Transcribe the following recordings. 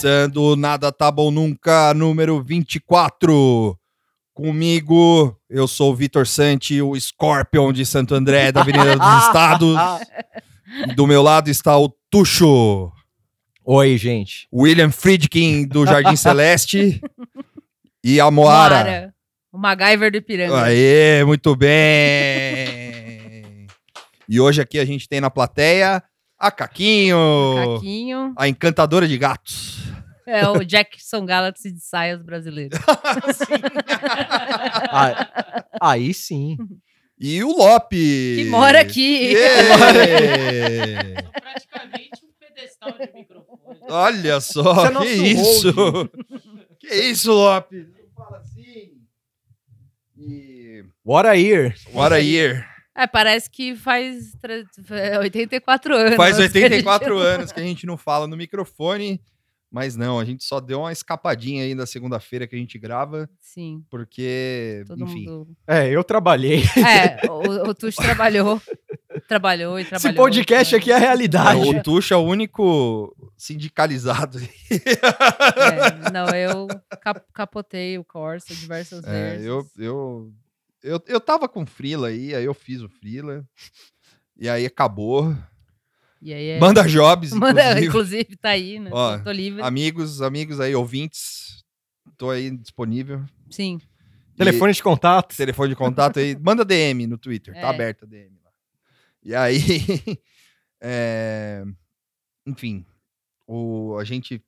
Começando o Nada Tá Bom Nunca, número 24. Comigo, eu sou o Vitor Santi, o Scorpion de Santo André, da Avenida dos Estados. Do meu lado está o Tuxo, Oi, gente. William Friedkin, do Jardim Celeste. E a Moara. Moara. O MacGyver do Ipiranga. Aê, muito bem. E hoje aqui a gente tem na plateia a Caquinho, Caquinho. a encantadora de gatos. É o Jackson Galaxy de saias brasileiro. Ah, aí sim. E o Lope. Que mora aqui. Yeah! Sou praticamente um pedestal de microfone. Olha só, é que isso? que isso, Lope? Não fala assim. E... What a year. What a year. É, parece que faz tre- é, 84 anos. Faz que a gente 84 não- anos que a gente não fala no microfone, mas não, a gente só deu uma escapadinha aí na segunda-feira que a gente grava, Sim, porque, todo enfim. mundo. É, eu trabalhei. É, o, o Tuxo trabalhou. Trabalhou e trabalhou. Esse podcast aqui é a É, realidade. o Tuxa é o único sindicalizado. É, não, eu cap- capotei o Corsa diversas É, vezes. eu, eu, eu, eu tava com frila aí, aí eu fiz o frila, e aí acabou. E aí é... Manda jobs, Manda, inclusive. inclusive, tá aí, né? Ó, tô, livre. Amigos, amigos aí, ouvintes, tô aí disponível. Sim. Telefone de contato. Telefone de contato aí, manda DM no Twitter, tá É. aberto a DM lá. E aí, é, enfim, o, a gente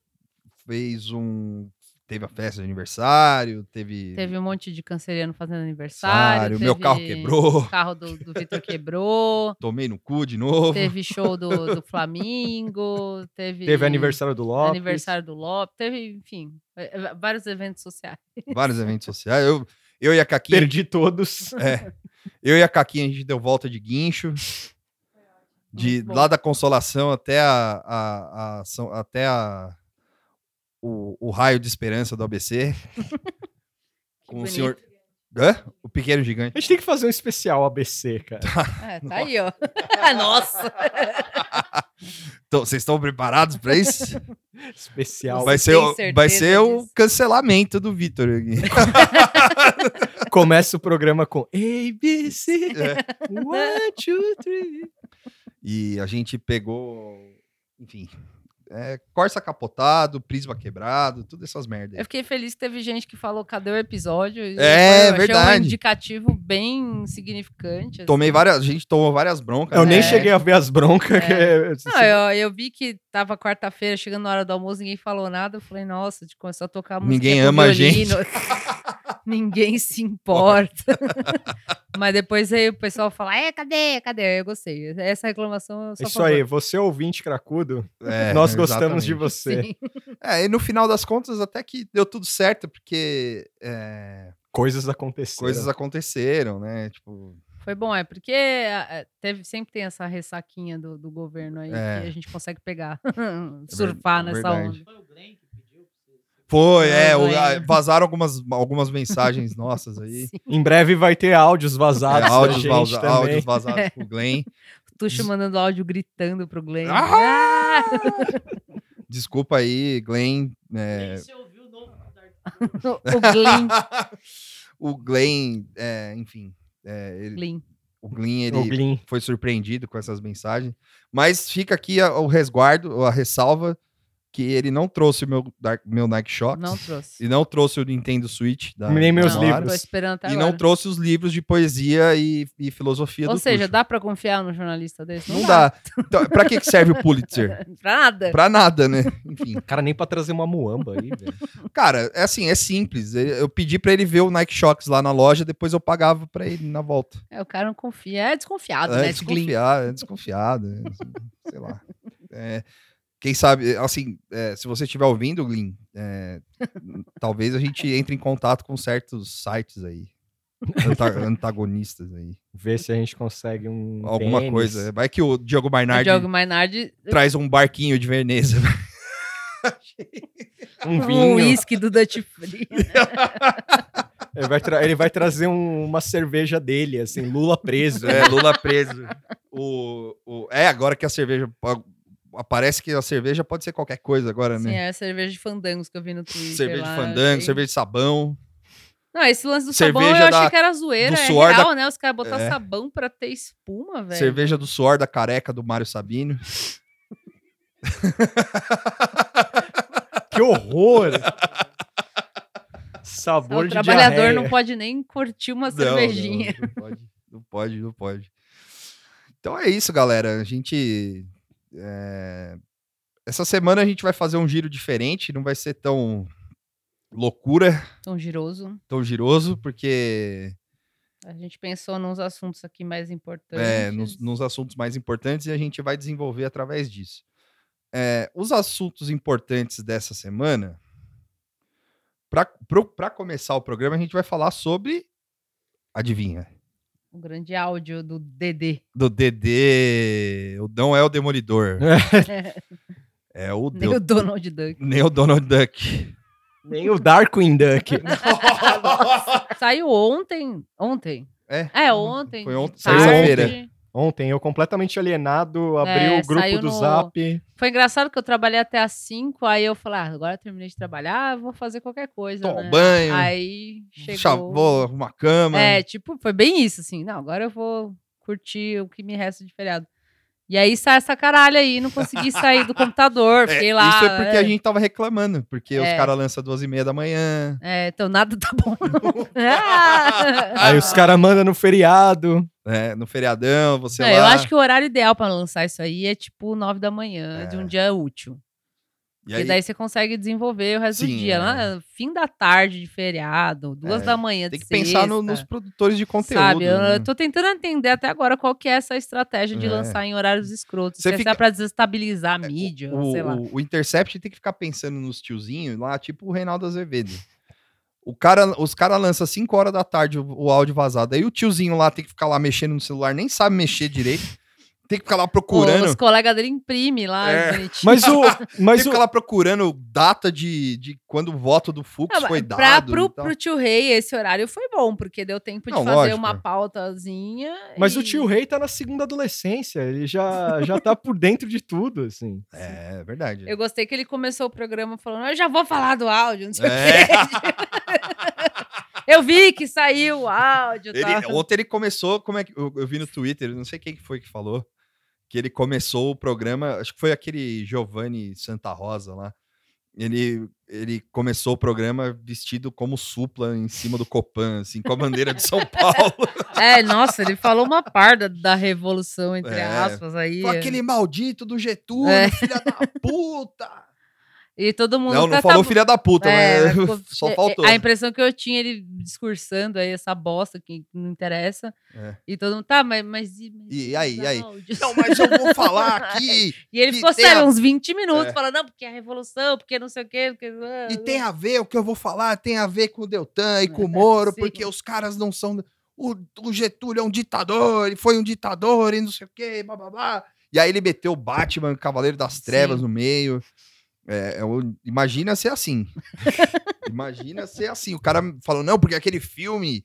fez um, teve a festa de aniversário, teve, Teve um monte de canceriano fazendo aniversário. aniversário, meu carro quebrou, O carro do, do Vitor quebrou. tomei no cu de novo. Teve show do, do Flamingo. Teve, Teve aniversário do Lopes. aniversário do Lopes. Teve, enfim, é, é, vários eventos sociais. vários eventos sociais. Eu, eu e a Caquinha, Perdi todos. é, eu e a Caquinha, a gente deu volta de guincho. De lá da Consolação até a, a- a São- até a o, o raio de esperança do ABC. com o bonito. senhor Hã? O pequeno gigante. A gente tem que fazer um especial ABC, cara. É, tá aí, ó. Nossa! Então, vocês estão preparados para isso? Especial. Vai ser, o, vai ser o cancelamento do Vitor. aqui. Começa o programa com ABC. É. One, two, three. E a gente pegou, enfim, é, Corsa capotado, prisma quebrado, todas essas merdas. Eu fiquei feliz que teve gente que falou cadê o episódio. É, eu achei verdade. um indicativo bem significante. Tomei assim. várias, a gente tomou várias broncas. Eu né? nem É. cheguei a ver as broncas. que é- Não, eu, eu vi que tava quarta-feira, chegando na hora do almoço, ninguém falou nada. Eu falei, nossa, de começou a tocar música. Ninguém ama a gente. ninguém se importa. Mas depois aí o pessoal fala, é, cadê? Cadê? Eu gostei. Essa reclamação eu a Isso favor. aí, você ouvinte cracudo, É, nós gostamos de exatamente. você. Sim. É, e no final das contas, até que deu tudo certo, porque é, Coisas aconteceram. coisas aconteceram, né? Tipo, Foi bom, é porque é, teve, sempre tem essa ressaquinha do, do governo aí É. que a gente consegue pegar, surfar nessa verdade. onda. Foi o Glenn que. Foi, é, o- a- vazaram algumas, algumas mensagens nossas aí. Sim. Em breve vai ter áudios É, vazados da áudios, gente vaza- também. áudios vazados pro Glenn. Tuxo mandando áudio gritando pro Glenn. Ah! Ah! Desculpa aí, Glenn. é, você ouviu o novo Dark o Glenn. o Glenn, é, enfim, é, ele- Glenn. o Glenn, ele O Glyn. foi surpreendido com essas mensagens. Mas fica aqui a- o resguardo, a ressalva. Que ele não trouxe o meu, meu Nike Shox. Não trouxe. E não trouxe o Nintendo Switch. Da, Nem meus não, livros. Tô esperando até E agora. não trouxe os livros de poesia e, e filosofia Ou do seja, Tuxo. dá pra confiar no jornalista desse? Não dá. Então, pra que, que serve o Pulitzer? pra nada. pra nada, né? Enfim. Cara, nem pra trazer uma muamba aí, velho. Cara, é assim, é simples. Eu pedi pra ele ver o Nike Shox lá na loja, depois eu pagava pra ele na volta. É, o cara não confia. É desconfiado, É né? desconfiado, é desconfiado. é, sei lá. É, quem sabe, assim, é, se você estiver ouvindo, Glyn, é, talvez a gente entre em contato com certos sites aí. anta- antagonistas aí. Ver se a gente consegue um. Alguma tênis. coisa. Vai que o Diogo O Barnardi Diogo Mainardi, traz um barquinho de Veneza. Um um vinho. uísque do Dutch Free. Ele vai, tra- ele vai trazer um- uma cerveja dele, assim, Lula preso. É, Lula preso. O, o- é, agora que a cerveja. Aparece que a cerveja pode ser qualquer coisa agora, Sim, né? é a cerveja de fandangos que eu vi no Twitter. cerveja de lá, fandango, achei- cerveja de sabão. Não, esse lance do sabão Cerveja eu achei da- que era zoeira. do É real, né? Os caras botar É. sabão pra ter espuma, velho. Cerveja do suor da careca do Mário Sabino. Que horror! Sabor o de trabalhador diarreia. não pode nem curtir uma Não, cervejinha. Não, não pode, não pode, não pode. Então é isso, galera. A gente. É, Essa semana a gente vai fazer um giro diferente, não vai ser tão loucura, Tão giroso. tão giroso, porque A gente pensou nos assuntos aqui mais importantes. é, nos, nos assuntos mais importantes e a gente vai desenvolver através disso. É, os assuntos importantes dessa semana, para começar o programa, a gente vai falar sobre. Adivinha? O grande áudio do Dedê. Do DD. o- Não é o Demolidor. É o, Nem Deu- o Donald Duck. nem o Donald Duck. Nem o Darkwing Duck. Saiu ontem. Ontem. É, É, ontem. Foi ontem, de sexta-feira. Ontem, eu completamente alienado, abri É, o grupo do no- Zap. Foi engraçado que eu trabalhei até às 5, aí eu falei, ah, agora eu terminei de trabalhar, vou fazer qualquer coisa, Toma né? banho. Aí chegou... Chá- Vou arrumar cama. É, tipo, foi bem isso, assim. Não, agora eu vou curtir o que me resta de feriado. E aí sai essa caralho aí, não consegui sair do computador, É, fiquei lá. Isso é porque é. a gente tava reclamando, porque os É. caras lançam duas e meia da manhã. É, então nada tá bom, não. Ah! Aí os caras mandam no feriado. Né, no feriadão, você Não, lá. eu acho que o horário ideal pra lançar isso aí é tipo 9 da manhã de É. um dia útil. E aí, daí você consegue desenvolver o resto Sim, do dia. é. Lá, fim da tarde de feriado, duas É, da manhã tem de que pensar no- sexta, nos produtores de conteúdo. Sabe, eu, né? eu tô tentando entender até agora qual que é essa estratégia de É. lançar em horários escrotos. Você Se fica- é pra desestabilizar a mídia, o, sei lá. o- o Intercept tem que ficar pensando nos tiozinhos lá, tipo o Reinaldo Azevedo. O cara, os caras lançam 5 horas da tarde o, o áudio vazado. Aí o tiozinho lá tem que ficar lá mexendo no celular, nem sabe mexer direito. Tem que ficar lá procurando. Os colegas dele imprimem lá, É. bonitinho. Mas o. Tem Mas que o ficar lá procurando data de, de quando o voto do Fux Ah, foi pra- dado. pro, tal. pro tio Rei, esse horário foi bom, porque deu tempo de Não, fazer lógico. uma pautazinha. mas e... o tio Rei tá na segunda adolescência. Ele já, já tá por dentro de tudo, assim. É, verdade. Eu gostei que ele começou o programa falando, eu já vou falar do áudio, não sei o É. quê. Eu vi que saiu o áudio. Ele- tá? ontem ele começou, como é que eu, eu vi no Twitter, não sei quem que foi que falou, que ele começou o programa, acho que foi aquele Giovanni Santa Rosa lá. Ele, ele começou o programa vestido como supla em cima do Copan, assim, com a bandeira de São Paulo. É, nossa, ele falou uma parda da revolução, entre É. aspas, aí. Foi aquele maldito do Getúlio, É. filha da puta! E todo mundo. Não, não falou tá- filha da puta, É, mas ficou- só é, faltou. A impressão que eu tinha ele discursando aí essa bosta que não interessa. É. E todo mundo, tá, mas. mas, e- mas E aí, e aí? áudios?" Não, mas eu vou falar aqui. E ele ficou sério, a- uns 20 minutos, É. falando, não, porque a revolução, porque não sei o quê. Porque... E tem a ver, o que eu vou falar tem a ver com o Deltan e com o Moro, Sim. porque os caras não são. O, o Getúlio é um ditador, ele foi um ditador e não sei o quê, blá blá blá. E aí ele meteu o Batman, Cavaleiro das Trevas Sim. no meio. É, é o- imagina ser assim. imagina ser assim. O cara falou, não, porque aquele filme,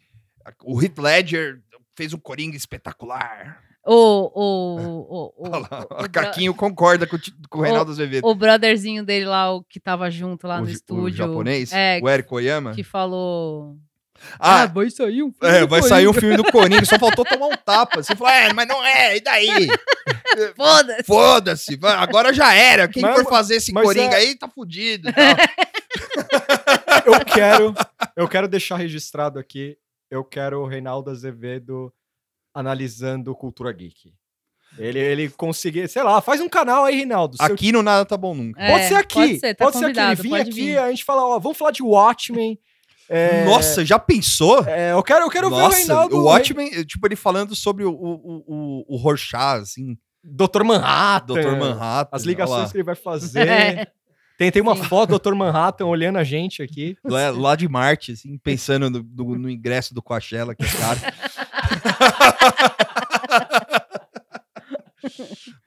o Heath Ledger fez um Coringa espetacular. O, o, o, o, lá, o, o, bro- Caquinho concorda com, com o Reinaldo Azevedo. o brotherzinho dele lá, o que tava junto lá O no ja- o estúdio. japonês, É, o Eric Oyama. que falou. Ah, vai sair um filme É, vai sair um Coringa." filme do Coringa, só faltou tomar um tapa. Você falou, é, mas não é, e daí? Foda-se. Foda-se, vai, agora já era. Quem Mas- for fazer esse Coringa é- aí tá fudido. Eu quero, eu quero deixar registrado aqui, eu quero o Reinaldo Azevedo analisando cultura geek. Ele, ele conseguir, sei lá, faz um canal aí, Reinaldo. Aqui no Nada Tá Bom Nunca. É, Pode ser aqui. Pode ser, tá pode ser aqui. Ele pode aqui, vir. a gente fala, ó, vamos falar de Watchmen. é, Nossa, já pensou? é, eu quero, eu quero ver o Nossa, Reinaldo. o Watchmen, tipo, ele falando sobre o, o, o, o Rorschach, assim, Dr. Manhattan. Dr. Manhattan. As olha ligações que ele vai fazer. É. Tem, tem uma Sim. foto do Dr. Manhattan olhando a gente aqui. Lá, lá de Marte, assim, pensando no, no- no ingresso do Coachella, que é caro.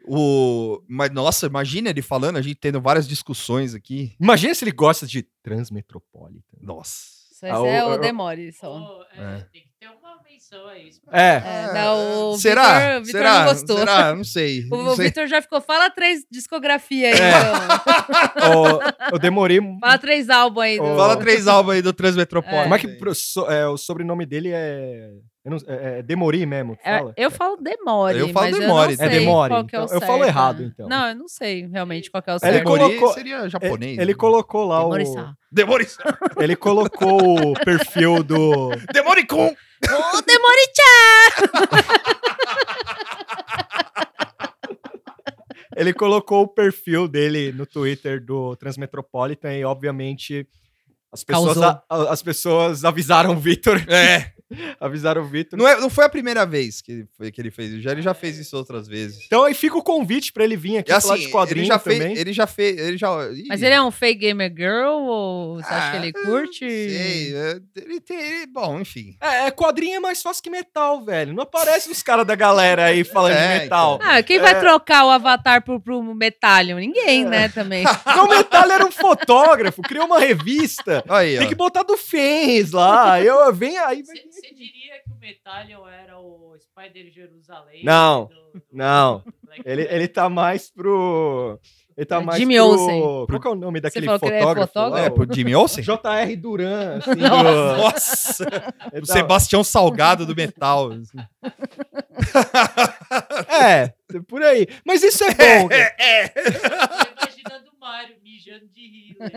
o, mas, nossa, imagina ele falando, a gente tendo várias discussões aqui. Imagina se ele gosta de Transmetropolitan. Nossa. Isso aí Ah, é o o- Demore só. Pô, é, É. Tem que ter uma menção a isso. É. É, não, o Será? Será? não gostou. Será? Não sei. O, não o sei. Vitor já ficou, fala três discografia aí, É. então. Eu demorei. Fala três álbuns aí. do- Fala três álbuns aí do Transmetropolitan. Como é que so- é, o sobrenome dele é. Eu não- é, é Demori mesmo, É, fala? eu falo Demore, Eu falo mas Demore, eu não é Demore, qual que é o então eu falo errado, então. Não, eu não sei realmente qual que é o Ele certo. colocou- Demori seria japonês. Ele, ele né? colocou lá o. Demore-san. Demori. Ele colocou o perfil do. Demoricon. Ô, Demore-chan! Ele colocou o perfil dele no Twitter do Transmetropolitan e, obviamente, as pessoas, a- as pessoas avisaram o Vitor. É. avisaram o Vitor. Não, é, não foi a primeira vez que, foi, que ele fez isso. Já, ele já fez isso outras vezes. Então aí fica o convite pra ele vir aqui E falar assim, de quadrinho ele já também. fez. Ele já fez. Ele já, Ih, Mas ele é um fake gamer girl ou você acha que ele ah, curte? não Sei, é, ele tem. ele- bom, enfim. É, é, quadrinho é mais fácil que metal, velho. Não aparece os caras da galera aí falando É, de metal. Ah, quem vai É. trocar o avatar pro, pro Metallion? Ninguém, né, também. Então o Metal era um fotógrafo, criou uma revista. Aí, ó. Tem que botar do Fens lá. Eu venho aí. Você diria que o Metallion era o Spider Jerusalém? Não, do- do- não. do Ele, ele tá mais pro. Ele tá É mais Jimmy pro... Olsen. Qual que é o nome daquele falou que ele é fotógrafo? lá? fotógrafo? É, pro Jimmy Olsen? J.R. Duran, assim, do- Nossa! ele O tá- Sebastião Salgado do metal. assim. É, por aí. Mas isso é bom. cara. É, Tô Mário mijando de rir. né?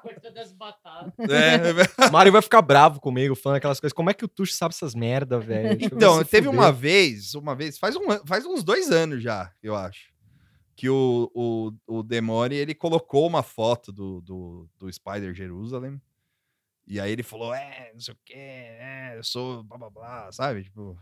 Cortando as batatas. é. O Mário vai ficar bravo comigo, falando aquelas coisas. Como é que o Tuxo sabe essas merda, velho? Então, teve fuder. uma vez, uma vez, faz, um, faz uns dois anos já, eu acho, que o, o, o Demore, ele colocou uma foto do, do, do Spider Jerusalem, e aí ele falou, é, não sei o que, é, eu sou blá blá blá, sabe? Tipo...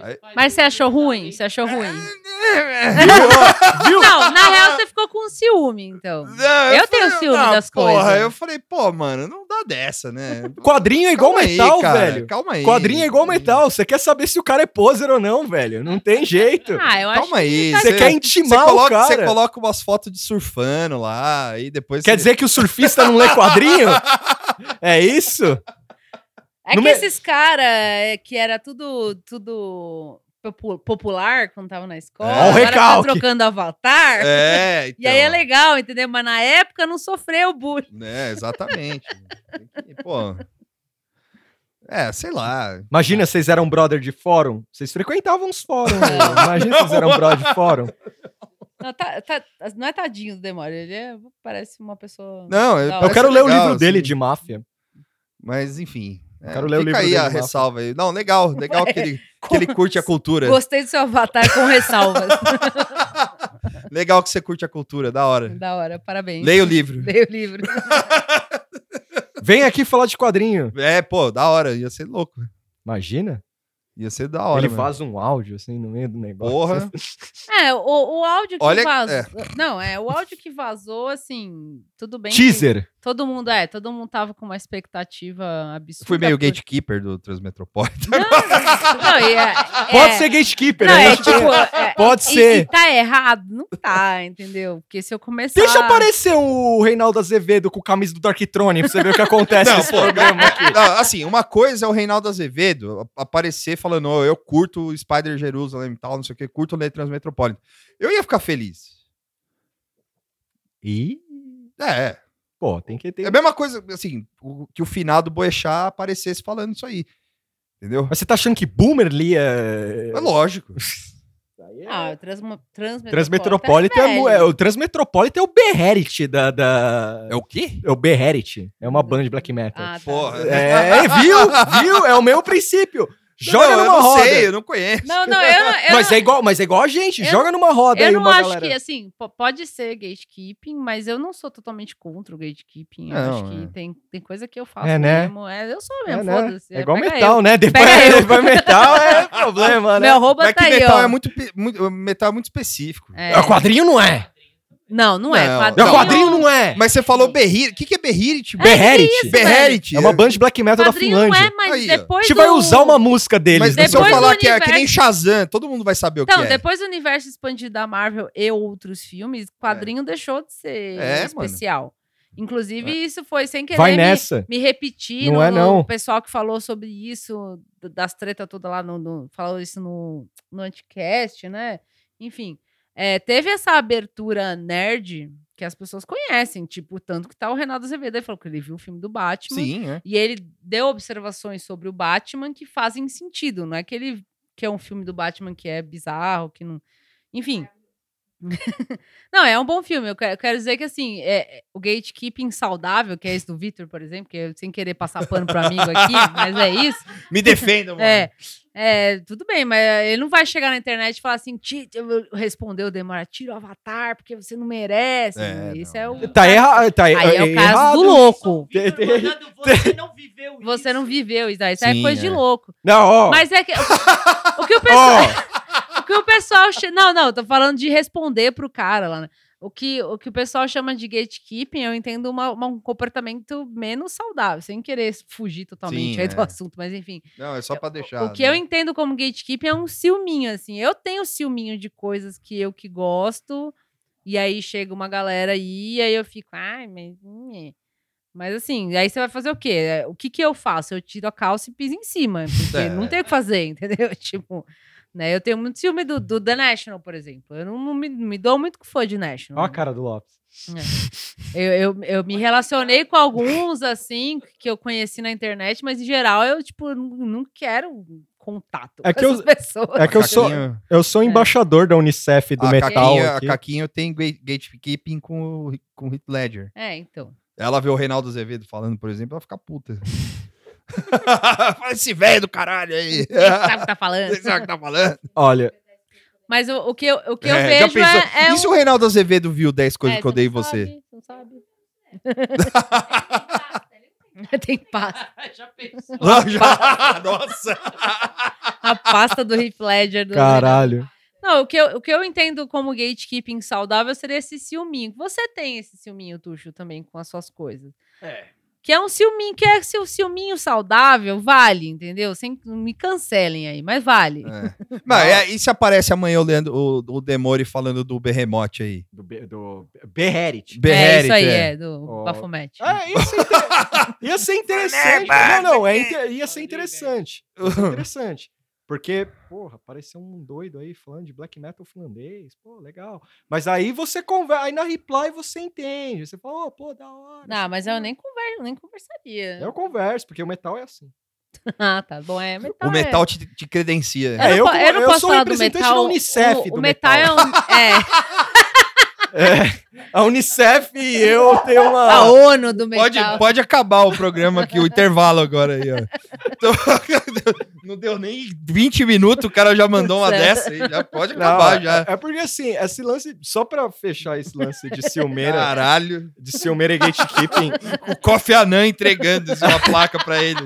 Aí- Mas você achou ruim? Você achou ruim? Viu? Não, na real você ficou com ciúme, então. Não, Eu tenho falei, ciúme "Ah, das porra", coisas. Eu falei, pô, mano, não dá dessa, né? Quadrinho é igual Calma metal, aí, cara, velho. Calma aí. Quadrinho é igual metal. Você quer saber se o cara é poser ou não, velho? Não tem jeito. Ah, eu acho Calma aí. Você quer intimar você coloca, o cara. Você coloca umas fotos de surfando lá, e depois Quer você- dizer que o surfista não lê quadrinho? É isso? É No que me- esses caras que era tudo, tudo popu- popular quando tava na escola, É. O agora tá trocando avatar. É, E aí é então. legal, entendeu? Mas na época não sofreu bullying. É, exatamente. Pô. É, sei lá. Imagina, vocês eram brother de fórum. Vocês frequentavam os fóruns. né? Imagina vocês eram brother de fórum. Não, tá- tá- não é tadinho do Demore, ele é- parece uma pessoa. Não, eu, Eu quero ler o legal, livro dele assim, de máfia. Mas, enfim. É, quero ler o livro aí dele, a ressalva aí. Não, legal, legal que ele, que ele curte a cultura. Gostei do seu avatar com ressalvas. Legal que você curte a cultura, da hora. da hora, parabéns. Leia o livro. Leia o livro. Vem aqui falar de quadrinho. É, pô, da hora. Ia ser louco. Imagina. Ia ser da hora. ele mano. vaza um áudio assim no meio do negócio. Porra. É, o, o áudio que Olha- vazou. é. Não, é, o áudio que vazou, assim, tudo bem. que Teaser. Todo mundo, é, todo mundo tava com uma expectativa absurda. Fui meio por- gatekeeper do Transmetropolitan. Não, e é- Pode é- ser gatekeeper. Não, a é tipo. é- Pode e- ser. E, tá errado? Não tá, entendeu? Porque se eu começar. Deixa aparecer o Reinaldo Azevedo com camisa do Darktrone pra você ver o que acontece Não, nesse pô, programa aqui. Não, assim, uma coisa é o Reinaldo Azevedo aparecer falando, "Ô, eu curto o Spider Jerusalem e tal, não sei o que, curto o Lei Transmetropolitan. Eu ia ficar feliz. E, É, pô, tem que ter. é a mesma coisa, assim, o- que o finado Boechat aparecesse falando isso aí. Entendeu? Mas você tá achando que Boomer lia. É lógico. Aí é- Ah, o é, é, velho. o Transmetropolitan é o Beherit da, da... É o quê? É o Beherit. É uma banda de black metal. Ah, tá. Porra. É, viu? Viu? É o mesmo princípio. Joga Não, eu numa não roda. sei, eu não conheço. Não, não, eu não. Eu mas, não, é igual, mas é igual a gente. eu Joga numa roda eu aí não uma acho galera. que, assim, po- pode ser gatekeeping, mas eu não sou totalmente contra o gatekeeping. Eu Não, acho que é. tem, tem coisa que eu faço É, né? mesmo. É, eu sou É, mesmo, né? foda-se. É igual metal, eu. né? Depois, eu. depois metal é problema, né? Meu arroba Mas tá que aí, metal ó. é muito, muito- metal é muito específico. É. É, quadrinho não é. Não, não é. Não. É, Quadrinho, quadrinho não é. Mas você falou Berrir. O que, que é Berhirit? Beherit. isso, Berherit. É uma banda de black metal da quadrinho não Finlândia. é, mas Aí, depois A gente do... vai usar uma música deles. Mas né? se eu Depois do falar que é que nem universo- Shazam, todo mundo vai saber o Então, que é. depois do universo expandido da Marvel e outros filmes, quadrinho deixou de ser É, mano. especial. Inclusive, isso foi sem querer Vai me- nessa. me repetir Não no, é, não. o pessoal que falou sobre isso, das tretas todas lá, no, no- falou isso no, no Anticast, né? Enfim, é, teve essa abertura nerd que as pessoas conhecem, tipo, tanto que tá o Renato Azevedo, ele falou que ele viu o filme do Batman, Sim, é. e ele deu observações sobre o Batman que fazem sentido, não é que ele que é um filme do Batman que é bizarro, que não... Enfim... não, é um bom filme. Eu quero, dizer que, assim, é, é, o gatekeeping saudável, que é esse do Victor, por exemplo, que eu, sem querer passar pano pro amigo aqui, mas é isso. Me defenda, mano. É, é, tudo bem, mas ele não vai chegar na internet e falar assim, "Ti- eu- respondeu, demora, tira o avatar, porque você não merece. É, Isso não, é o. Tá errado. Tá Aí é o caso errado. do louco. Mandando, você não viveu isso. Você não viveu isso aí, isso é Sim, coisa de é. louco. Não, ó. Mas é que. O que o pessoal. O que o pessoal. che- Não, não, eu tô falando de responder pro cara lá. né? O que, o que o pessoal chama de gatekeeping, eu entendo uma- uma- um comportamento menos saudável, sem querer fugir totalmente Sim, aí do é. assunto, mas enfim. Não, é só pra deixar. O que eu né? entendo como gatekeeping é um ciúminho, assim. Eu tenho ciúminho de coisas que eu que gosto, e aí chega uma galera aí, e aí eu fico, ai, mas. hum, é." Mas assim, aí você vai fazer o quê? É, O que que eu faço? Eu tiro a calça e piso em cima, porque É. não tem o que fazer, entendeu? Tipo, né? Eu tenho muito ciúme do, do The National, por exemplo. Eu não, não me, me dou muito com fã de National. ó a cara do Lopes. Eu, eu, eu me relacionei com alguns, assim, que eu conheci na internet, mas em geral eu, tipo, não, não quero contato É com que eu- pessoas. É que eu sou, eu sou embaixador da Unicef do a metal. Caquinho, a aqui. Caquinho tem gate- gatekeeping com, o- com o Heath Ledger. É, então. Ela vê o Reinaldo Azevedo falando, por exemplo, ela fica puta. Fala esse velho do caralho aí. Sabe o que tá falando? Você sabe o que tá falando? Olha, Mas o, o que eu, o que eu É, já vejo pensou? é, é E se o Reinaldo Azevedo viu 10 coisas é, que eu você odeio em não você? sabe, Não sabe. Tem pasta. Já pensou? Já? Nossa! A pasta do Heath Ledger. Do caralho. Não, o que, eu, o que eu entendo como gatekeeping saudável seria esse ciúminho. Você tem esse ciúminho, Tuxo, também com as suas coisas. É. Que é um ciúminho, que é seu ciúminho saudável, vale, entendeu? Sem me cancelem aí, mas vale. É. Mas, é, e se aparece amanhã o, Leandro, o, o Demore falando do Berremote aí? Do, Be- do Beherit. é isso aí, é. é, do Ó. Bafomete. Ah, ia ser, inter- ia ser interessante. Não, não, é inter- ia ser interessante. Ia ser interessante. Porque, porra, apareceu um doido aí falando de black metal finlandês. Pô, legal. Mas aí você conversa, aí na reply você entende. Você fala, oh, pô, da hora. Não, mas eu nem converso, nem conversaria. Eu converso, porque o metal é assim. Ah, tá bom, é metal. O metal te, te credencia. É. É, Eu, eu eu não eu sou falar do representante metal. da Unicef o, do o metal, é um. É, É, a Unicef e eu tenho a uma. ONU do metal. Pode, pode acabar o programa aqui, o intervalo agora aí, ó. Então, não deu nem 20 minutos, o cara já mandou uma Certo. dessa aí. Já pode Não, acabar, é- já. É porque assim, esse lance, só pra fechar esse lance de ciumeira, Caralho. de ciumeira e gatekeeping, O Kofi Annan entregando assim, uma placa pra ele.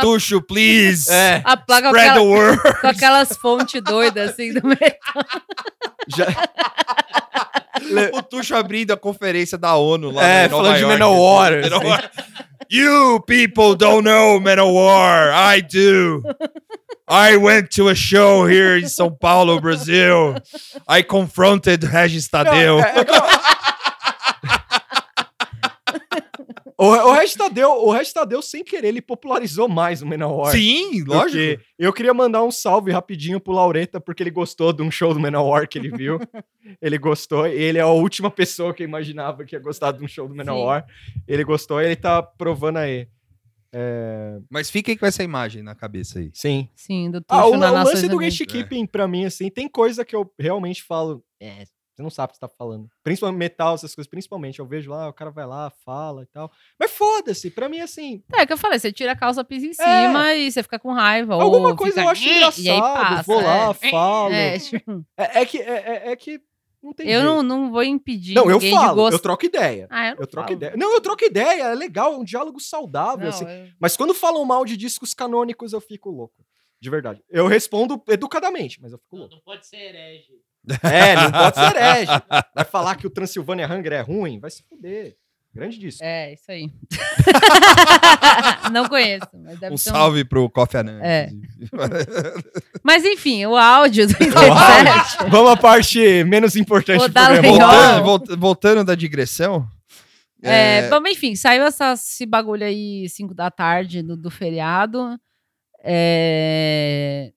Tuxo, please. é, A placa com, Spread the aquela- word. com aquelas fontes doidas assim do metal. já, O Tuxo abrindo a conferência da ONU lá É, em Nova falando de York. Manowar, assim. Manowar. You people don't know Manowar. I do. I went to a show here in São Paulo, Brazil. I confronted Regis Tadeu. É, é que eu- O, o Regis Tadeu, o Regis Tadeu, sem querer, ele popularizou mais o Manowar. Sim, lógico. Eu queria mandar um salve rapidinho pro Laureta, porque ele gostou de um show do Manowar que ele viu. ele gostou, e ele é a última pessoa que eu imaginava que ia gostar de um show do Manowar. Ele gostou e ele tá provando aí. É, Mas fiquem com essa imagem na cabeça aí. sim. Sim, do Ah, o, na o lance do gatekeeping, pra mim, assim, tem coisa que eu realmente falo. É, você não sabe o que você tá falando. Principalmente metal, essas coisas, principalmente. Eu vejo lá, o cara vai lá, fala e tal. Mas foda-se, pra mim, assim. É que eu falei, você tira a calça, pisa em cima e você fica com raiva. Alguma ou coisa fica, eu acho engraçado. E aí passa. vou lá, é. falo. É, É, tipo, é que, é, é- é que não tem eu não, não vou impedir Não, eu falo, eu troco ideia. Ah, eu não Eu troco falo. ideia. Não, eu troco ideia, é legal, é um diálogo saudável, Não, assim. eu- Mas quando falam mal de discos canônicos, eu fico louco. De verdade. Eu respondo educadamente, mas eu fico Não, louco. não pode ser herege. É, não pode ser herege. Vai falar que o Transylvania Hunger é ruim? Vai se fuder. Grande disco. É, isso aí. não conheço, mas deve Um ser salve pro Coffee Anand. É. Mas enfim, o áudio do Vamos Internet. Vamos à parte menos importante do programa. voltando, volt- voltando da digressão. É, é, Vamos, enfim, saiu essa, esse bagulho aí 5 da tarde do, do feriado. É,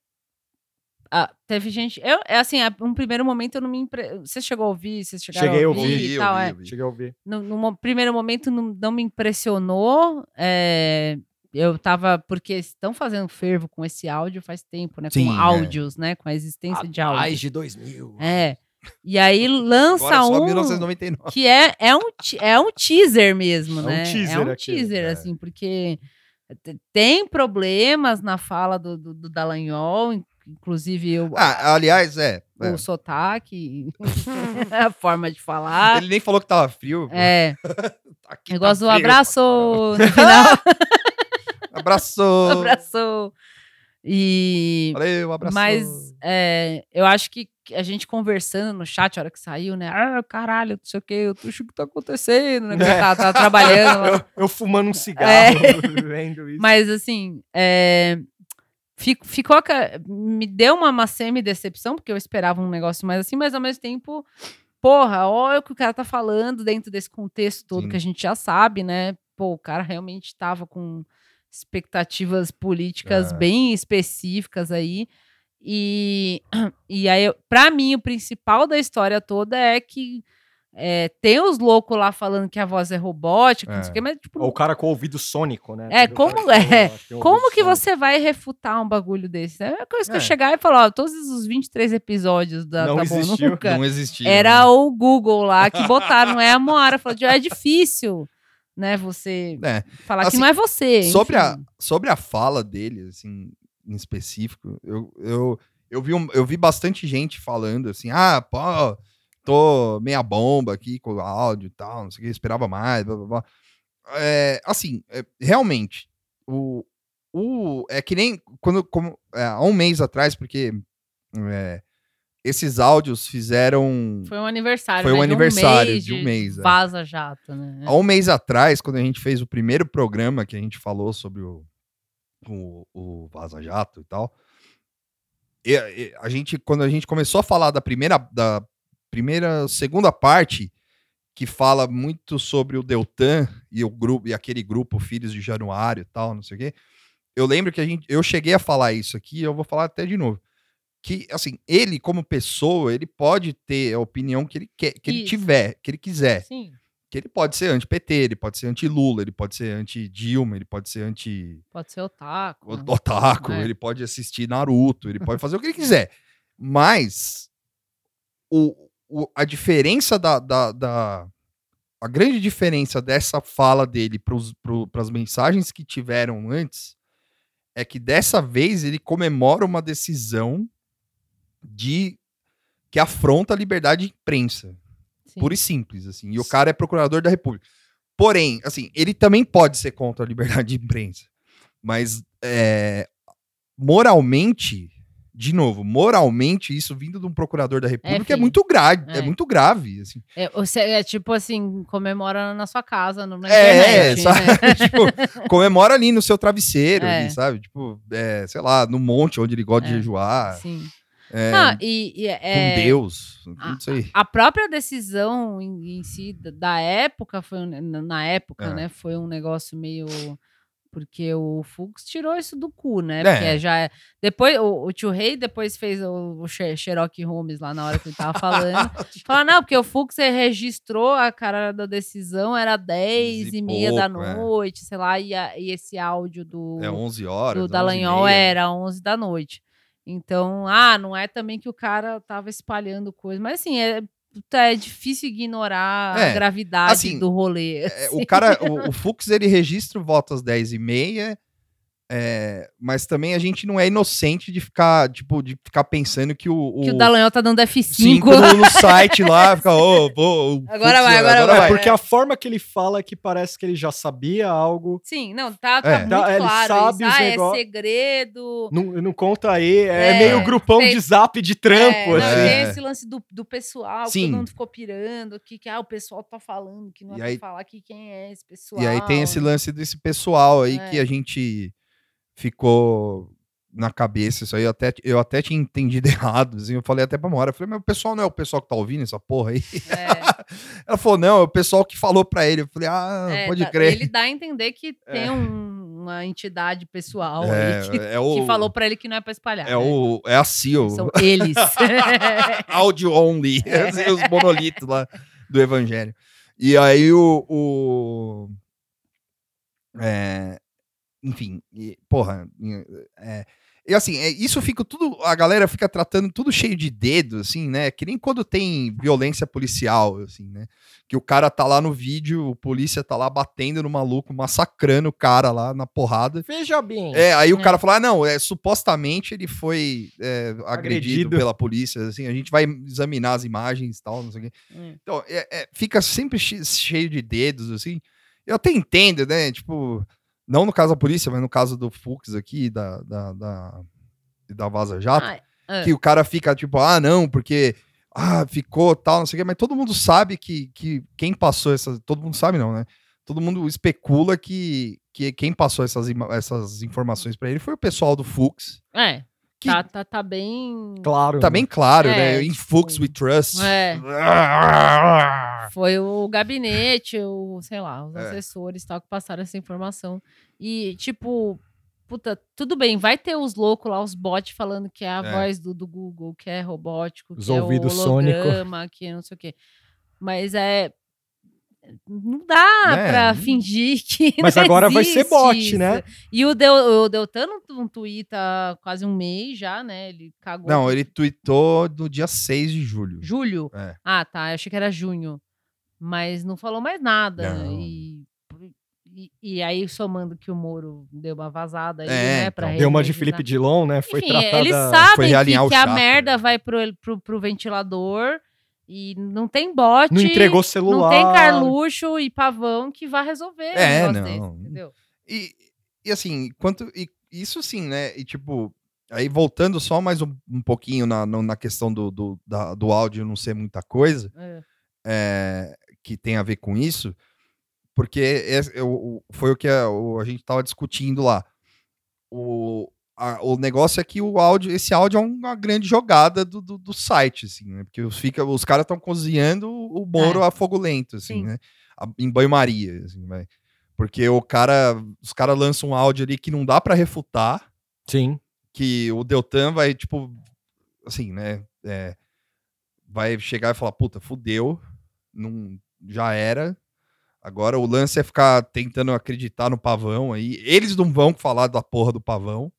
ah, teve gente. Eu, é assim, a- um primeiro momento eu não me. Impre... Você chegou a ouvir? Vocês chegaram Cheguei a a ouvir, ouvir ouvi, e tal, ouvi, é. ouvi. Cheguei a ouvir. no, no primeiro momento não, não me impressionou. é, eu tava. Porque estão fazendo fervo com esse áudio faz tempo, né? Sim, com é. áudios, né? Com a existência de áudio. Mais de 2000. É. E aí lança Agora só um. 1999. Que é, é, um, é um teaser mesmo, É um né? teaser é um teaser, é. assim, porque te- tem problemas na fala do, do, do Dallagnol, inclusive o, Ah, aliás, é. é. o sotaque, a forma de falar. Ele nem falou que tava frio. pô. É, Aqui eu tá gosto do abraço pra no final, caramba. Abraço. abraço. E... Valeu, abraço. Mas é, eu acho que a gente conversando no chat, a hora que saiu, né? Ah, caralho, não sei o que, o que tá acontecendo, né? É. Tá, tá trabalhando. Eu, eu fumando um cigarro, É. vendo isso. Mas assim, é, fico- ficou. Me deu uma, uma semi-decepção, porque eu esperava um negócio mais assim, mas ao mesmo tempo, porra, olha o que o cara tá falando dentro desse contexto todo Sim. que a gente já sabe, né? Pô, o cara realmente tava com expectativas políticas É. bem específicas aí. E, e aí, pra mim, o principal da história toda é que é, tem os loucos lá falando que a voz é robótica, não sei o É. mas tipo, Ou o cara com o ouvido sônico, né? É, Teve o como- que é, que tem um como que sônico. você vai refutar um bagulho desse? É a coisa que eu É. chegar e falar, ó, todos os 23 episódios da Não Tá Bom existiu, Nunca Não existia. era né? o Google lá que botaram, não é a Moara. Falou, é difícil, né, você É. falar que Assim, não é você. Sobre a, sobre a fala dele, assim, em específico, eu, eu, eu, vi, um- eu vi bastante gente falando assim, ah, pô, tô meia bomba aqui com o áudio e tal, não sei o que, esperava mais, blá blá blá. É, assim, é, realmente, o, o, é que nem quando, como, é, há um mês atrás, porque é, esses áudios fizeram... Foi um aniversário, Foi né, um de aniversário mês de um mês, é. Vaza Jato, né? Há um mês atrás, quando a gente fez o primeiro programa que a gente falou sobre o, o, o Vaza Jato e tal, a gente, quando a gente começou a falar da primeira, da primeira, segunda parte, que fala muito sobre o Deltan e o grupo e aquele grupo Filhos de Januário e tal, não sei o quê. Eu lembro que a gente, eu cheguei a falar isso aqui, eu vou falar até de novo. Que assim, ele como pessoa, ele pode ter a opinião que ele quer, que ele Isso. tiver, que ele quiser Sim, que ele pode ser anti-PT, ele pode ser anti-Lula, ele pode ser anti-Dilma, ele pode ser anti pode ser otaku. né? otaku, É. ele pode assistir Naruto, ele pode fazer o que ele quiser. Mas o, o- a diferença da, da, da- A grande diferença dessa fala dele para as mensagens que tiveram antes é que dessa vez ele comemora uma decisão de que afronta a liberdade de imprensa Sim. pura e simples, assim. E o cara é procurador da República. Porém, assim, ele também pode ser contra a liberdade de imprensa. Mas, é, moralmente, de novo, moralmente, isso vindo de um procurador da República é, filho. muito grave. É. É. muito grave, assim. É, você, é tipo assim, comemora na sua casa, no, na É, internet. sabe? né? tipo, comemora ali no seu travesseiro, É. ali, sabe? Tipo, é, sei lá, no monte onde ele gosta de É, jejuar, Sim. é, Não, e, e é, com Deus, a- tudo isso aí. A própria decisão em, em si da- época foi na época, É. né? Foi um negócio meio Porque o Fux tirou isso do cu, né? É. Porque já é. Depois, o, o tio Rei depois fez o, o She- Sherlock Holmes lá na hora que ele tava falando. Falou, não, porque o Fux registrou a cara da decisão, era 10 e e meia da pouco, é. noite, sei lá, e, a- e esse áudio do, É 11 horas. do 11 Dallagnol era 11 da noite. Então, ah, não é também que o cara tava espalhando coisa, mas assim, é, é difícil ignorar É, a gravidade assim, do rolê. É, assim. o cara, o, o Fux, ele registra o voto às 10 e meia, é, mas também a gente não é inocente de ficar, tipo, de ficar pensando que o, que o Dallagnol tá dando F5. 5 no, no site lá, fica, ô, pô, o Agora Fux, vai, agora vai. É porque a forma que ele fala é que parece que ele já sabia algo. Sim, não, tá, tá É. muito Tá, ele claro. sabe isso. os Ah, é segredo. Não, não conta aí, é, É, meio grupão tem- de zap de trampo, É, não, assim. e tem É. esse lance do, do pessoal, que Sim. todo mundo ficou pirando, que, que ah, o pessoal tá falando, que não E é aí- pra falar que quem é esse pessoal. E aí tem esse lance desse pessoal aí É. que a gente ficou na cabeça, isso aí eu até, eu até tinha entendido errado, assim, eu falei até pra Mora, eu falei, mas o pessoal não é o pessoal que tá ouvindo essa porra aí? É, Ela falou, não, é o pessoal que falou pra ele, eu falei, ah, é, pode tá- crer. Ele dá a entender que tem um- uma entidade pessoal É, que, é o, que falou pra ele que não é pra espalhar. é né? o, é a CEO, São eles. áudio only, É. os monolitos lá do evangelho. E aí o, o- é, enfim, e, porra, é, e assim, é, isso fica tudo, a galera fica tratando tudo cheio de dedo, assim, né? Que nem quando tem violência policial, assim, né? Que o cara tá lá no vídeo, o polícia tá lá batendo no maluco, massacrando o cara lá na porrada. Veja bem. É, aí o É. cara fala, ah, não, é, supostamente ele foi é, agredido, Agredido. pela polícia, assim, a gente vai examinar as imagens e tal, não sei o quê. Hum. Então, é- é, fica sempre che- cheio de dedos, assim. Eu até entendo, né, tipo, não no caso da polícia, mas no caso do Fux aqui, da, da, da, da Vaza Jato, Ai, ah, que o cara fica tipo, ah, não, porque ah, ficou tal, não sei o quê, mas todo mundo sabe que, que quem passou essas. Todo mundo sabe, não, né? Todo mundo especula que, que quem passou essas, essas informações pra ele foi o pessoal do Fux. é, Que tá, tá, tá bem. Claro. tá bem claro, É, né? Em tipo, Fux we trust. É. Foi o gabinete, o, sei lá, os É. assessores tal, que passaram essa informação. E, tipo, puta, tudo bem, vai ter os loucos lá, os bots falando que é a É. voz do, do Google, que é robótico, Os que é o ouvidos sônico. holograma, que não sei o quê. Mas é. Não dá É, pra fingir que. Mas não agora vai ser bot, isso. né? E o, Del, o Deltan não, tuita há quase um mês já, né? Ele cagou. Não, ele tweetou no dia 6 de julho. Julho? É. Ah, tá. Eu achei que era junho. Mas não falou mais nada. Não. E, e, e aí, somando que o Moro deu uma vazada aí, É, né? Pra então. Deu uma de. Felipe Dilon, né? Foi Enfim, tratada... eles foi sabem que, que a merda né? vai pro, pro, pro ventilador e não tem bot. Não entregou Não celular. tem Carluxo e Pavão que vai resolver É, não. desse, entendeu? E, e assim, quanto. E, isso sim, né? E tipo, aí voltando só mais um, um pouquinho na, na questão do, do, da- do áudio não ser muita coisa, É. é, que tem a ver com isso, porque esse- eu- foi o que a, o- a gente tava discutindo lá. O, a- o negócio é que o áudio, esse áudio é uma grande jogada do, do, do site, assim, né? Porque os, fica, os caras estão cozinhando o Moro É. a fogo lento, assim, Sim. né? A- em banho-maria, assim, vai. Porque o cara, os caras lançam um áudio ali que não dá pra refutar, Sim. que o Deltan vai, tipo, assim, né? é, vai chegar e falar, puta, fudeu, não, já era. Agora o lance é ficar tentando acreditar no pavão aí. Eles não vão falar da porra do pavão,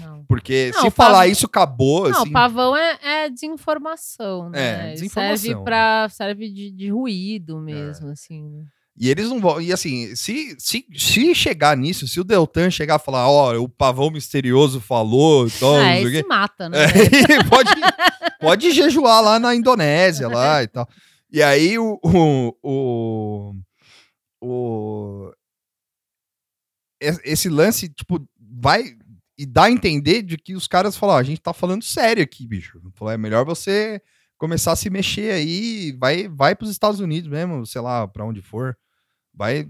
Não. porque Não, se falar pavão- isso, acabou, Não, assim. pavão é, é desinformação, né? É, Ele desinformação. Serve, pra, serve de, de ruído mesmo, assim, né? E eles não vão. E assim, se, se, se chegar nisso, se o Deltan chegar e falar, ó, o pavão misterioso falou, então, o quê, se mata, né? É, pode, pode jejuar lá na Indonésia lá e tal. E aí o, o, o, o- es- esse lance, tipo, vai e dá a entender de que os caras falam, ó, a gente tá falando sério aqui, bicho. Falou, é melhor você começar a se mexer aí, vai, vai pros Estados Unidos mesmo, sei lá, pra onde for. Vai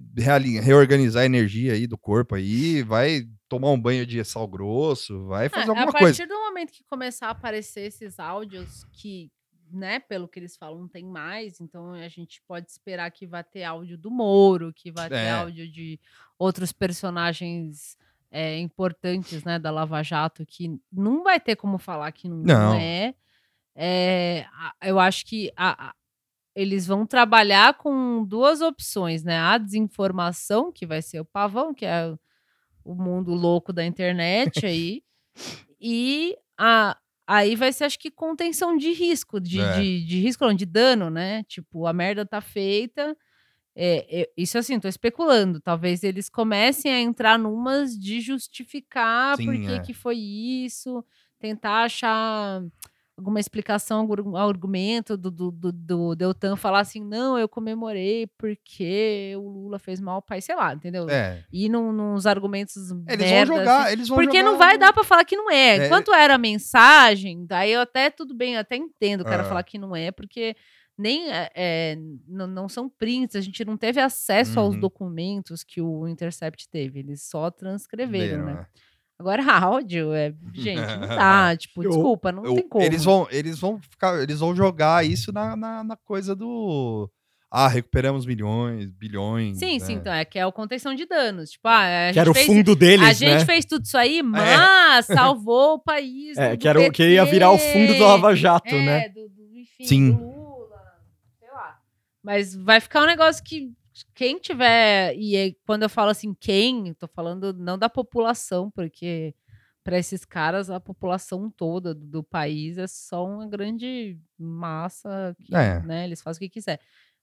reorganizar a energia aí do corpo aí, vai tomar um banho de sal grosso, vai fazer É, alguma a coisa. partir do momento que começar a aparecer esses áudios que né, pelo que eles falam, não tem mais. Então a gente pode esperar que vai ter áudio do Moro, que vai ter É. áudio de outros personagens é, importantes, né, da Lava Jato, que não vai ter como falar que não, não é. É, eu acho que a- a- eles vão trabalhar com duas opções, né? A desinformação, que vai ser o pavão, que é o mundo louco da internet aí, e a, aí vai ser, acho que, contenção de risco, de, É. de, de risco, não, de dano, né? Tipo, a merda tá feita. É, é, isso assim, tô especulando. Talvez eles comecem a entrar numas de justificar Sim, por que, é. que foi isso, tentar achar alguma explicação, algum argumento do, do, do, do Deltan falar assim, não, eu comemorei porque o Lula fez mal ao país, sei lá, entendeu? É. Ir num, nos argumentos Eles merda, vão jogar, assim. eles vão Porque jogar não vai dar pra falar que não é. É. Enquanto era a mensagem, daí eu até tudo bem, eu até entendo o cara Ah. falar que não é, porque nem é, é, não, não são prints, a gente não teve acesso aos Uhum. documentos que o Intercept teve, eles só transcreveram, Leram, né? né? Agora áudio, é, gente, não dá, tipo, Eu- desculpa, não Eu- tem como. Eles vão, eles vão ficar, eles vão jogar isso na, na, na coisa do ah, recuperamos milhões, bilhões. Sim, né? sim, então é que é o contenção de danos. Tipo, ah, a Que era o gente fez, fundo deles, a gente né? fez tudo isso aí, mas salvou o país. É, do que, era, o- que ia virar o fundo do Lava Jato, é, né? Do, do, enfim, Sim. do. Mas vai ficar um negócio que quem tiver, e aí, quando eu falo assim, quem, tô falando não da população, porque para esses caras a população toda do, do país é só uma grande massa que, É. né, eles fazem o que quiser.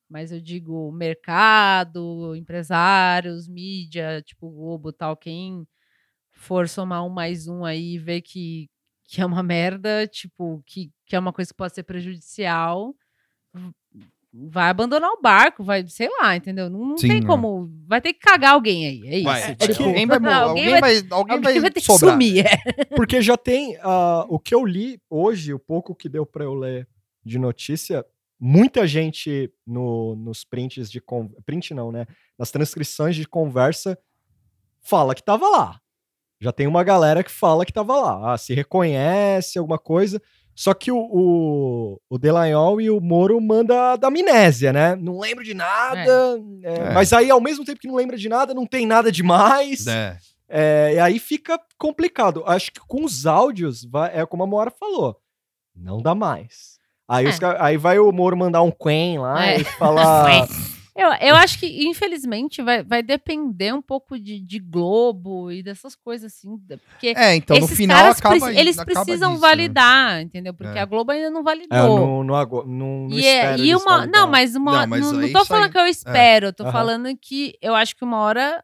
Mas eu digo mercado, empresários, mídia, tipo Globo e tal, quem for somar um mais um aí e ver que, que é uma merda, tipo, que, que é uma coisa que pode ser prejudicial, vai abandonar o barco, vai, sei lá, entendeu? Não, não Sim, tem é. como. Vai ter que cagar alguém aí. É isso. Vai, É vai, tipo, alguém vai, não, alguém vai, alguém alguém vai, vai ter que sobrar. sumir. É. Porque já tem. ah, o que eu li hoje, o pouco que deu pra eu ler de notícia, muita gente no, nos prints de. con- Print não, né? Nas transcrições de conversa fala que tava lá. Já tem uma galera que fala que tava lá. Ah, se reconhece alguma coisa. Só que o, o, o Delanhol e o Moro manda da amnésia, né? Não lembro de nada. é, É. Mas aí, ao mesmo tempo que não lembra de nada, não tem nada demais. É. É, e aí fica complicado. Acho que com os áudios, vai, é como a Moara falou, não dá mais. Aí, os É. ca- aí vai o Moro mandar um Quen lá É. e falar. Eu, eu acho que, infelizmente, vai, vai depender um pouco de, de Globo e dessas coisas assim. Porque É, então no esses final caras acaba eles acaba precisam disso, né? validar, entendeu? Porque É. a Globo ainda não validou. É, não, não, não, não E, é- e uma. validar. Não, mas uma. Não, Não, mas não, aí tô falando aí- que eu espero, eu tô Aham. falando que eu acho que uma hora.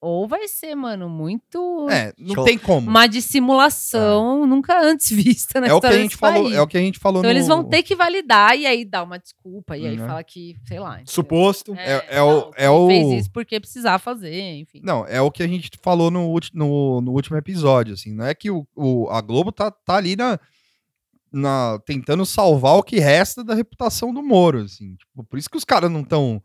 Ou vai ser, mano, muito. É, não Show. tem como. Uma dissimulação nunca antes vista na É o que a gente falou, país. é o que a gente falou Então no eles vão ter que validar e aí dar uma desculpa e aí Né. falar que, sei lá. entendeu? Suposto. É- é o- não, é o- Fez isso porque precisava fazer, enfim. Não, é o que a gente falou no, ulti- no, no último episódio, assim. Não é que o, o- a Globo tá, tá ali na, na- tentando salvar o que resta da reputação do Moro, assim. Tipo, por isso que os caras não estão,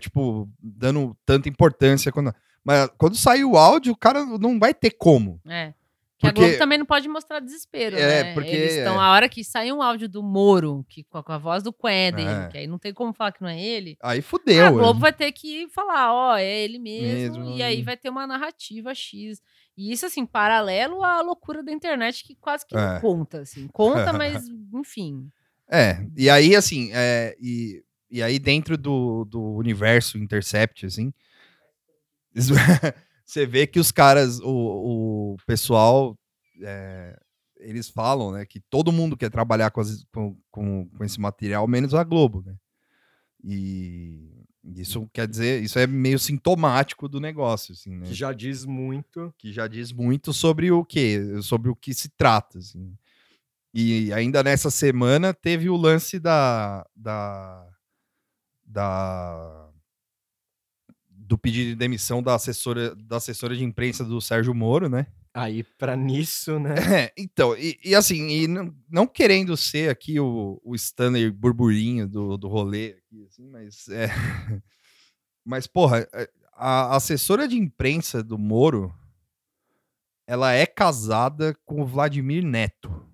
tipo, dando tanta importância. Quando, mas quando sair o áudio, o cara não vai ter como. É. Que a Porque- Globo também não pode mostrar desespero, É, né? porque- Eles estão, é. a hora que sair um áudio do Moro, que, com, a, com a voz do Queden, É. que aí não tem como falar que não é ele, Aí fudeu. a Globo é. vai ter que falar, ó, é ele mesmo, Mesmo, e aí e- vai ter uma narrativa X. E isso, assim, paralelo à loucura da internet, que quase que não É. conta, assim. Conta, mas, enfim. É, e aí, assim, é, e, e aí dentro do, do universo Intercept, assim, você vê que os caras, o, o pessoal, é, eles falam, né, que todo mundo quer trabalhar com, as- com, com, com esse material, menos a Globo, né? E isso quer dizer, isso é meio sintomático do negócio, assim, né? Que já diz muito. que já diz muito sobre o que, sobre o que se trata, assim. E ainda nessa semana teve o lance da da, da do pedido de demissão da assessora da assessora de imprensa do Sérgio Moro, né? Aí, pra nisso, né? É, então, e, e assim, e não, não querendo ser aqui o, o Stanley burburinho do, do rolê, aqui, assim, mas é. Mas, porra, é, a assessora de imprensa do Moro, ela é casada com o Vladimir Neto.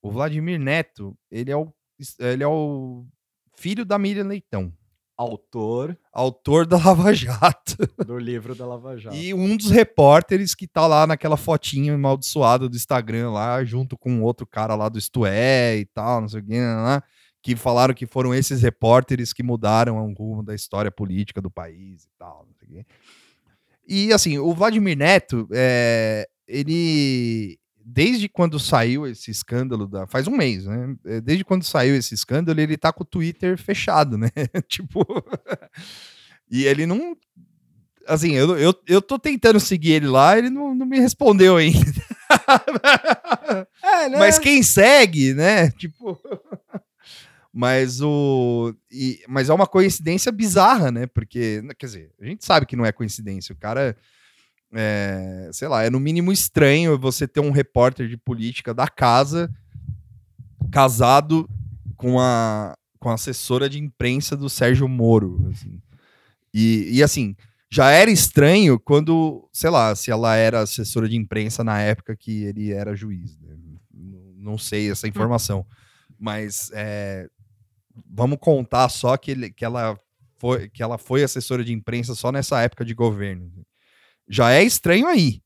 O Vladimir Neto, ele é o ele é o filho da Miriam Leitão, Autor autor da Lava Jato. do livro da Lava Jato. E um dos repórteres que tá lá naquela fotinha amaldiçoada do Instagram lá, junto com outro cara lá do Isto É e tal, não sei o que, lá, que falaram que foram esses repórteres que mudaram o rumo da história política do país e tal, não sei o quê. E assim, o Vladimir Neto, é, ele desde quando saiu esse escândalo da. Faz um mês, né? É, Desde quando saiu esse escândalo, ele tá com o Twitter fechado, né? tipo. e ele não. Assim, eu, eu, eu tô tentando seguir ele lá, ele não, não me respondeu ainda. É, né? Mas quem segue, né? Tipo. Mas o. e- mas é uma coincidência bizarra, né? Porque, quer dizer, a gente sabe que não é coincidência. O cara. É, sei lá, é no mínimo estranho você ter um repórter de política da casa casado com a, com a assessora de imprensa do Sérgio Moro. assim. E, e assim, já era estranho quando, sei lá, se ela era assessora de imprensa na época que ele era juiz. né? Não- sei essa informação. Mas é, vamos contar só que, ele, que, ela foi, que ela foi assessora de imprensa só nessa época de governo. Já é estranho aí.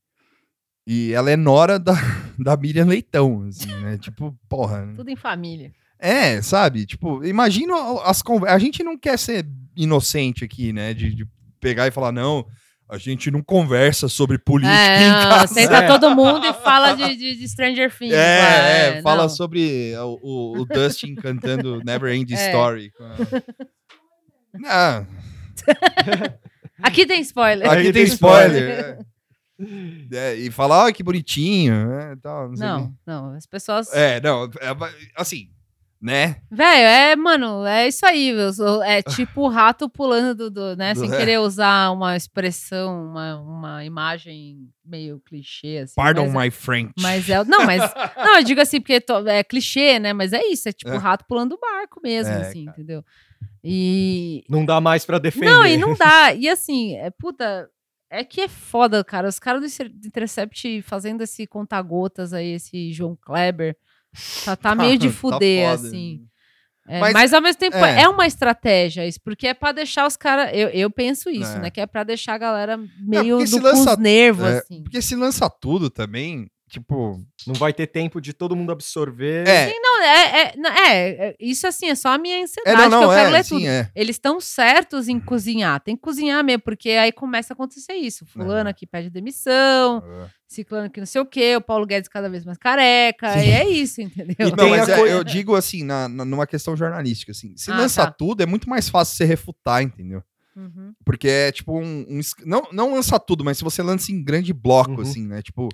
E ela é nora da, da Miriam Leitão, assim, né? Tipo, porra. Tudo em família. É, sabe? Tipo, imagina as conversas. A gente não quer ser inocente aqui, né? De, de pegar e falar, não, a gente não conversa sobre política É, em casa. senta É. todo mundo e fala de, de, de Stranger Things. lá, É, é, fala não. sobre o, o, o Dustin cantando Never End É. Story. Ah, Aqui tem spoiler. aqui tem spoiler. é. É, e falar, ah, que bonitinho. né, tal, não, Não, não, as pessoas. É, não, é, assim, né? Velho, é, mano, é isso aí. É tipo o rato pulando do, do- né? Do- sem é. querer usar uma expressão, uma, uma imagem meio clichê, assim. Pardon mas, my French. Mas é. Não, mas. Não, eu digo assim, porque é clichê, né? Mas é isso, é tipo É. o rato pulando do barco mesmo, É, assim, entendeu? E. Não dá mais pra defender. Não, e não dá. E assim, é puta. É que é foda, cara. Os caras do Inter- do Intercept fazendo esse conta-gotas aí, esse João Kleber. Tá, tá meio de Tá fuder, foda. assim. É, Mas- mas, ao mesmo tempo é. é, uma estratégia isso, porque é pra deixar os caras. Eu, eu penso isso, É. né? Que é pra deixar a galera meio porque se no, com lança- os nervos, é, assim. Porque se lança tudo também, tipo. Não vai ter tempo de todo mundo absorver. É, Não, é, é, é, é, isso assim, é só a minha é ansiedade não, não, que eu quero é, ler sim, tudo. é. Eles estão certos em cozinhar, tem que cozinhar mesmo, porque aí começa a acontecer isso. Fulano É. aqui pede demissão, ciclano que não sei o quê, o Paulo Guedes cada vez mais careca, Sim. e é isso, entendeu? E Não, mas é, coisa- eu digo assim, na, na- numa questão jornalística, assim, se Ah, lança tá. tudo, é muito mais fácil você refutar, entendeu? Uhum. Porque é tipo um. um não, não lança tudo, mas se você lança em grande bloco, Uhum. assim, né? Tipo.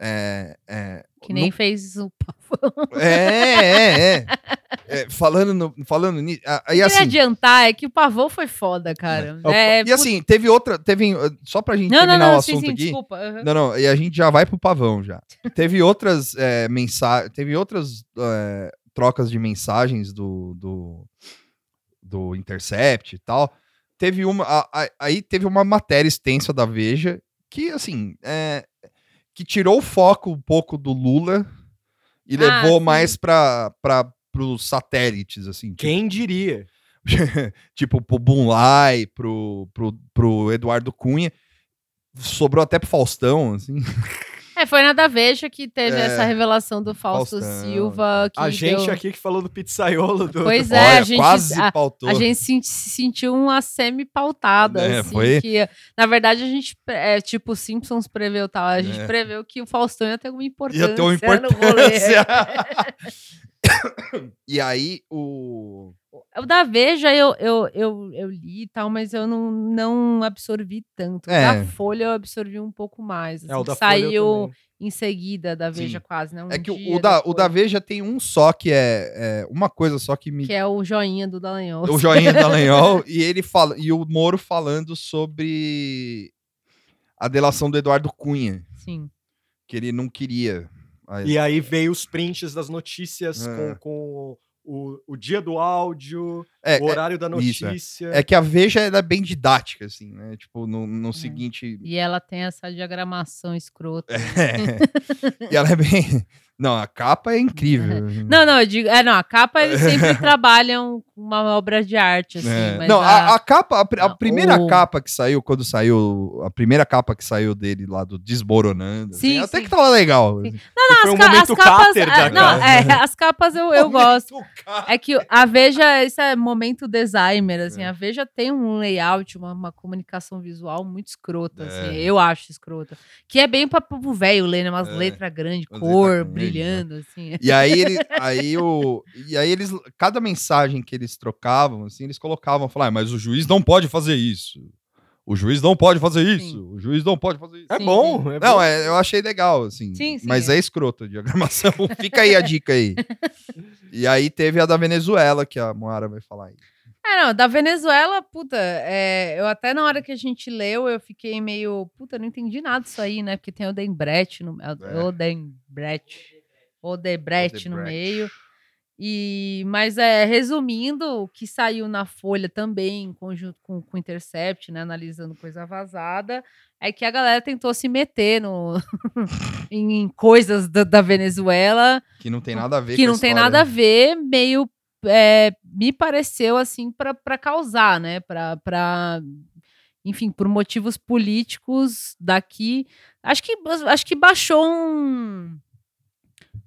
É, é, Que nem fez o pavão. não- é, é, é. É, falando, no, falando nisso. Aí assim. adiantar é que o pavão foi foda, cara. É. É, E assim, teve outra. Teve. uh, Só pra gente não, não, terminar o não, sim, assunto sim, aqui. desculpa. uhum. Não, não, e a gente já vai pro pavão já. Teve outras é, mensagens, teve outras é, trocas de mensagens do, do, do Intercept e tal. Teve uma, a- a- aí teve uma matéria extensa da Veja que, assim, é, que tirou o foco um pouco do Lula e Ah, levou sim. mais para os satélites, assim. tipo- Quem diria? tipo, pro Bunlai, pro, pro, pro Eduardo Cunha. Sobrou até pro Faustão, assim. É, foi na da Veja que teve É. essa revelação do Fausto Faustão. Silva. Que A gente deu- aqui que falou do pizzaiolo do. Pois é, Olha, a gente, quase a, pautou. a gente se, se sentiu uma semi-pautada. É, assim, foi? que, na verdade, a gente, é, tipo, Simpsons preveu tal. A gente É. preveu que o Faustão ia ter alguma importância. Ia ter uma no rolê. importância. e aí, o. O da Veja eu, eu, eu, eu li e tal, mas eu não, não absorvi tanto. É. Da Folha eu absorvi um pouco mais. É, o assim, da saiu em seguida da Veja Sim. quase, né? Um É que o, dia o da, o da Veja tem um só que é, é uma coisa só que me. Que é o joinha do Dallagnol. O joinha da Lenhol e ele fala. E o Moro falando sobre a delação do Eduardo Cunha, Sim. que ele não queria. Aí- E aí veio os prints das notícias É. com, com o, o dia do áudio, é, o horário da isso, é. notícia. é que a Veja é bem didática, assim, né? Tipo, no, no seguinte. E ela tem essa diagramação escrota. É. e ela é bem. Não, a capa é incrível. Não, não, eu digo. É, não, a capa eles sempre trabalham uma obra de arte, assim. É. Não, a, a capa, a, a Não, primeira o- capa que saiu, quando saiu, a primeira capa que saiu dele lá do Desmoronando, assim, Sim, até sim. que tava legal. Sim. Foi as um ca- as capas, cáter da é, não, casa. é, as capas eu, eu gosto. Ca- É que a Veja, isso é momento designer, assim, a Veja tem um layout, uma, uma comunicação visual muito escrota, assim, É. eu acho escrota. Que é bem pra povo velho ler, né, umas É, letras grandes, umas cor, letras brilhando, assim. E aí, ele, aí, o, e aí eles, cada mensagem que eles trocavam, assim, eles colocavam, falavam, ah, mas o juiz não pode fazer isso. O juiz não pode fazer isso. Sim. O juiz não pode fazer isso. É Sim, bom, é Não, bom. é, eu achei legal, assim. Sim, sim, mas é. é. escroto a diagramação. Fica aí a dica aí. e aí teve a da Venezuela, que a Moara vai falar aí. É, não, da Venezuela, puta, é, eu até na hora que a gente leu, eu fiquei meio, puta, não entendi nada disso aí, né? Porque tem o Odembrecht no, É. Odembrecht, Odebrecht no meio. E, mas é, resumindo, o que saiu na Folha também, em conjunto com, o Intercept, né, analisando coisa vazada, é que a galera tentou se meter no, em, em coisas da, da Venezuela Que não tem nada a ver que não tem nada a ver, meio é, me pareceu assim para causar, né? Para enfim, por motivos políticos daqui, acho que acho que baixou um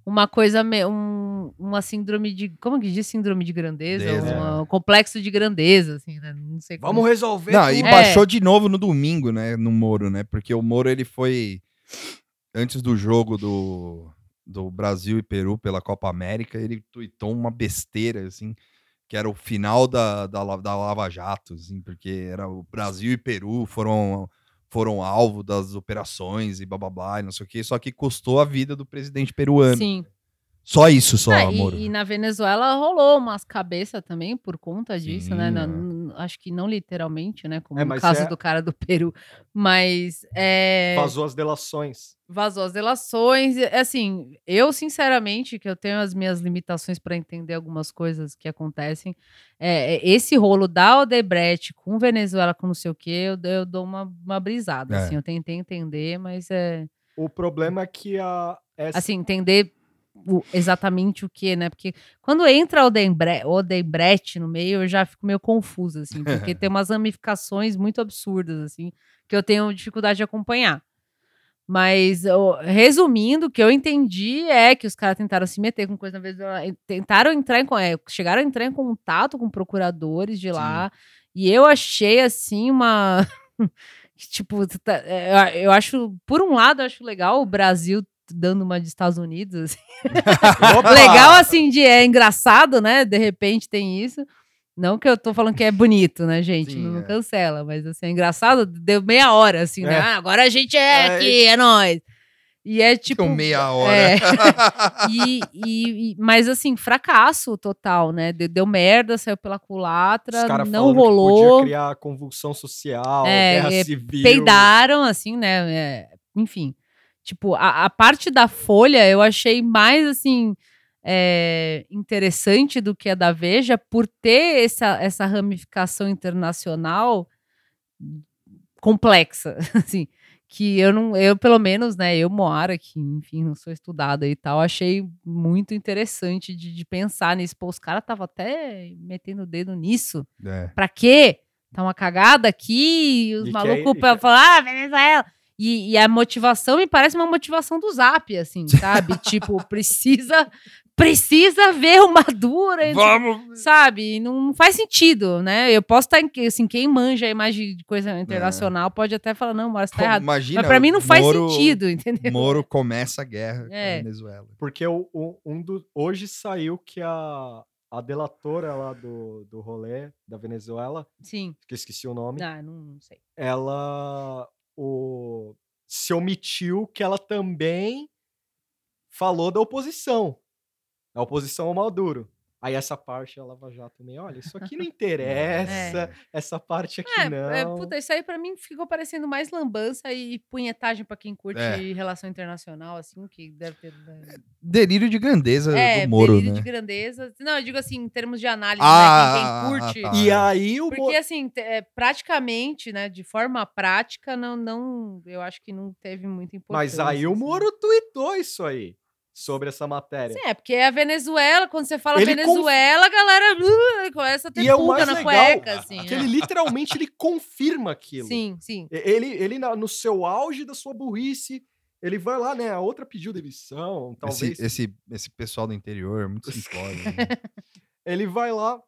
uma coisa um, uma síndrome de como que diz síndrome de grandeza, Grandeza. Uma- um complexo de grandeza, assim, né? Não sei como. Vamos resolver Não, tudo. e É. baixou de novo no domingo, né? No Moro, né? Porque o Moro, ele foi. Antes do jogo do, do Brasil e Peru pela Copa América, ele tuitou uma besteira, assim, que era o final da, da, da Lava Jato, assim, porque era o Brasil e Peru foram, foram alvo das operações e bababá e não sei o quê, só que custou a vida do presidente peruano. Sim. Só isso, só, Ah, Moro. e, e na Venezuela rolou umas cabeças também por conta disso, Sim, né? é. Não- não- acho que não literalmente, né? Como É, no caso é- do cara do Peru. Mas é, Vazou as delações. vazou as delações. Assim, eu, sinceramente, que eu tenho as minhas limitações para entender algumas coisas que acontecem. é, é, esse rolo da Odebrecht com Venezuela, com não sei o quê, eu, eu dou uma, uma brisada. É. Assim, eu tentei entender, mas é. O problema é que a. essa- assim, entender o- exatamente o que, né? Porque quando entra o Odembre- Odebrecht no meio, eu já fico meio confusa, assim, porque tem umas ramificações muito absurdas, assim, que eu tenho dificuldade de acompanhar. Mas, ó, resumindo, o que eu entendi é que os caras tentaram se meter com coisa na Venezuela, e tentaram entrar em, é, chegaram a entrar em contato com procuradores de lá, e eu achei, assim, uma... tipo, tá- é, eu eu acho, por um lado, eu acho legal o Brasil dando uma de Estados Unidos, assim. Legal, assim, de, é engraçado, né? De repente tem isso. Não que eu tô falando que é bonito, né, gente? Sim, não é. cancela, mas assim, é engraçado, deu meia hora, assim, né? É. Ah, agora a gente é É, aqui, é nóis. E é tipo. Ficou meia hora. é. E, e- e- mas assim, fracasso total, né? Deu, deu merda, saiu pela culatra, não rolou. Podia criar convulsão social, É, guerra é, civil. peidaram, assim, né? é, enfim. Tipo, a, a parte da Folha eu achei mais, assim, é, interessante do que a da Veja por ter essa, essa ramificação internacional complexa, assim. Que eu não, eu pelo menos, né, eu, Moara, que enfim, não sou estudada e tal, achei muito interessante de, de pensar nisso. Pô, os caras estavam até metendo o dedo nisso. É. Pra quê? Tá uma cagada aqui, e os E que malucos aí- pra falar, ah, Venezuela. E, e a motivação me parece uma motivação do Zap, assim, sabe? tipo, precisa precisa ver o Maduro, e- Vamos! sabe? Não faz sentido, né? Eu posso estar, em- assim, quem manja a imagem de coisa internacional pode até falar, não, mas tá errado. Imagina, Mas pra mim não faz Moro- sentido, entendeu? Moro começa a guerra com É. a Venezuela. Porque o, o- um do, hoje saiu que a, a delatora lá do, do rolê da Venezuela, Sim. que esqueci o nome, Ah, não, não sei. ela o, se omitiu que ela também falou da oposição. A oposição ao Maduro. Aí essa parte a Lava Jato também, olha, isso aqui não interessa, essa parte aqui É, não. é, puta, isso aí pra mim ficou parecendo mais lambança e punhetagem pra quem curte É. relação internacional, assim, que deve ter. né? Delírio de grandeza É, do Moro, delírio né? de grandeza. Não, eu digo assim, em termos de análise, Ah, né? Quem, quem curte. ah, tá. E aí o Porque, assim, te- é, praticamente, né, de forma prática, não, não, eu acho que não teve muita importância. Mas aí o assim. Moro tweetou isso aí. Sobre essa matéria. Sim, é porque a Venezuela, quando você fala Ele Venezuela, a galera uh, começa a ter E é mais na legal, cueca, assim. Que é. ele literalmente ele confirma aquilo. Sim, sim. Ele, ele no seu auge da sua burrice, ele vai lá, né? A outra pediu demissão, talvez. Esse, esse, esse pessoal do interior é muito simplório. né? Ele vai lá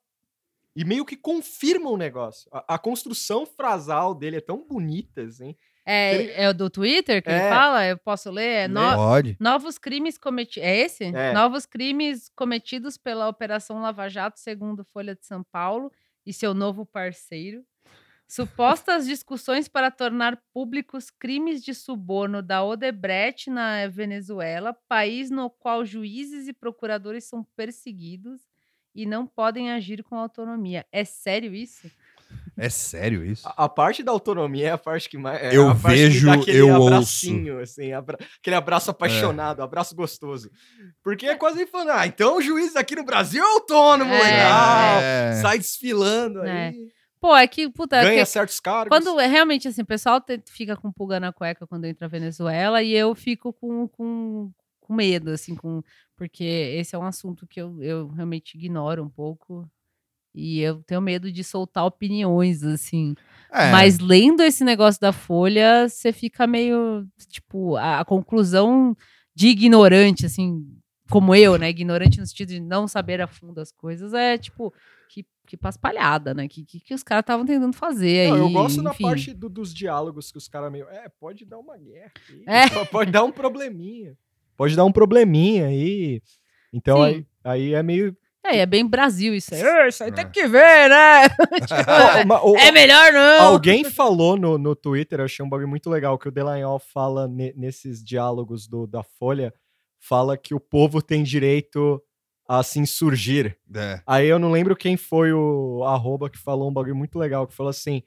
e meio que confirma o negócio. A, a construção frasal dele é tão bonita, assim. É, Ele- é o do Twitter que ele É. fala? Eu posso ler? É no- Pode. Novos crimes cometidos. É esse? É. Novos crimes cometidos pela Operação Lava Jato, segundo Folha de São Paulo e seu novo parceiro. Supostas discussões para tornar públicos crimes de suborno da Odebrecht na Venezuela, país no qual juízes e procuradores são perseguidos e não podem agir com autonomia. É sério isso? É sério isso? A, a parte da autonomia é a parte que mais. é Eu a parte que vejo, dá aquele eu abracinho, assim, abra- aquele abraço apaixonado, abraço gostoso. Porque é quase falando, ah, então o juiz aqui no Brasil é autônomo, É, legal. É. Sai desfilando É. aí, Pô, é que, puta, é ganha que- certos cargos. Quando é realmente assim, o pessoal te- fica com pulga na cueca quando entra a Venezuela e eu fico com, com, com medo, assim, com, porque esse é um assunto que eu, eu realmente ignoro um pouco e eu tenho medo de soltar opiniões, assim. É. Mas lendo esse negócio da Folha, você fica meio, tipo, a, a conclusão de ignorante, assim, como eu, né? Ignorante no sentido de não saber a fundo as coisas, é tipo, que, que paspalhada, né? Que, que, que os caras estavam tentando fazer Não, aí. eu gosto da enfim. parte do- dos diálogos que os caras meio. É, pode dar uma guerra. Aqui, É. po- Pode dar um probleminha. Pode dar um probleminha aí. Então Sim. aí, aí é meio. É, é bem Brasil isso aí. "Ah, Isso aí tem É. que ver, né? Ó, ma- o- é melhor não. Alguém falou no, no Twitter, eu achei um bagulho muito legal, que o Delanhol fala ne- nesses diálogos do, da Folha, fala que o povo tem direito a se insurgir. É. Aí eu não lembro quem foi o arroba que falou um bagulho muito legal, que falou assim,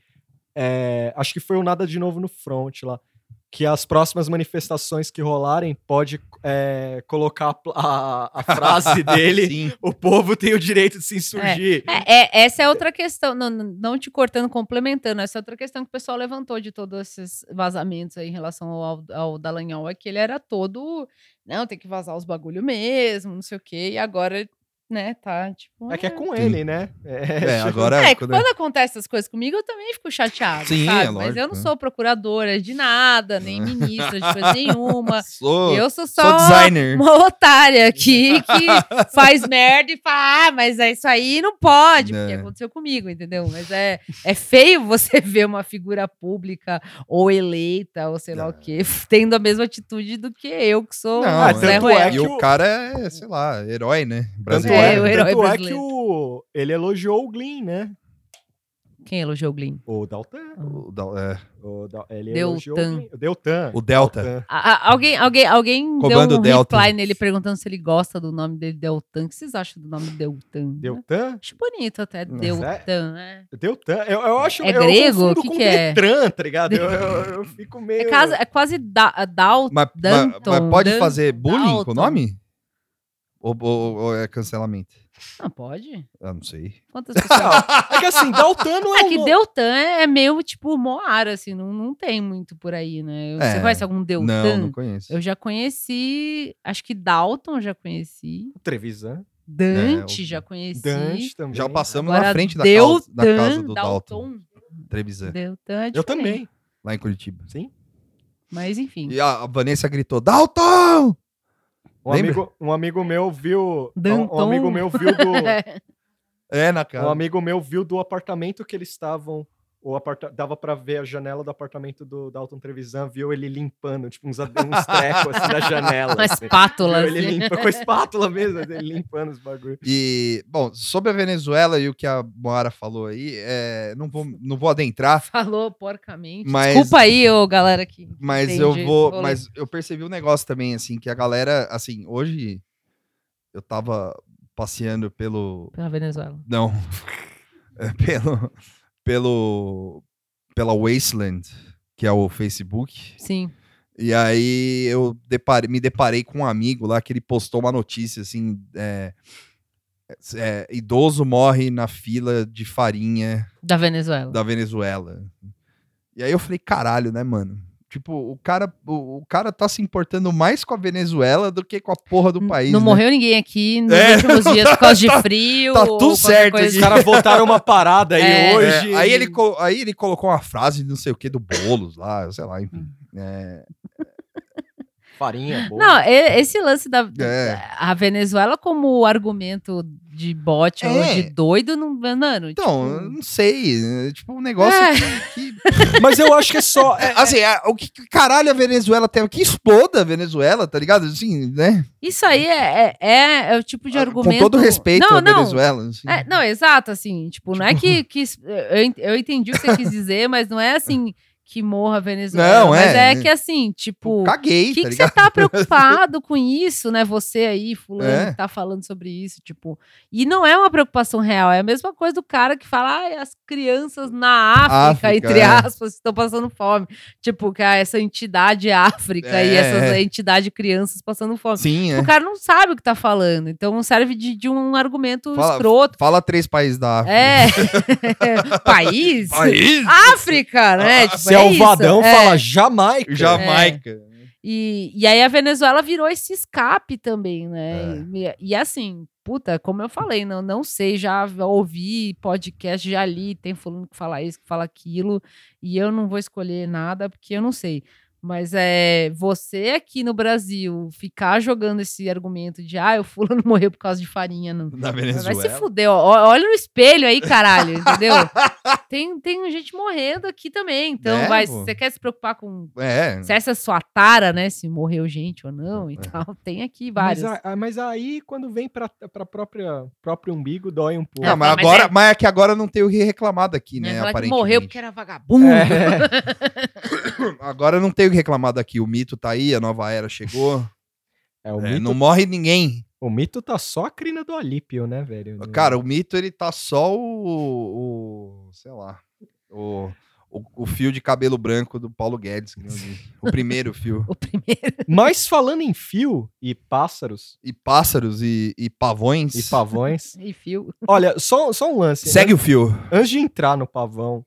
é, acho que foi o Nada de Novo no Front lá, que as próximas manifestações que rolarem pode é, colocar a a, a frase dele, o povo tem o direito de se insurgir. É, é, essa é outra questão, não, não- não te cortando, complementando, essa é outra questão que o pessoal levantou de todos esses vazamentos aí em relação ao, ao Dallagnol, é que ele era todo, não, tem que vazar os bagulho mesmo, não sei o quê, e agora, né, tá, tipo... É que é com Sim. ele, né? É, tipo, agora. É, que quando- quando acontece essas coisas comigo, eu também fico chateada, Sim, sabe? é Mas eu não lógico, né? sou procuradora de nada, nem ministra de coisa nenhuma. Sou, eu sou só sou designer. uma otária aqui que faz merda e fala, ah, mas é isso aí não pode, porque É. aconteceu comigo, entendeu? Mas é, é feio você ver uma figura pública ou eleita, ou sei lá o quê, tendo a mesma atitude do que eu, que sou Não, um é, Zé é Ruela. E que o o- cara é, sei lá, herói, né? Tanto Brasileiro. É, é, o herói tanto é que brasileiro. o, ele elogiou o Glyn, né? Quem elogiou o Glyn? O Daltan. O, é, O Dal- ele Deltan. elogiou o. O Deltan. o Delta. Deltan. A- a- alguém alguém, alguém deu Comando um Delta. reply nele perguntando se ele gosta do nome dele, Deltan. O que vocês acham do nome Deltan? Deltan? Acho bonito até, Mas Deltan, né? Deltan. Eu, eu acho É eu grego? O que com que é? Detran, tá ligado? Eu, eu, eu fico meio. É quase, é quase da, Dal, Mas, mas- mas pode Dan- fazer bullying com Dalton. o nome? Ou, ou- ou é cancelamento? Não, pode. Eu não sei. Quantas pessoas... É que assim, Daltan não é, É um que no- Deltan é meio, tipo, Moara, assim, não, não tem muito por aí, né? Você É. conhece algum Deltan? Não, não conheço. Eu já conheci, acho que Dalton já conheci, Trevisan. Dante É, o já conheci. Dante também. Já passamos Agora, na frente da, casa, da casa do Dalton. Dalton. Trevisan, Deltan é Eu diferente. também. lá em Curitiba. Sim. Mas enfim. E a, a Vanessa gritou, Dalton! Um Lembra? amigo, um amigo meu viu. Um, um amigo meu viu do. É, na um cara. amigo meu viu do apartamento que eles estavam. O dava pra ver a janela do apartamento do Dalton Trevisan, viu ele limpando, tipo, uns, uns trecos assim na janela. Uma assim. espátula, Viu ele assim. limpa com a espátula mesmo, ele limpando os bagulhos. E, bom, sobre a Venezuela e o que a Moara falou aí, é, não, vou, não vou adentrar, Falou porcamente. Mas- Desculpa aí, ô galera aqui. mas Entendi, eu vou. vou ler. Mas eu percebi um negócio também, assim, que a galera, assim, hoje eu tava passeando pelo. Pela Venezuela. Não. Pelo. Pelo. Pela Wasteland, que é o Facebook. Sim. E aí eu me deparei com um amigo lá que ele postou uma notícia assim: é, é, idoso morre na fila de farinha Da Venezuela. da Venezuela. E aí eu falei, caralho, né, mano? Tipo, o cara, o, o cara tá se importando mais com a Venezuela do que com a porra do país. não né? morreu ninguém aqui nos É, últimos dias por causa de frio. tá tudo certo. Os caras voltaram uma parada aí É. É, hoje. aí, ele, aí ele colocou uma frase de não sei o que do Boulos lá, sei lá, enfim. É, Farinha, boa. Não, esse lance da É. a Venezuela como argumento de bote ou É. de doido, não, mano. então, eu tipo, não sei. é, tipo, um negócio É. que. Mas eu acho que é só. é- Assim, é, o que que caralho a Venezuela tem? Que exploda a Venezuela, tá ligado? Assim, né? isso aí é, é, é- é o tipo de argumento. Com todo respeito não, à não, Venezuela. assim. É, não, exato, assim, tipo, não é que, que ent- eu entendi o que você quis dizer, mas não é assim que morra a Venezuela. Não, mas é. é, que assim, tipo, Caguei, o que, tá que você tá preocupado com isso, né? Você aí, fulano, É. que tá falando sobre isso, tipo. E não é uma preocupação real, é a mesma coisa do cara que fala, ah, as crianças na África, África, entre é. aspas, estão passando fome. Tipo, que ah, essa entidade África e É, essas é. entidade crianças passando fome. Sim, é. O cara não sabe o que tá falando, então serve de, de um argumento Fala- escroto. Fala três países da África. É. País? País? África, né? Tipo, Se é é o isso, Vadão, é. fala Jamaica. Jamaica. E, e aí a Venezuela virou esse escape também, né? É. E, e assim, puta, como eu falei, não, não sei, já ouvi podcast, já li, tem fulano que fala isso, que fala aquilo, e eu não vou escolher nada porque eu não sei. Mas é você aqui no Brasil ficar jogando esse argumento de ah, o fulano morreu por causa de farinha. Não. Na Vai Venezuela. se fuder, ó. olha no espelho aí, caralho, entendeu? tem, tem gente morrendo aqui também. Então, É, vai, pô. você quer se preocupar com É. se essa é sua tara, né? Se morreu gente ou não e tal. Tem aqui Mas, vários. a- a- mas aí, quando vem pra, pra própria, próprio umbigo, dói um pouco. Não, mas, mas agora, é- mas é que agora não tem o que reclamar daqui, né? né? Aparentemente. morreu porque era vagabundo. É, Agora não tem o que reclamar daqui. O mito tá aí, a nova era chegou. é, o, É, mito, não morre ninguém. o mito tá só a crina do Alípio, né, velho? Cara, o mito ele tá só o. o- sei lá. O, o, o fio de cabelo branco do Paulo Guedes. O primeiro fio. O primeiro. Mas falando em fio e pássaros E pássaros e, e pavões. e pavões, E fio. olha, só, só um lance. Segue o fio. Antes de entrar no pavão,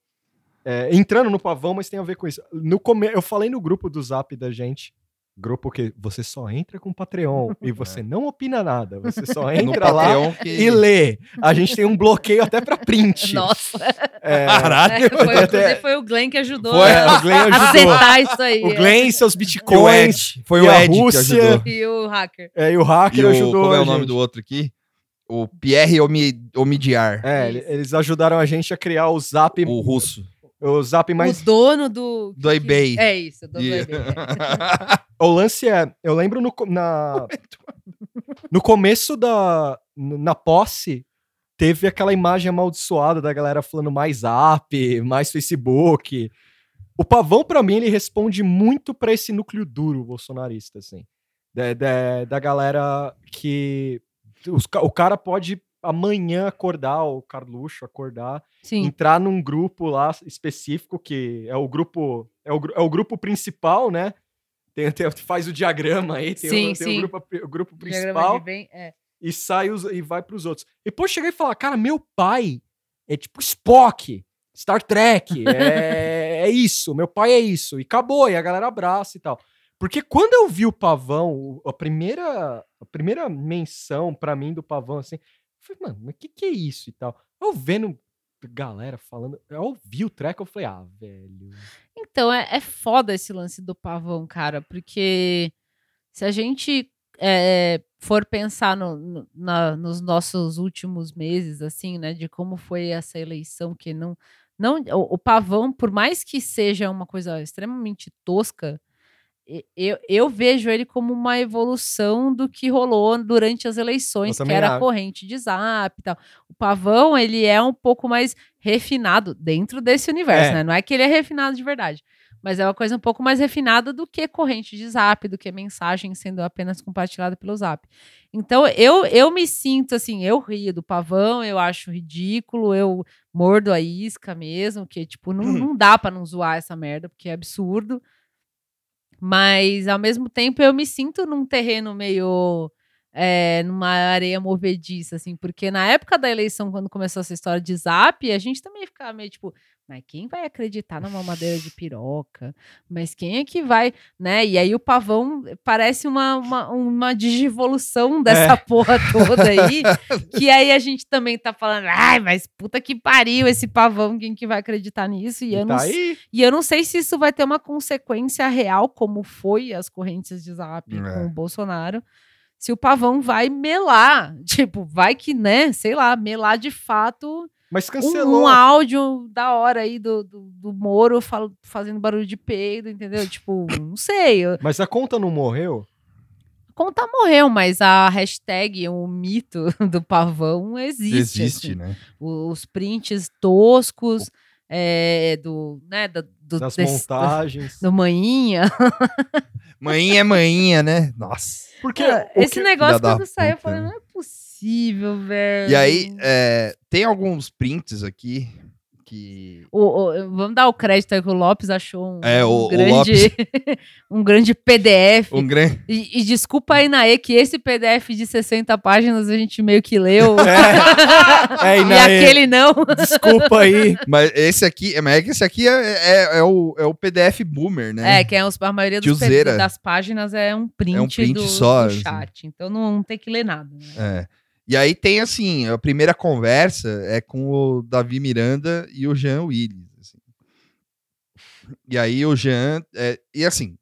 é, entrando no pavão, mas tem a ver com isso. No come... Eu falei no grupo do zap da gente. Grupo que você só entra com Patreon e você não opina nada. Você só É. No entra lá que... e lê. A gente tem um bloqueio até pra print. Nossa. É, Caralho. É, foi, até- inclusive foi o Glenn que ajudou Foi, a o Glenn ajudou. acertar isso aí. O Glenn e seus E o bitcoins. Ed. Foi e o a Ed que Rússia. ajudou. E o hacker. É, e o hacker E o, ajudou. como é a o nome gente. do outro aqui? O Pierre Omi- Omidyar. É, ele- eles ajudaram a gente a criar o zap, O russo. O zap mais O dono do. Do eBay. É isso, o dono E- do eBay. é. O lance é, eu lembro no, na, no começo da, na posse, teve aquela imagem amaldiçoada da galera falando mais app, mais Facebook. O Pavão, pra mim, ele responde muito pra esse núcleo duro bolsonarista, assim. Da, da, da galera que os o cara pode amanhã acordar, o Carluxo acordar, Sim. entrar num grupo lá específico que é o grupo é o, é o grupo principal, né? Tem, tem- faz o diagrama aí, tem, Sim, o, tem sim. O, grupo, o grupo principal de bem- é. e sai os, e vai pros outros. E depois chegar e falar, cara, meu pai é tipo Spock, Star Trek, é, é isso, meu pai é isso. E acabou, e a galera abraça e tal. Porque quando eu vi o Pavão, o- a primeira, a primeira menção pra mim do Pavão, assim, eu falei, mano, mas o que, que é isso e tal? Eu vendo galera falando, eu ouvi o treco, eu falei, ah, velho. Então, é, é foda esse lance do pavão, cara, porque se a gente é, for pensar no- na- nos nossos últimos meses, assim, né, de como foi essa eleição, que não. não o, o pavão, por mais que seja uma coisa extremamente tosca, eu, eu vejo ele como uma evolução do que rolou durante as eleições, que era acho. corrente de zap e tal. O pavão, ele é um pouco mais refinado dentro desse universo, É. né? Não é que ele é refinado de verdade, mas é uma coisa um pouco mais refinada do que corrente de zap, do que mensagem sendo apenas compartilhada pelo zap. Então, eu, eu me sinto assim, eu rio do pavão, eu acho ridículo, eu mordo a isca mesmo, que, tipo, não, não dá pra não zoar essa merda, porque é absurdo. Mas, ao mesmo tempo, eu me sinto num terreno meio é, numa areia movediça, assim, porque na época da eleição, quando começou essa história de zap, a gente também ficava meio tipo, mas quem vai acreditar numa madeira de piroca? Mas quem é que vai, né? E aí o pavão parece uma, uma, uma digivolução dessa É. porra toda aí, que aí a gente também tá falando, ai, mas puta que pariu esse pavão, quem que vai acreditar nisso? E eu, não, tá s- aí. e eu não sei se isso vai ter uma consequência real, como foi as correntes de zap É. com o Bolsonaro. Se o pavão vai melar, tipo, vai que, né, sei lá, melar de fato Mas um, cancelou. um áudio da hora aí do, do, do Moro fal- fazendo barulho de peido, entendeu? Tipo, não sei. Mas a conta não morreu? A conta morreu, mas a hashtag, o mito do pavão existe. Existe, assim. né? O- Os prints toscos é, do, né, da- do, Das desse- do, montagens. do manhinha. Manhinha é manhinha, né? Nossa. Porque Cara, esse que- negócio quando saiu, eu falei, né? não é possível, velho. E aí, é, tem alguns prints aqui que. O- o- vamos dar o crédito aí que o Lopes achou um, É, um o- o grande, um grande PDF. Um grande. E, e desculpa aí, Naê, que esse PDF de 60 páginas a gente meio que leu. É, e e aquele não. Desculpa aí. Mas esse aqui, mas é esse aqui é, é, é o, é o PDF Boomer, né? É, que é os, a maioria dos das páginas é um print, É um print do, só, do assim. chat. Então não, não tem que ler nada. né? É. E aí tem assim, a primeira conversa é com o Davi Miranda e o Jean Willis. assim. E aí o Jean. é, e assim,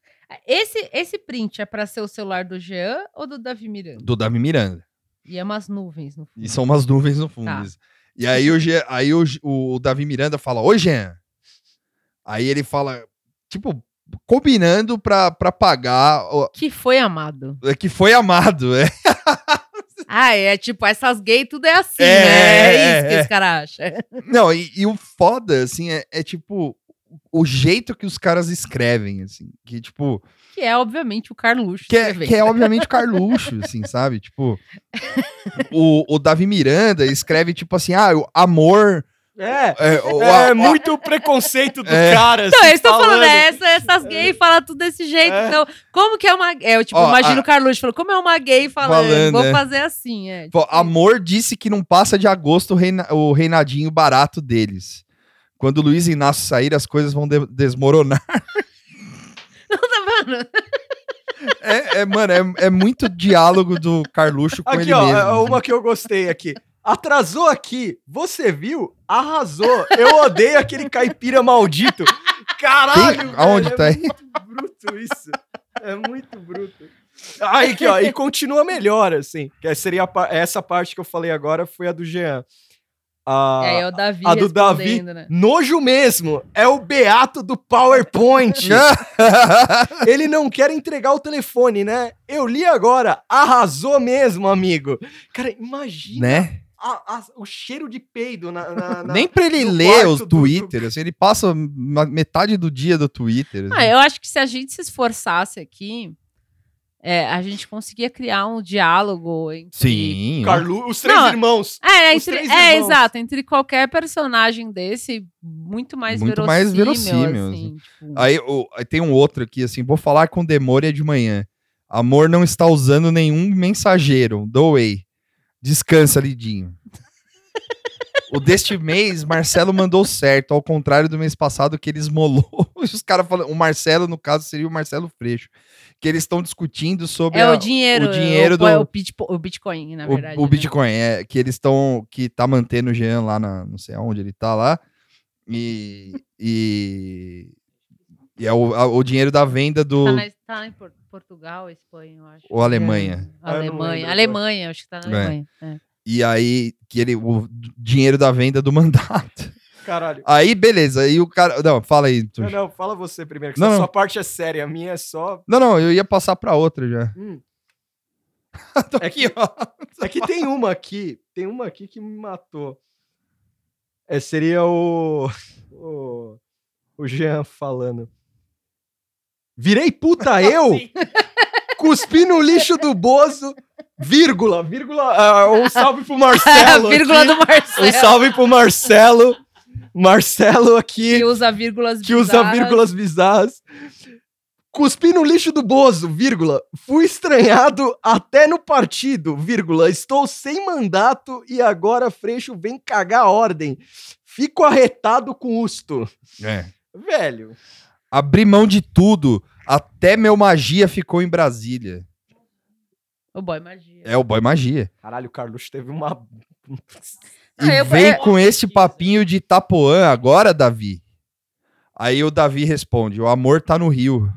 Esse, esse print é pra ser o celular do Jean ou do Davi Miranda? do Davi Miranda. E é umas nuvens no fundo. E são umas nuvens no fundo. Tá. E aí, o, Jean- aí o, o Davi Miranda fala: Oi, Jean. Aí ele fala, tipo, combinando pra, pra pagar. o- Que foi amado. é que foi amado. É. Ah, é tipo, essas gays tudo é assim, É, né? É, é, isso que é. esse cara acha. Não, e, e o foda, assim, é, é tipo. O jeito que os caras escrevem, assim. Que, tipo. Que é, obviamente, o Carluxo. Que é, que é obviamente Carluxo, assim, sabe? Tipo. O, o Davi Miranda escreve, tipo assim, ah, o amor. É. É, o- É, a- a- muito preconceito do É. cara. Então, assim, eu estou falando, falando. é, essa- essas gays falam tudo desse jeito. É. Então, como que é uma. É, eu, tipo, Ó, imagino a- o Carluxo falou, como é uma gay falando? Falando, Vou é. fazer assim, é. Tipo, amor disse que não passa de agosto o, reina- o reinadinho barato deles. Quando o Luiz Inácio sair, as coisas vão de- desmoronar. tá vendo? É, é, mano, é, é muito diálogo do Carluxo com Aqui, ele ó, mesmo. é uma que eu gostei aqui. Atrasou aqui, você viu? Arrasou. Eu odeio aquele caipira maldito. Caralho, Quem? Aonde velho, tá é aí? muito bruto isso. É muito bruto. Aí, aqui, ó, e continua melhor, assim. Que seria a essa parte que eu falei agora foi a do Jean. A, É, é o Davi a do Davi, né? nojo mesmo. É o beato do PowerPoint. Ele não quer entregar o telefone, né? Eu li agora. Arrasou mesmo, amigo. Cara, imagina né? A- a- o cheiro de peido na. na- na- Nem pra ele ler quarto os do- do- Twitter, assim, ele passa metade do dia do Twitter. assim. Ah, eu acho que se a gente se esforçasse aqui, é, a gente conseguia criar um diálogo entre. Sim. Carlu, os três Não, irmãos. É, Os entre, três é irmãos. exato, entre qualquer personagem desse, muito mais Muito verossímil. mais verossímil, assim, tipo. Aí, o- aí tem um outro aqui, assim, vou falar com Demônia de manhã. Amor não está usando nenhum mensageiro. Doei. Descansa, Lidinho. o deste mês, Marcelo mandou certo, ao contrário do mês passado que ele esmolou. Os caras falam, o Marcelo, no caso, seria o Marcelo Freixo. Que eles estão discutindo sobre É a- o dinheiro. o dinheiro o, do o, Bitpo- o Bitcoin, na o- verdade. o, né? Bitcoin. É, que eles estão. Que tá mantendo o Jean lá na. Não sei aonde ele tá lá. E. E. E é o, a- o dinheiro da venda do. Tá, na, tá em Por- Portugal, Espanha, eu acho. Ou Alemanha. Não Alemanha. Alemanha, acho que tá na É. Alemanha. é. E aí, que ele, o dinheiro da venda do mandato. Caralho. Aí, beleza. Aí o cara. Não, fala aí. Não, Tuxo. não, fala você primeiro, que Não, não. sua parte é séria, a minha é só. Não, não, eu ia passar pra outra já. Hum. Tô É aqui, que- ó. É que tem uma aqui, tem uma aqui que me matou. É, seria o, o. O Jean falando. Virei puta eu? Cuspi no lixo do Bozo, vírgula, vírgula. ah, um salve pro Marcelo. vírgula aqui. do Marcelo. Um salve pro Marcelo. Marcelo aqui. Que usa vírgulas que usa bizarras. vírgulas bizarras. Cuspi no lixo do Bozo, vírgula. Fui estranhado até no partido, vírgula. Estou sem mandato e agora Freixo vem cagar a ordem. Fico arretado com usto. É. Velho. Abri mão de tudo. Até meu magia ficou em Brasília. O boy magia. É o boy magia. Caralho, o Carluxo teve uma. E Ah, eu- vem com esse papinho de Itapuã agora, Davi. Aí o Davi responde: o amor tá no Rio.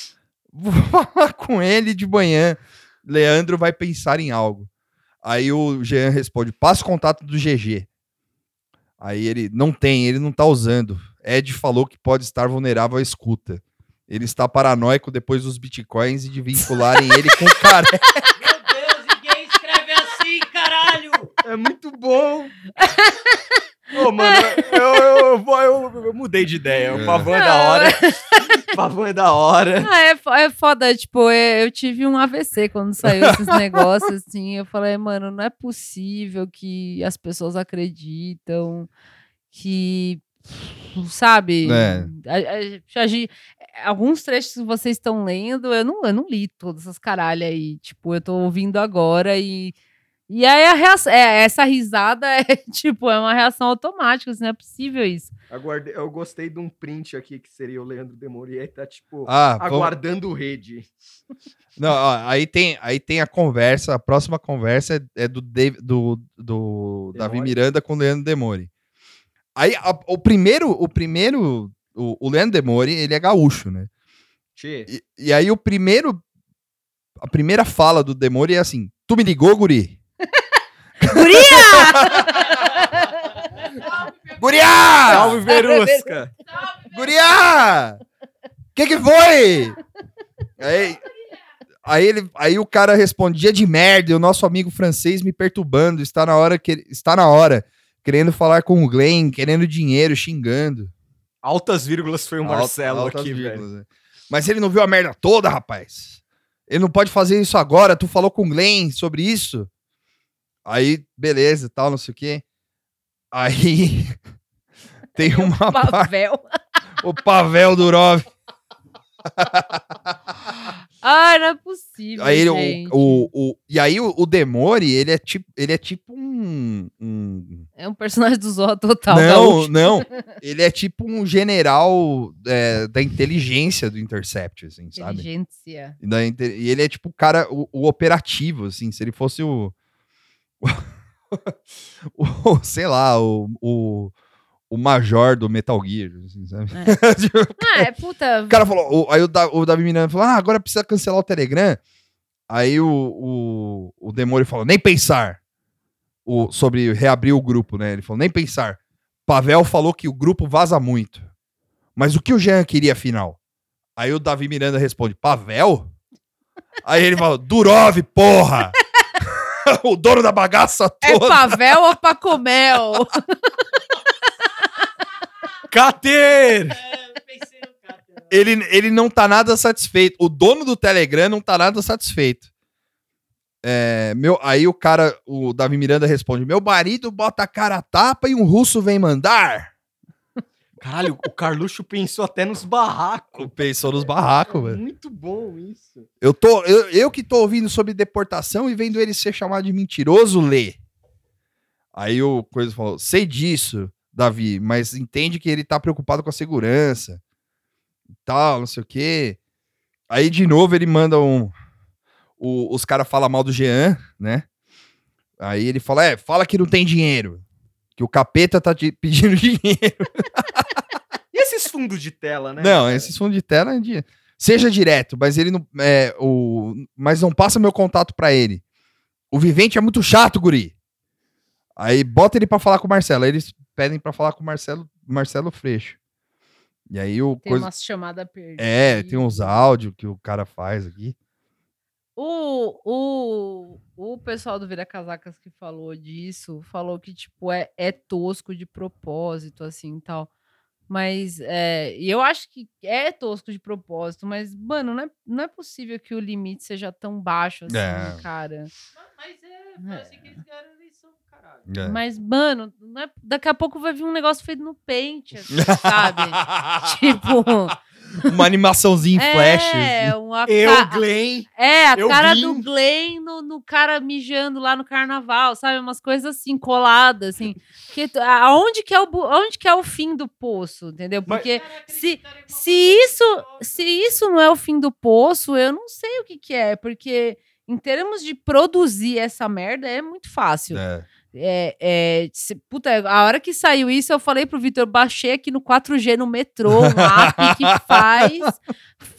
Vou falar com ele de manhã. Leandro vai pensar em algo. Aí o Jean responde: passa o contato do GG. Aí ele não tem, ele não tá usando. Ed falou que pode estar vulnerável à escuta. Ele está paranoico depois dos bitcoins e de vincularem ele com o cara. Meu Deus, ninguém escreve assim, caralho! É muito bom. Ô, mano, eu, eu, eu, vou- eu- eu mudei de ideia. O pavão é da hora. O pavão é da hora. Ah, é, é foda, tipo, é- eu tive um AVC quando saiu esses negócios, assim, eu falei, mano, não é possível que as pessoas acreditam que, sabe, É. a- a- a alguns trechos que vocês estão lendo, eu não, eu não li todas essas caralhas aí, tipo, eu tô ouvindo agora e e aí a reação, é, essa risada é, tipo, é uma reação automática, assim, não é possível isso. Aguardei- eu gostei de um print aqui que seria o Leandro Demori. Aí tá tipo, Ah, vamos- aguardando rede. Não, ó, aí tem, aí tem a conversa, a próxima conversa é, é do, Dave- do, do Davi. Miranda com o Leandro Demore. Aí a- o primeiro, o primeiro, o, o Leandro Demore, ele é gaúcho, né? E, e aí o primeiro, a primeira fala do Demore é assim, tu me ligou, guri? Guria! Salve, Verusca! Guria! Que que foi? Aí, aí, ele, aí o cara responde, dia de merda, e o nosso amigo francês me perturbando, está na hora, que, está na hora, querendo falar com o Glenn, querendo dinheiro, xingando. Altas vírgulas foi o Marcelo Altas aqui, vírgulas, velho. né? Mas ele não viu a merda toda, rapaz. Ele não pode fazer isso agora, tu falou com o Glenn sobre isso? Aí, beleza, tal, não sei o quê. Aí tem uma parte Pavel. o Pavel Durov. Ai, não é possível, Aí ele, o, gente. o, o- e aí o, o Demore, ele é tipo, ele é tipo um, um- É um personagem do Zorro total. não, não, ele é tipo um general é, da inteligência do Intercept, assim, sabe? Inteligência. E, da e ele é tipo o cara, o, o operativo, assim, se ele fosse o, o, sei lá, o, o, o major do Metal Gear, assim, sabe? Tipo, Ah, é puta. O cara falou, o- aí o, Da- o Davi Miranda falou, ah, agora precisa cancelar o Telegram. Aí o, o, o Demore falou, nem pensar. O, sobre reabrir o grupo, né? Ele falou, nem pensar. Pavel falou que o grupo vaza muito. Mas o que o Jean queria afinal? Aí o Davi Miranda responde, Pavel? Aí ele falou, Durov, porra! o dono da bagaça É toda. Pavel ou Pacomel? Cater! É, eu pensei no ele, ele não tá nada satisfeito. O dono do Telegram não tá nada satisfeito. É, meu, aí o cara, o Davi Miranda responde: Meu marido bota a cara a tapa e um russo vem mandar. Caralho, o Carluxo pensou até nos barracos. Pensou nos barracos, velho. Muito bom isso. Eu, tô, eu, eu que tô ouvindo sobre deportação e vendo ele ser chamado de mentiroso, lê. Aí o Coisa falou: Sei disso, Davi, mas entende que ele tá preocupado com a segurança e tal, não sei o quê. Aí de novo ele manda um. o- os caras falam mal do Jean, né? Aí ele fala: É, fala que não tem dinheiro. Que o capeta tá te pedindo dinheiro. E esses fundos de tela, né? Não, cara? esses fundos de tela é de... Seja direto, mas ele não. É, o... Mas não passa meu contato pra ele. O vivente é muito chato, guri. Aí bota ele pra falar com o Marcelo. Aí eles pedem pra falar com o Marcelo, Marcelo Freixo. E aí o Tem coisa. umas chamadas perdidas. É, tem uns áudios que o cara faz aqui. O, o, o pessoal do Vira Casacas que falou disso, falou que, tipo, é, é tosco de propósito, assim, tal. Mas, é, e eu acho que é tosco de propósito, mas, mano, não é, não é possível que o limite seja tão baixo assim, É. cara. Mas é, foi assim que eles eleição, caralho. É. Mas, mano, não é- daqui a pouco vai vir um negócio feito no pente, assim, sabe? tipo, Uma animaçãozinha em flash. É, uma Eu, Glenn. É, a cara vim. do Glenn no, no cara mijando lá no carnaval, sabe? Umas coisas assim, coladas, assim. Que, aonde, que é o, aonde que é o fim do poço, entendeu? Mas- Porque se, se, isso, se isso não é o fim do poço, eu não sei o que, que é. Porque em termos de produzir essa merda, é muito fácil. É. É, é, se- puta, a hora que saiu isso, eu falei pro Vitor, baixei aqui no 4G no metrô, um app que faz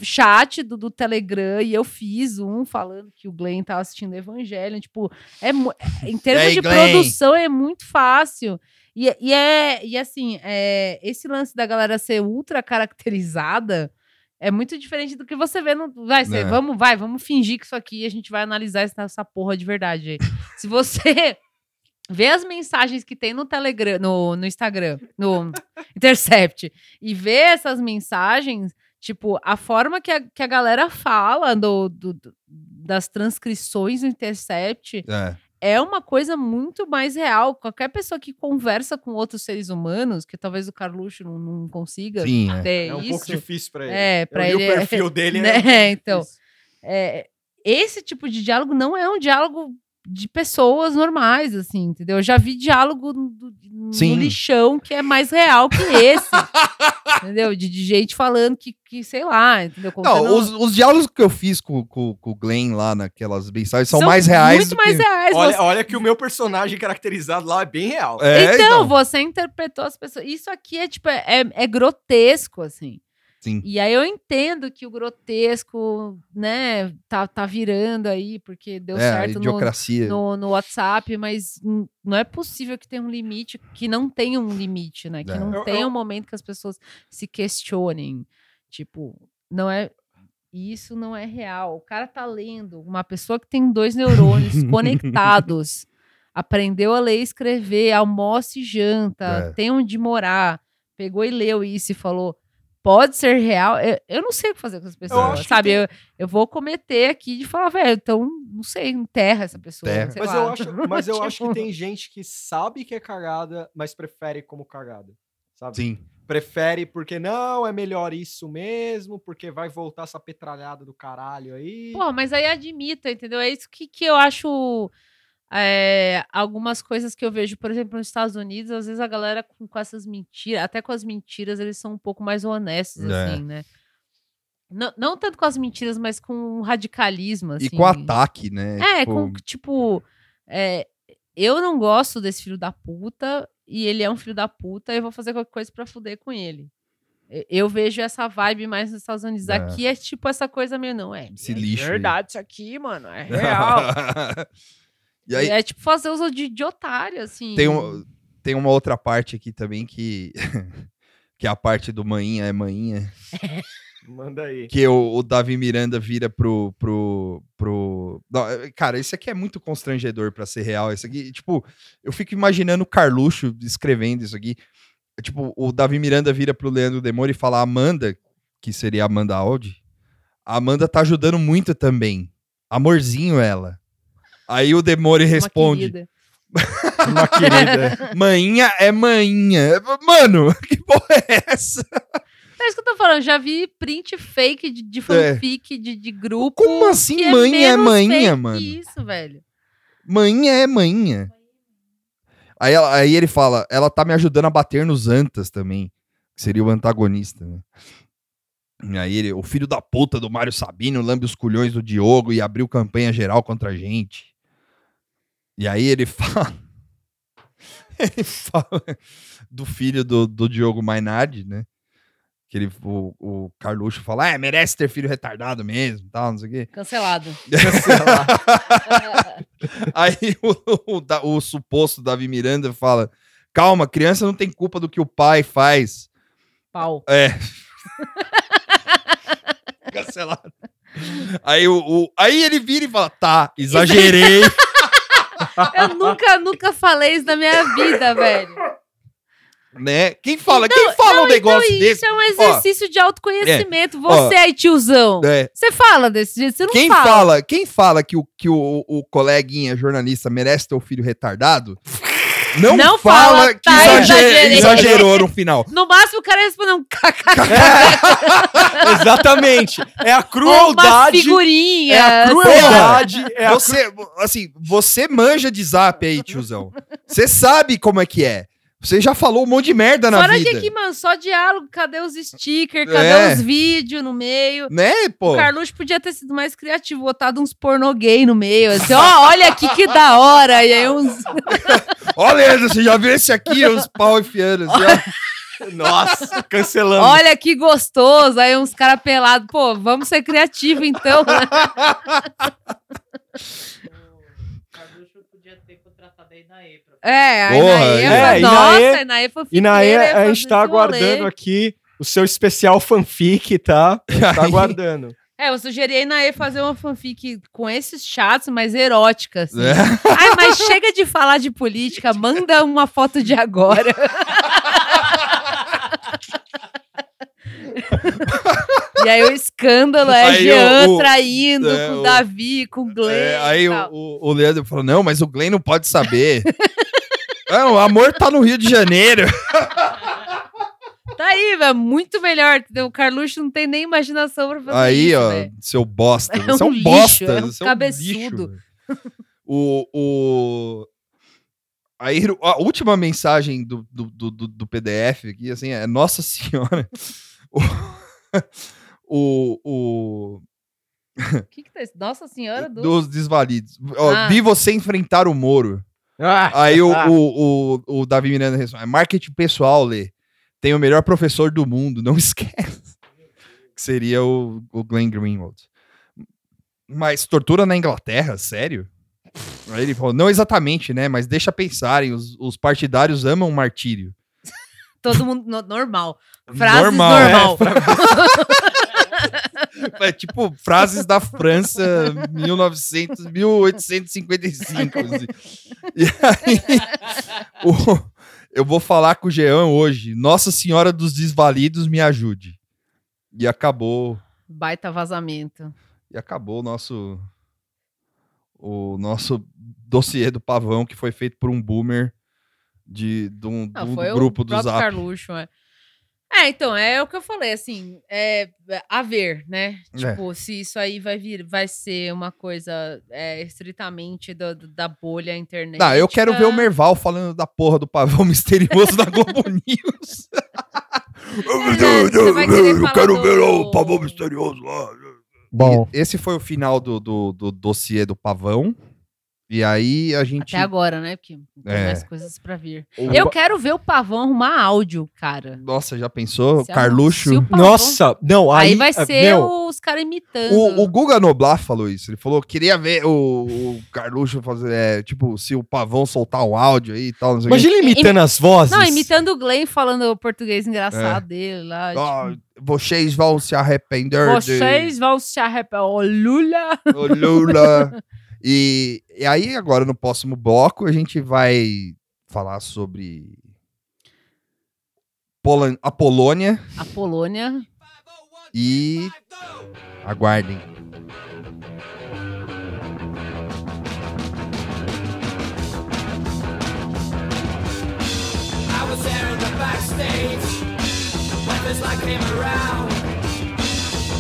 chat do, do Telegram, e eu fiz um falando que o Glenn tava assistindo Evangelho. Tipo, é, é- em termos de Glenn? produção, é muito fácil. E, e é, e assim, é, esse lance da galera ser ultra caracterizada. É muito diferente do que você vê no. Vai, você, É. vamos, vai, vamos fingir que isso aqui a gente vai analisar essa, porra de verdade. Se você vê as mensagens que tem no Telegram, no, no Instagram, no Intercept, e vê essas mensagens, tipo, a forma que a, que a galera fala do, do- do- das transcrições no Intercept É. é uma coisa muito mais real. Qualquer pessoa que conversa com outros seres humanos, que talvez o Carluxo não, não consiga Sim, é. É um isso. pouco difícil pra ele. É, Eu ele. o é- perfil dele. né? é Então, é, esse tipo de diálogo não é um diálogo de pessoas normais, assim, entendeu? Eu já vi diálogo no, no lixão que é mais real que esse, entendeu? De, de gente falando que, que, sei lá, entendeu? Contando- Não, os, os diálogos que eu fiz com, com, com o Glenn lá naquelas mensagens são, são mais reais. Muito mais que... reais. Olha, você- olha que o meu personagem caracterizado lá é bem real. É, então, você interpretou as pessoas. Isso aqui é tipo, é, é grotesco, assim. Sim. E aí eu entendo que o grotesco, né, tá, tá virando aí, porque deu é, certo no, no, no WhatsApp, mas não é possível que tenha um limite, que não tenha um limite, né? Que É. não Eu- tenha eu- um momento que as pessoas se questionem. Tipo, não é. Isso não é real. O cara tá lendo. Uma pessoa que tem dois neurônios conectados. Aprendeu a ler e escrever, almoça e janta, É. tem onde morar. Pegou e leu isso e falou: pode ser real. Eu, eu não sei o que fazer com essas pessoas, que sabe? tem- Eu, eu vou cometer aqui de falar, velho, então, não sei, enterra essa pessoa. Enterra. sei Mas lá. eu, acho, mas eu acho que Tipo, tem gente que sabe que é cagada, mas prefere como cagada. Sabe? Sim. Prefere porque não, é melhor isso mesmo, porque vai voltar essa petralhada do caralho aí. Pô, mas aí admita, entendeu? É isso que, que eu acho. É, algumas coisas que eu vejo, por exemplo, nos Estados Unidos, às vezes a galera com, com essas mentiras, até com as mentiras, eles são um pouco mais honestos, É. assim, né? Não, não tanto com as mentiras, mas com o radicalismo, assim. E com ataque, né? É, Tipo, com, tipo, é, eu não gosto desse filho da puta e ele é um filho da puta e eu vou fazer qualquer coisa pra fuder com ele. Eu vejo essa vibe mais nos Estados Unidos. É. Aqui é tipo essa coisa meio, não, é. Esse é lixo verdade isso aqui, mano, é real. e aí, É tipo fazer uso de, de otário, assim. tem, um, tem uma outra parte aqui também que. que é a parte do manhinha é manhinha. Manda aí. Que o, o Davi Miranda vira pro. pro, pro... Não, é, cara, isso aqui é muito constrangedor pra ser real. Isso aqui, tipo, eu fico imaginando o Carluxo escrevendo isso aqui. Tipo, o Davi Miranda vira pro Leandro Demore e fala: Amanda, que seria a Amanda Audi, a Amanda tá ajudando muito também. Amorzinho ela. Aí o Demore Uma responde: querida. Uma querida. Manhinha é manhinha. Mano, que porra é essa? É isso que eu tô falando. Já vi print fake de, de fanfic, de, de grupo. É. Como assim que manha é menos manhinha, fake que mano? isso, velho. Manhinha é manhinha. Aí, ela- aí ele fala, ela tá me ajudando a bater nos Antas também. Que seria o antagonista, né? E aí ele, o filho da puta do Mário Sabino lambe os culhões do Diogo e abriu campanha geral contra a gente. E aí ele fala. ele fala do filho do, do Diogo Mainardi, né? Que ele, o, o Carluxo fala, é, merece ter filho retardado mesmo, tal, não sei o quê. Cancelado. Aí o, o, o suposto Davi Miranda fala: calma, criança não tem culpa do que o pai faz. Pau. É. Cancelado. Aí, o, o- aí ele vira e fala: tá, exagerei. Eu nunca, nunca falei isso na minha vida, velho. né? Quem fala? Quem fala um negócio então, desse? isso é um exercício de autoconhecimento. Você aí, tiozão. É, Você fala desse jeito, você não quem fala. fala, quem fala que o, que o, o coleguinha jornalista merece ter o filho retardado? Não, Não fala, fala, que tá, exager- exagerei. exagerou no final. No máximo, o cara respondeu um kkk. Exatamente. É a Ou uma crueldade. figurinha. É a crueldade. É a Você, assim, você manja de zap aí, tiozão. Você sabe como é que é. Você já falou um monte de merda na Fora vida. que aqui, mano, só diálogo. Cadê os stickers? Cadê É. os vídeos no meio? Né, pô? O Carluxo podia ter sido mais criativo, botado uns pornô gay no meio. Assim, ó, olha aqui que da hora. E aí uns. Olha, Leandro, você já viu esse aqui? Os pau enfiando. Assim, ó. Nossa, cancelando. Olha que gostoso. Aí uns caras pelados. Pô, vamos ser criativos então. né? O Carluxo podia ter contratado a Inaê pra É, aí Porra, na E, é, nossa, e na E foi E na E, fiqueira, ia a gente tá aguardando aqui o seu especial fanfic, tá? A gente tá aguardando. É, eu sugeri aí na E fazer uma fanfic com esses chatos, mas erótica, assim. É. Ai, mas chega de falar de política, manda uma foto de agora. e aí o escândalo é Aí Jean o- traindo é, com o- Davi, com o Glenn. É, aí o, o, o Leandro falou: não, mas o Glenn não pode saber. Não, o amor tá no Rio de Janeiro. Tá aí, velho, muito melhor. entendeu? O Carluxo não tem nem imaginação pra fazer Aí, isso, ó, velho. seu bosta. É você é um um lixo, bosta. é um você cabeçudo. velho. o, o... Aí, a última mensagem do, do, do- do PDF aqui, assim, é Nossa Senhora. O, o, que que tá isso? Nossa Senhora do... dos desvalidos. Ó, Ah. Vi você enfrentar o Moro. Ah, Aí o, o, o, o Davi Miranda responde: "É marketing pessoal, Lê. Tem o melhor professor do mundo, não esquece. Que seria o, o Glenn Greenwald. Mas tortura na Inglaterra, sério? Aí ele falou: não exatamente, né? Mas deixa pensarem, os, os partidários amam o martírio. Todo mundo no- normal. Frases Normal, normal. É tipo frases da França 1900, 1855. assim. E aí, o- eu vou falar com o Jean hoje. Nossa Senhora dos Desvalidos, me ajude. E acabou. Baita vazamento. E acabou o nosso. O nosso dossiê do pavão, que foi feito por um boomer de, de um, Ah, foi grupo o do Zap. Carluxo, é. É, então, é o que eu falei, assim, é a ver, né? É. Tipo, se isso aí vai vir, vai ser uma coisa é, estritamente do- do- da bolha internet. Não, eu quero ver o Merval falando da porra do pavão misterioso da Globo News. né, você vai querer falar do- misterioso lá. Bom. E esse foi o final do, do, do dossiê do pavão. E aí a gente. Até agora, né? Porque tem É. mais coisas pra vir. o- Eu quero ver o Pavão arrumar áudio, cara. Nossa, já pensou? Se Carluxo. Pavão- Nossa, não, aí, Aí, vai ah, ser meu, os caras imitando. O, o Guga Noblar falou isso. Ele falou: queria ver o, o Carluxo fazer. é, tipo, se o pavão soltar um áudio aí e tal. Imagina ele imitando as vozes. Não, imitando o Glenn falando o português engraçado dele lá. Tipo, vocês vão se arrepender Vocês vão se arrepender. Ô, Lula! de o Lula. e, e aí, agora no próximo bloco, a gente vai falar sobre Polan- a Polônia A Polônia. e. Aguardem. I was there in the backstage when this light came around.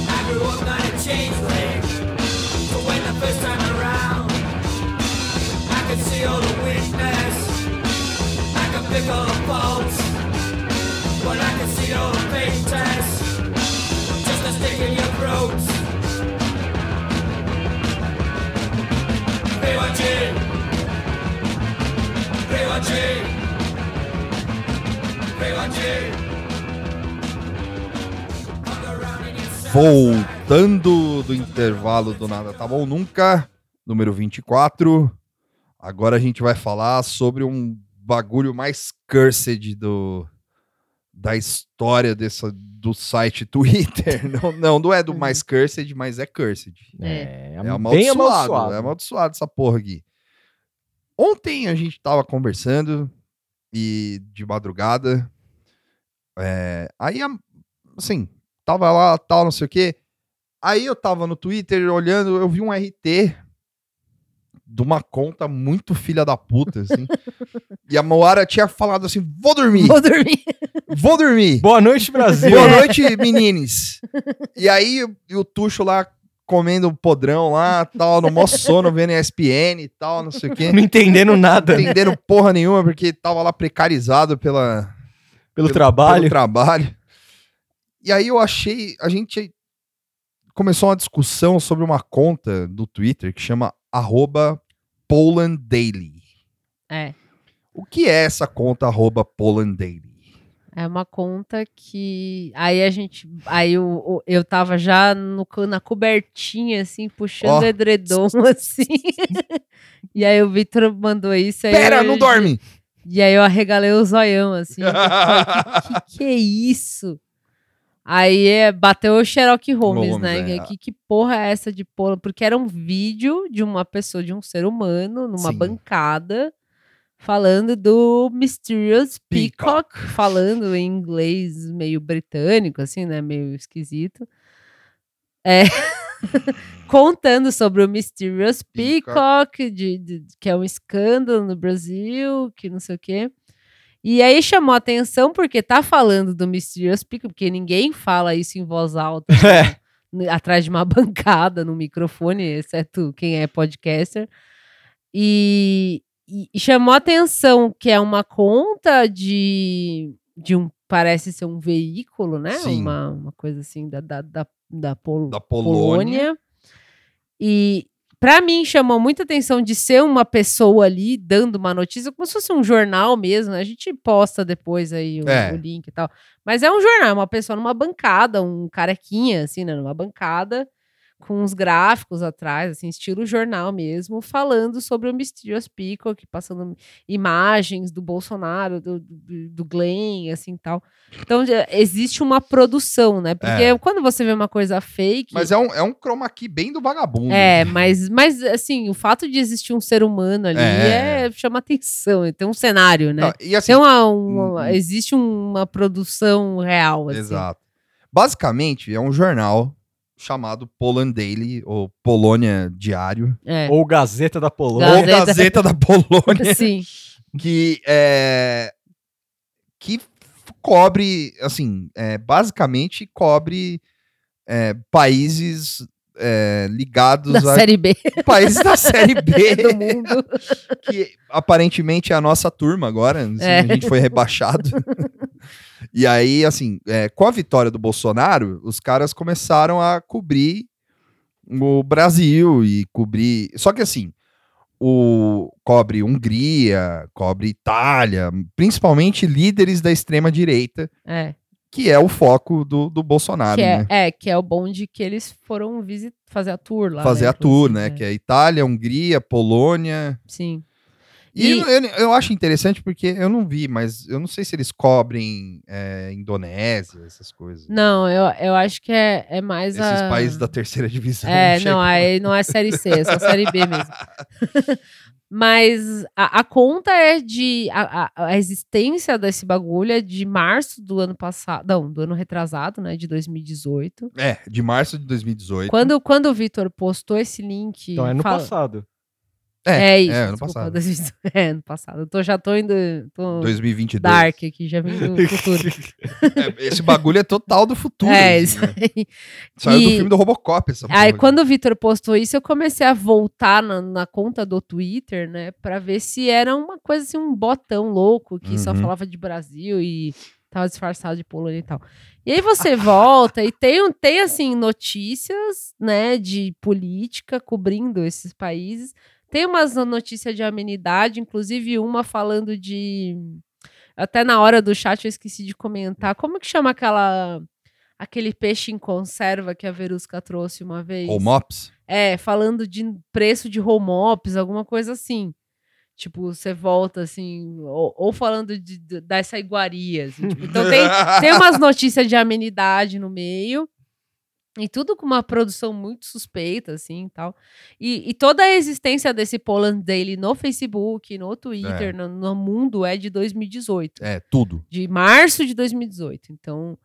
I grew up not a changeling, Could see all the weakness, I could pick all the faults, but I could see all the fake tests, just a stick in your throat. Rewatching, rewatching. Voltando do intervalo do Nada Tá Bom? Nunca, número 24. Agora a gente vai falar sobre um bagulho mais cursed do, da história dessa, do site Twitter. Não, não, não é do mais cursed, mas é cursed. É, É bem amaldiçoado, amaldiçoado. é amaldiçoado essa porra aqui. Ontem a gente tava conversando e de madrugada. é, aí, assim, tava lá, tal, não sei o quê. Aí eu tava no Twitter olhando, eu vi um RT de uma conta muito filha da puta, assim. e a Moara tinha falado assim: vou dormir, Vou dormir. vou dormir. Boa noite, Brasil. Boa noite, menines. E aí, e o Tuxo lá comendo podrão lá, tal, no mó sono, vendo ESPN e tal, não sei o quê. Não entendendo nada Não entendendo porra nenhuma, porque tava lá precarizado pela, pelo trabalho. pelo trabalho. E aí eu achei, a gente começou uma discussão sobre uma conta do Twitter que chama arroba Poland Daily. É. O que é essa conta arroba Poland Daily? É uma conta que. Aí a gente. Aí eu, eu tava já no, na cobertinha, assim, puxando Ó. o edredom, assim. e aí o Victor mandou isso. Aí Pera, eu- não dorme! E aí eu arregalei o zoião, assim. que que é isso? Aí é, bateu o Sherlock Holmes, Holmes, né? é. Que, que porra é essa de polo? Porque era um vídeo de uma pessoa, de um ser humano, numa Sim. bancada, falando do Mysterious Peacock. Peacock, falando em inglês meio britânico, assim, né? Meio esquisito. É. Contando sobre o Mysterious Peacock. Peacock, de, de- que é um escândalo no Brasil, que não sei o quê. E aí chamou a atenção porque tá falando do Mysterious Peacock, porque ninguém fala isso em voz alta É. né, atrás de uma bancada, no microfone, exceto quem é podcaster. E, e- chamou a atenção que é uma conta de, de um, parece ser um veículo, né? Sim. Uma, uma coisa assim da, da, da, da, Pol- Da Polônia. Polônia. E para mim chamou muita atenção de ser uma pessoa ali dando uma notícia, como se fosse um jornal mesmo. né? A gente posta depois aí o, É. o link e tal. Mas é um jornal, é uma pessoa numa bancada, um carequinha, assim, né? Numa bancada, com uns gráficos atrás, assim, estilo jornal mesmo, falando sobre o Mysterious Peacock, passando imagens do Bolsonaro, do, do, do Glenn, assim, tal. Então, existe uma produção, né? Porque É. quando você vê uma coisa fake... Mas é um, é um chroma key bem do vagabundo. É, mas, mas assim, o fato de existir um ser humano ali É. é, chama atenção, tem um cenário, né? Não, e assim, Tem uma, uma- hum, existe uma produção real, assim. Exato. Basicamente, é um jornal chamado Poland Daily, ou Polônia Diário, É. Ou Gazeta da Polônia. ou Gazeta. Gazeta da Polônia, Sim, que é que cobre, assim, é, basicamente cobre é, países é, ligados da a série B países da série B, do mundo. que aparentemente é a nossa turma agora, assim, É. a gente foi rebaixado. E aí, assim, é, com a vitória do Bolsonaro, os caras começaram a cobrir o Brasil e cobrir. Só que assim, o cobre Hungria, cobre Itália, principalmente líderes da extrema direita, É, que é o foco do, do Bolsonaro, que é, né? é, que é o bonde que eles foram visit fazer a tour lá. Fazer né, a tour, né? é. Que é Itália, Hungria, Polônia. Sim. E, E- eu, eu acho interessante porque eu não vi, mas eu não sei se eles cobrem é, Indonésia, essas coisas. Não, eu, eu acho que é, é mais Esses a... países da terceira divisão. É, chegam. não, aí não é série C, é só série B mesmo. Mas a, a conta é de. A, a- a existência desse bagulho é de março do ano passado. Não, do ano retrasado, né? De 2018. É, de março de 2018. Quando, quando o Vitor postou esse link. Então é no fala- passado. É, isso. É, ano desculpa, passado. 2018. É, ano passado. Eu tô, já tô indo. Tô 2022. dark aqui, já vim do futuro. É, esse bagulho é total do futuro. é, assim, isso né? aí. Saiu do E- filme do Robocop, essa Aí, porra. quando o Vitor postou isso, eu comecei a voltar na, na conta do Twitter, né? Pra ver se era uma coisa assim, um botão louco que só Uhum. falava de Brasil e tava disfarçado de Polônia e tal. E aí você volta e tem, tem, assim, notícias, né, de política cobrindo esses países. Tem umas notícias de amenidade, inclusive uma falando de. Até na hora do chat eu esqueci de comentar. Como que chama aquela. Aquele peixe em conserva que a Verusca trouxe uma vez? Home Ops? É, falando de preço de home ops, alguma coisa assim. Tipo, você volta assim, ou, ou falando de, de- dessa iguaria. assim, tipo, então tem, tem umas notícias de amenidade no meio. E tudo com uma produção muito suspeita, assim, e tal. E, e toda a existência desse Poland Daily no Facebook, no Twitter, É. no, no mundo, é de 2018 É, tudo. de março de 2018. Então,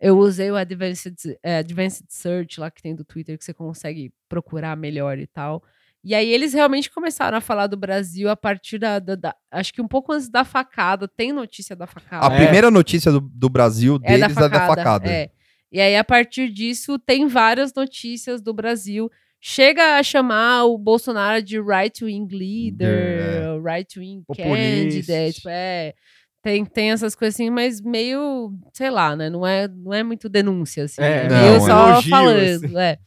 eu usei o Advanced, eh, Advanced Search lá que tem do Twitter, que você consegue procurar melhor e tal. E aí eles realmente começaram a falar do Brasil a partir da, da- da- acho que um pouco antes da facada. Tem notícia da facada. A É. primeira notícia do, do Brasil É deles é da facada. é. E aí, a partir disso, tem várias notícias do Brasil. Chega a chamar o Bolsonaro de right-wing leader, right-wing Populista. candidate. É, tem, tem essas coisas assim, mas meio, sei lá, né? Não é, não é muito denúncia, assim. É, É, não, meio é só elogio, falando, assim. é.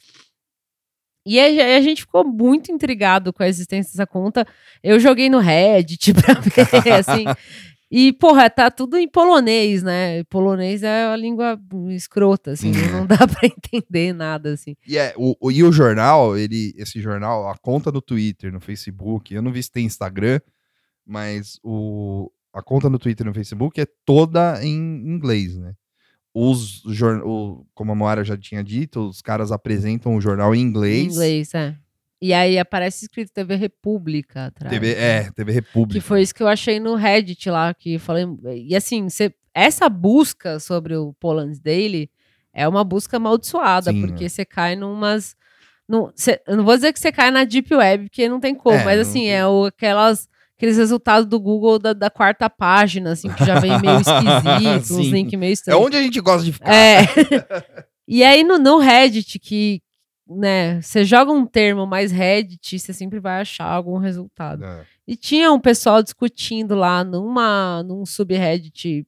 E a gente ficou muito intrigado com a existência dessa conta. Eu joguei no Reddit pra ver, assim. E, porra, tá tudo em polonês, né? E Polonês é a língua escrota, assim. Sim, não dá pra entender nada, assim. E, é, o, o- e o jornal, ele, esse jornal, a conta no Twitter, no Facebook, eu não vi se tem Instagram, mas o, a conta no Twitter e no Facebook é toda em inglês, né? Os, o, como a Moara já tinha dito, os caras apresentam o jornal em Em inglês. inglês, é. E aí aparece escrito TV República atrás. TV, né? é, TV República. Que foi isso que eu achei no Reddit lá, que falei. E assim, essa busca sobre o Poland Daily é uma busca amaldiçoada, Sim, porque é. você cai numas. num- cê- eu não vou dizer que você cai na Deep Web, porque não tem como, É, mas assim, é o, aquelas. Aqueles resultados do Google da, da quarta página, assim, que já vem meio esquisito, uns links meio É estranhos. onde a gente gosta de ficar. É. e aí no, no Reddit, que, né, você joga um termo mais Reddit, você sempre vai achar algum resultado. É. E tinha um pessoal discutindo lá numa, num subreddit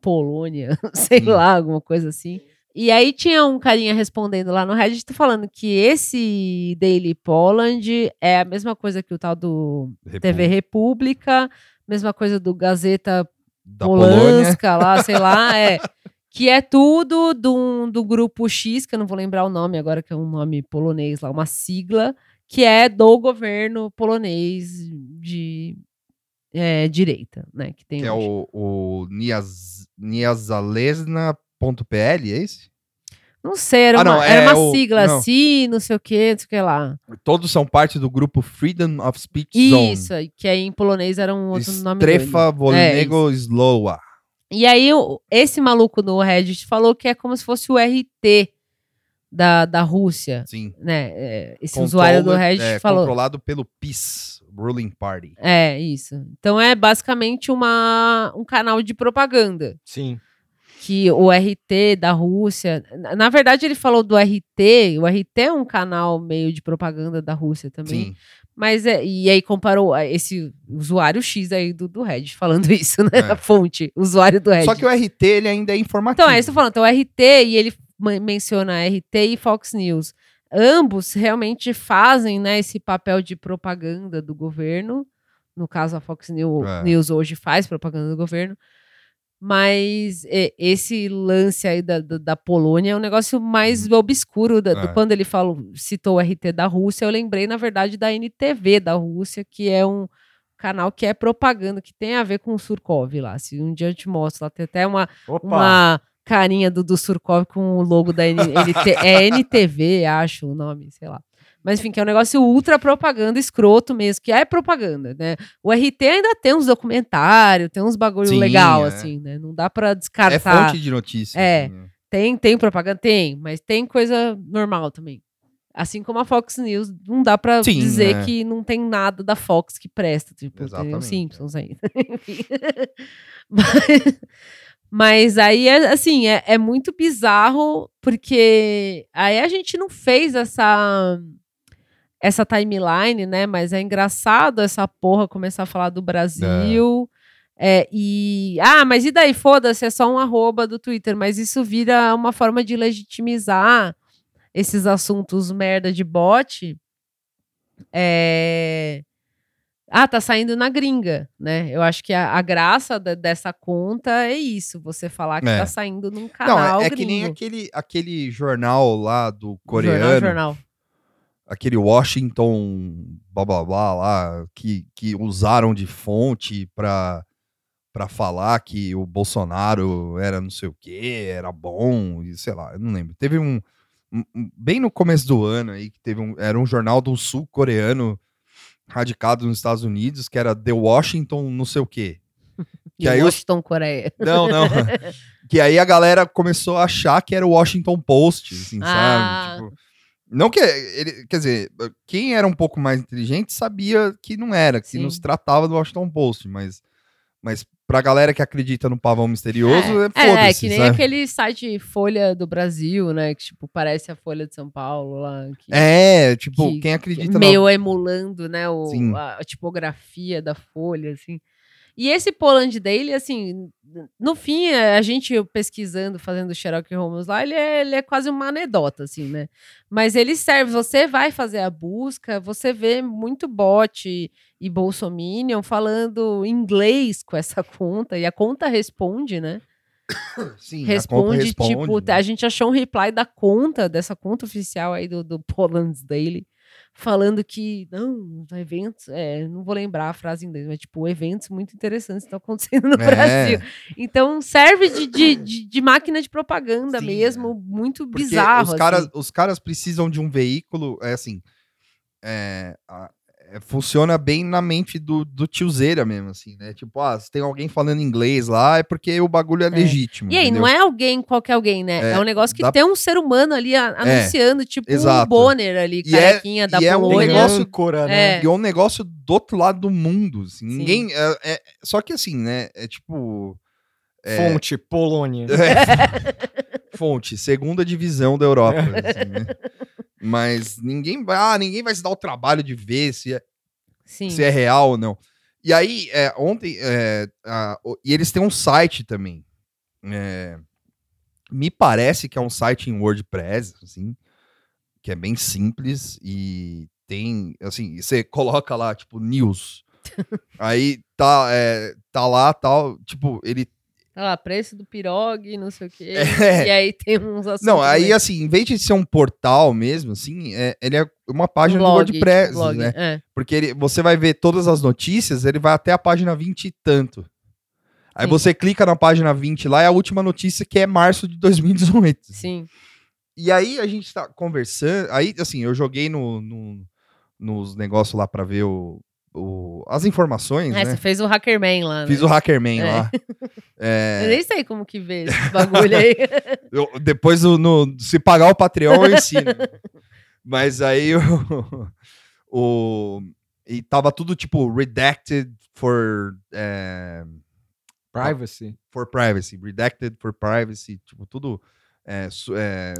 Polônia, sei Sim. lá, alguma coisa assim. E aí tinha um carinha respondendo lá no Reddit falando que esse Daily Poland é a mesma coisa que o tal do TV República, mesma coisa do Gazeta da Polônia. Polanska lá, sei lá, é. Que é tudo do, do grupo X, que eu não vou lembrar o nome agora, que é um nome polonês lá, uma sigla, que é do governo polonês de é, direita, né? Que tem Que é o, o Niaz, Niazalesna.pl, é esse? Não sei, era Ah, uma, não, era é uma o- sigla não. assim, não sei o que, não sei o que lá. Todos são parte do grupo Freedom of Speech Zone. Isso, que aí em polonês era um outro nome. doido. Strefa Volnego Slowa. E aí, esse maluco no Reddit falou que é como se fosse o RT da, da Rússia, Sim. né? É, esse usuário do Controla- Reddit é, falou. Controlado pelo PIS, Ruling Party. É, isso. Então é basicamente uma, um canal de propaganda. Sim. Que o RT da Rússia. Na, na verdade, ele falou do RT. O RT é um canal meio de propaganda da Rússia também. Sim. Mas é, e aí comparou a esse usuário X aí do, do Reddit falando isso, né? É. A fonte, usuário do Reddit. Só que o RT ele ainda é informativo. Então, é isso falando. Então, o RT, e ele men- menciona RT e Fox News. Ambos realmente fazem né, esse papel de propaganda do governo. No caso, a Fox New- É. News hoje faz propaganda do governo. Mas é, esse lance aí da, da, da Polônia é um negócio mais obscuro. da- do- É. Quando ele falou, citou o RT da Rússia, eu lembrei, na verdade, da NTV da Rússia, que é um canal que é propaganda, que tem a ver com o Surkov lá. Se um dia eu te mostro, lá tem até uma, Opa! uma carinha do, do Surkov com o logo da N, NT, é NTV, acho o nome, sei lá. Mas enfim, que é um negócio ultra propaganda escroto mesmo, que é propaganda, né? O RT ainda tem uns documentários, tem uns bagulho Sim, legal, é. assim, né? Não dá pra É descartar. fonte de notícia. É. assim, né? Tem, tem propaganda? Tem, mas tem coisa normal também. Assim como a Fox News, não dá pra Sim, dizer é. que não tem nada da Fox que presta. Tipo, tem Exatamente, os Simpsons ainda. Enfim. mas, mas aí, é, assim, é, é muito bizarro, porque aí a gente não fez essa essa timeline, né? Mas é engraçado essa porra começar a falar do Brasil. É, e. Ah, mas e daí? Foda-se, é só um arroba do Twitter. Mas isso vira uma forma de legitimizar esses assuntos merda de bot. É. Ah, tá saindo na gringa, né? Eu acho que a, a graça da- dessa conta é isso, você falar que É. tá saindo num Não, canal é, é gringo. que nem aquele, aquele jornal lá do coreano, Jornal, jornal. Aquele Washington blá blá blá lá, que, que usaram de fonte pra, pra falar que o Bolsonaro era não sei o que, era bom, e sei lá, eu não lembro. Teve um, um- bem no começo do ano aí, que teve um, era um jornal do sul-coreano radicado nos Estados Unidos, que era The Washington não sei o que. Que aí Washington, Coreia. Não, não. que aí a galera começou a achar que era o Washington Post, assim, Ah. sabe? Tipo, Não que ele, quer dizer, quem era um pouco mais inteligente sabia que não era, que Sim. não se tratava do Washington Post, mas, mas pra galera que acredita no pavão misterioso, é, É, é, foda-se, que nem sabe? aquele site Folha do Brasil, né? Que, tipo, parece a Folha de São Paulo lá. que- É, tipo, que- quem acredita meio emulando, né, o, a, a tipografia da folha, assim. E esse Poland Daily, assim, no fim, a gente pesquisando, fazendo Sherlock Holmes lá, ele é, ele é quase uma anedota, assim, né? Mas ele serve, você vai fazer a busca, você vê muito bot e bolsominion falando inglês com essa conta, e a conta responde, né? Sim, a conta responde, responde, tipo, né? a gente achou um reply da conta, dessa conta oficial aí do, do Poland's Daily, falando que, não, os eventos, é, não vou lembrar a frase em inglês, mas, tipo, eventos muito interessantes estão acontecendo no É. Brasil. Então, serve de, de, de, de máquina de propaganda Sim, mesmo, muito Porque bizarro, os caras, assim. os caras precisam de um veículo, é assim, é, a- é, funciona bem na mente do, do tiozeira mesmo, assim, né? Tipo, ah, se tem alguém falando inglês lá, é porque o bagulho é, legítimo. E aí, não é alguém, qualquer alguém, né? É, É, um negócio que dá- tem um ser humano ali a- anunciando, tipo exato. um Bonner ali, E é- carequinha da e é um Polônia. negócio- âncora, né? É. E é um negócio do outro lado do mundo, assim, Sim. ninguém... É, é- só que assim, né, é tipo... é- Fonte, Polônia. É. Fonte, segunda divisão da Europa. assim, né? Mas ninguém vai, ah, ninguém vai se dar o trabalho de ver se é, Sim. se é real ou não. E aí, é, ontem, é, a- o- e eles têm um site também. é, me parece que é um site em WordPress, assim, que é bem simples e tem, assim, você coloca lá, tipo, news. aí tá, é, tá lá, tal, tipo, ele Lá, preço do pirogue, não sei o quê. É. E aí tem uns assuntos. Não, aí meio- assim, em vez de ser um portal mesmo, assim, é, ele é uma página um do blog, WordPress, tipo, blog, né? é. Porque ele, você vai ver todas as notícias, ele vai até a página 20 e tanto. Aí Sim. você clica na página 20 lá, é a última notícia que é março de 2018. Sim. E aí a gente tá conversando, aí assim, eu joguei no, no- nos negócios lá pra ver o, o- as informações, É, né? você fez o Hackerman lá. Fiz né? o Hackerman É. lá. É, Eu nem sei como que vê esse bagulho aí. Eu- depois, no, se pagar o Patreon, eu ensino. Mas aí o, o. E tava tudo tipo redacted for. é, Privacy. for privacy. Redacted for privacy. Tipo, tudo. é, su- é,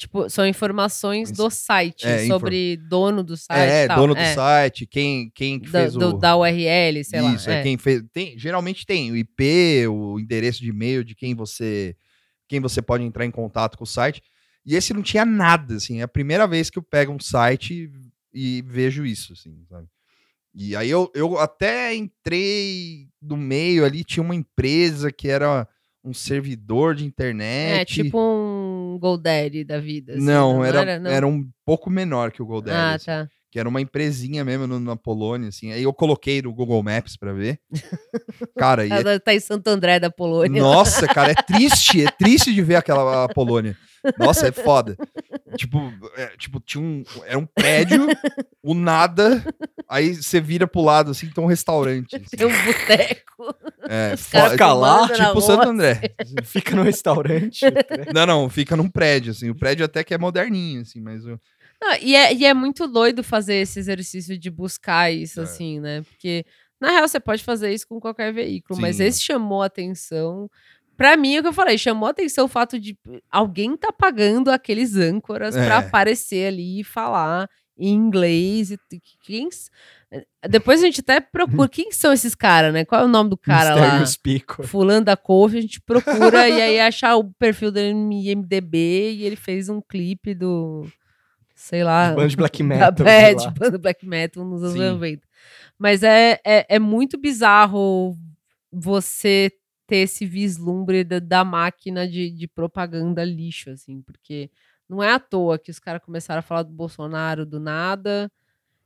tipo, são informações do site É, sobre dono do site. é, tal. dono do é. site, quem, quem fez do- o. da URL, sei lá. Isso, é. é. quem fez. Tem, geralmente tem o IP, o endereço de e-mail de quem você. Quem você pode entrar em contato com o site. E esse não tinha nada, assim. É a primeira vez que eu pego um site e, e vejo isso, assim, sabe? E aí eu, eu até entrei no meio ali, tinha uma empresa que era um servidor de internet. É, tipo um GoDaddy da vida. assim, não, era, era, não? era um pouco menor que o GoDaddy. Ah, assim, tá. Que era uma empresinha mesmo no- na Polônia, assim. Aí eu coloquei no Google Maps pra ver. Cara, e é Ela tá em Santo André da Polônia. nossa, cara, é triste, é triste de ver aquela Polônia. Nossa, é foda. Tipo, é, tipo tinha um, era um prédio, o nada, aí você vira pro lado, assim, tem um restaurante. assim. Tem um boteco. É, Fica lá, tipo. Santo André. Fica no restaurante. Não, não, fica num prédio, assim. O prédio até que é moderninho, assim, mas... o- Não, e, é, e é muito doido fazer esse exercício de buscar isso, É. assim, né? Porque, na real, você pode fazer isso com qualquer veículo, mas Sim. esse chamou a atenção. Pra mim, é o que eu falei, chamou a atenção o fato de alguém tá pagando aqueles âncoras É. pra aparecer ali e falar em inglês. E, quem, s- depois a gente até procura quem são esses caras, né? Qual é o nome do cara lá? Mysterious Pico. Fulano da Couve, a gente procura e aí achar o perfil dele no IMDB e ele fez um clipe do, sei lá, Band de black metal. é, de lá. banda black metal nos anos Sim. 90. Mas é, é, é muito bizarro você ter esse vislumbre da, da máquina de, de propaganda lixo, assim, porque não é à toa que os caras começaram a falar do Bolsonaro do nada.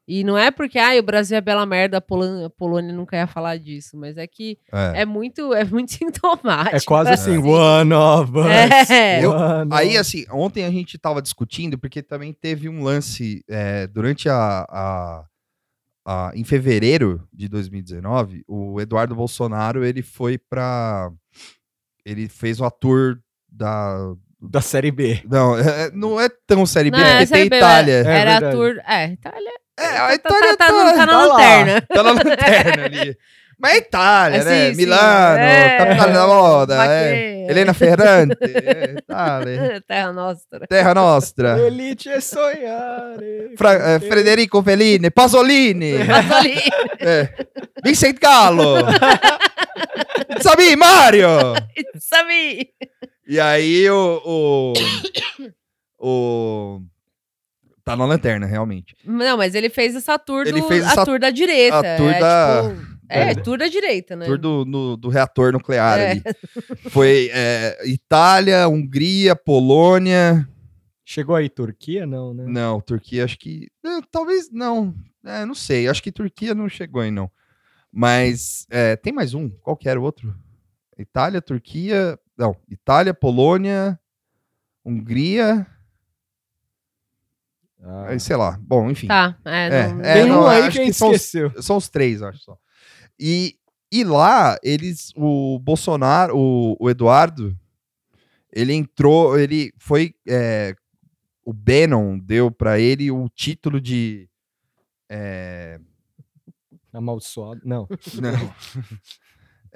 E não é porque, ah, o Brasil é bela merda, a Polônia, a Polônia nunca ia falar disso, mas é que é. é muito, é muito sintomático. É quase assim, one of us. É. Eu- one Aí, assim, ontem a gente tava discutindo, porque também teve um lance é, durante a, a- a- Em fevereiro de 2019, o Eduardo Bolsonaro ele foi pra. Ele fez uma tour da, Da série B. Não, é- não é tão Série B, Não, porque é tem B, Itália. É Era a verdade. tour. É, Itália. É, a tá, Itália tá, tá, tá, tá na tá lá. lanterna. tá na lanterna ali. Mas é Itália, É, né? sim, sim. Milano, É. capital da moda. É. Helena Ferrante, é, Itália. Terra Nostra. Terra Nostra. Elite é sonhar. Fra- eh, Federico Fellini, Pasolini, Pasolini. eh, Vincent Gallo, Sabi Mario. Sabe? E aí o, o, o- Tá na lanterna, realmente. Não, mas ele fez essa tour, Ele do, fez a essa- tour da direita. a tour é, da- tipo, é, é. tour da direita, né? Tour do, no- do reator nuclear É. ali. Foi eh, Itália, Hungria, Polônia. Chegou aí Turquia? Não, né? Não, Turquia acho que. eh, talvez não. É, não sei. Acho que Turquia não chegou aí, não. Mas eh, tem mais um. Qual que era o outro? Itália, Turquia. Não, Itália, Polônia, Hungria. Ah. sei lá. Bom, enfim. Tá, é, É, não, é, Tem não, um aí que a gente são os- esqueceu. São os três, acho só. E, e lá, eles. O Bolsonaro, o, o Eduardo, ele entrou. Ele foi. é, o Bannon deu pra ele o título de. é, Amaldiçoado. Não. não.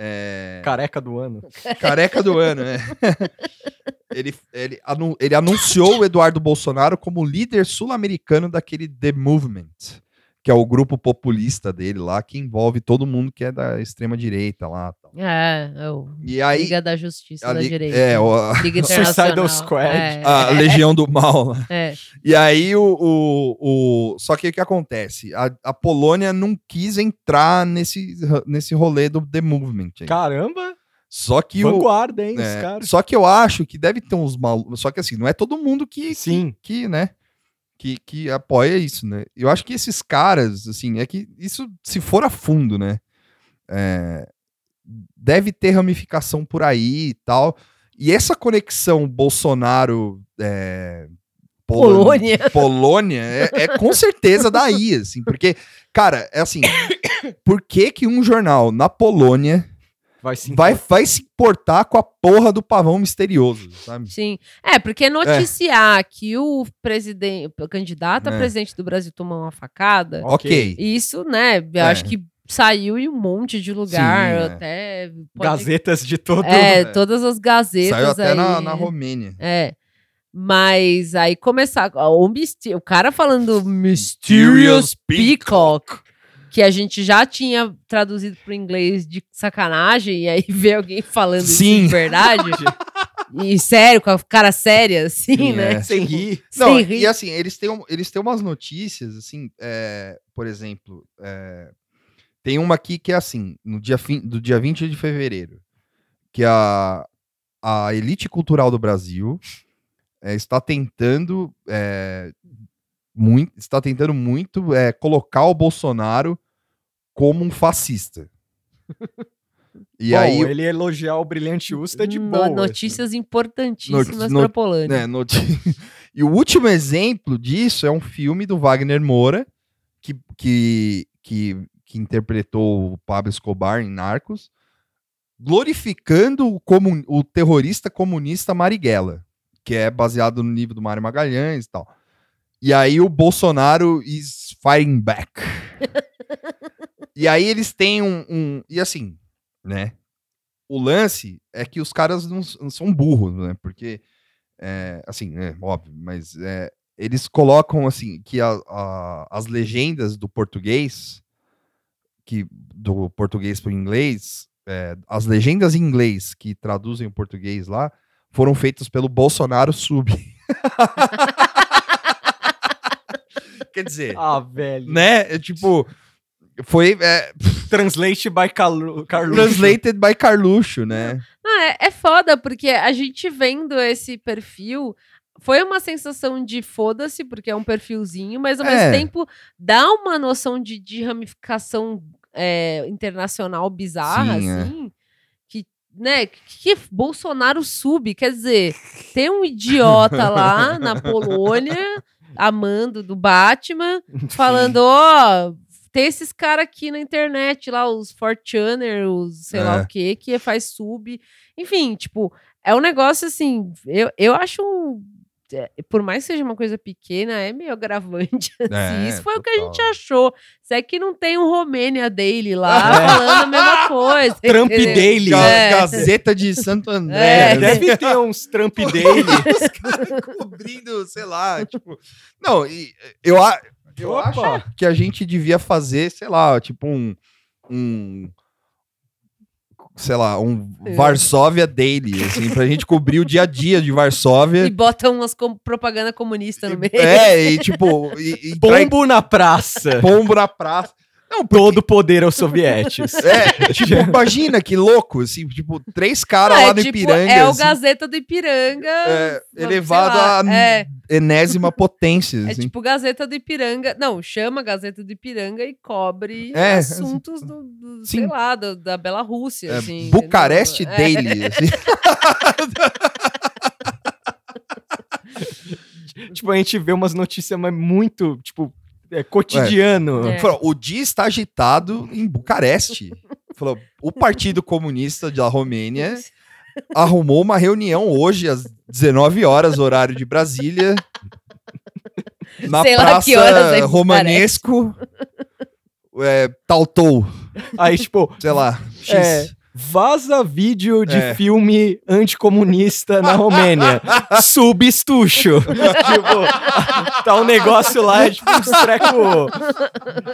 É, Careca do ano. careca do ano, né? ele, ele, anu- ele anunciou o Eduardo Bolsonaro como líder sul-americano daquele The Movement, que é o grupo populista dele lá, que envolve todo mundo que é da extrema-direita lá. tal. É, é o E aí. Liga da Justiça a da li- Direita. É, o- a, Liga Suicidal. Squad. É, a Legião do Mal lá. é. E aí o, o, o- Só que o que acontece? A, a Polônia não quis entrar nesse, nesse rolê do The Movement. aí. Caramba! Só que o. Vanguarda, hein, é, só que eu acho que deve ter uns malucos. Só que assim, não é todo mundo que, Sim. que, né? Que, que apoia isso, né? Eu acho que esses caras, assim, é que isso, se for a fundo, né? é, deve ter ramificação por aí e tal. E essa conexão Bolsonaro. é, Polônia. Polônia é, é com certeza daí, assim, porque, cara, é assim, por que que um jornal na Polônia Vai se vai, vai se importar com a porra do pavão misterioso, sabe? Sim. É, porque noticiar que o presidente, o candidato a É. presidente do Brasil tomou uma facada, Ok. isso, né, eu É. acho que saiu em um monte de lugar, Sim, é. até... pode- Gazetas de todo. É, É. todas as gazetas Saiu até aí. na, na Romênia. É. Mas aí começar. O, misti- o cara falando Mysterious Peacock, que a gente já tinha traduzido para inglês de sacanagem, e aí vê alguém falando isso Sim. de verdade. e sério, com a cara séria, assim, Sim, né? é. Sem rir. Não, Sem rir. e assim, eles têm, um- eles têm umas notícias, assim, é, por exemplo, é, tem uma aqui que é assim, no dia fim, do dia 20 de fevereiro, que a, a elite cultural do Brasil é, está tentando é, muito, está tentando muito é, colocar o Bolsonaro como um fascista. E Bom, aí, ele elogiar o brilhante Usta é de No- boa. assim. Notícias importantíssimas Noti- para no- Polônia. né, noti- e o último exemplo disso é um filme do Wagner Moura, que, que, que, que interpretou o Pablo Escobar em Narcos, glorificando o, comun, o terrorista comunista Marighella, que é baseado no livro do Mário Magalhães e tal. E aí o Bolsonaro is fighting back. e aí eles têm um, um- E assim, né? O lance é que os caras não, não são burros, né? Porque, é, assim, é óbvio, mas é, eles colocam, assim, que a- a- as legendas do português, que do português para o inglês, é, as legendas em inglês que traduzem o português lá, foram feitas pelo Bolsonaro Sub. Quer dizer, Ah, velho. né? É, tipo, foi é, Translate by Carlu Carluxo. translated by Carluxo, né? Ah, é, é foda, porque a gente vendo esse perfil. Foi uma sensação de foda-se, porque é um perfilzinho, mas ao É. mesmo tempo dá uma noção de, de ramificação é, internacional bizarra, Sim, é. assim. Que, né, que, que Bolsonaro sub, quer dizer, tem um idiota lá na Polônia, amando do Batman, falando, ó, tem esses caras aqui na internet, lá, os Fortuner, os sei lá É. o que, que faz sub. Enfim, tipo, é um negócio assim, eu, eu acho. é, Por mais que seja uma coisa pequena, é meio agravante. assim. É, Isso foi o que a gente total. achou. Se é que não tem um Romênia Daily lá É. falando a mesma coisa. Trump entendeu? Daily. É. Gazeta de Santo André. É. né? Deve ter uns Trump Daily. Os caras cobrindo, sei lá, tipo. Não, e eu, a- eu Opa. acho que a gente devia fazer, sei lá, tipo um. um sei lá, um É. Varsóvia Daily, assim, pra gente cobrir o dia a dia de Varsóvia. E botam umas com- propaganda comunista no meio. É, e tipo, e, e trai- Pombo na praça. pombo na praça. Não, Todo poder aos sovietes. É, tipo, imagina que louco, assim, tipo, três caras Não, lá é no tipo, Ipiranga. É o assim, Gazeta do Ipiranga. é, elevado lá, à é. enésima potência. É assim. tipo Gazeta do Ipiranga. Não, chama Gazeta do Ipiranga e cobre É, assuntos do, do- sei lá, do- da Bela Rússia. É, assim, Bucareste? É. Daily. assim. tipo, a gente vê umas notícias mas muito, tipo, é, cotidiano. É. Falou, o dia está agitado em Bucareste. Falou, o Partido Comunista da Romênia arrumou uma reunião hoje às 19 horas, horário de Brasília, na Sei lá Praça que horas é em Romanesco, é, Tautou, Aí, tipo, sei lá, X. Vaza vídeo de É. filme anticomunista na Romênia. Subestucho. tipo, tá um negócio lá, é tipo, uns treco.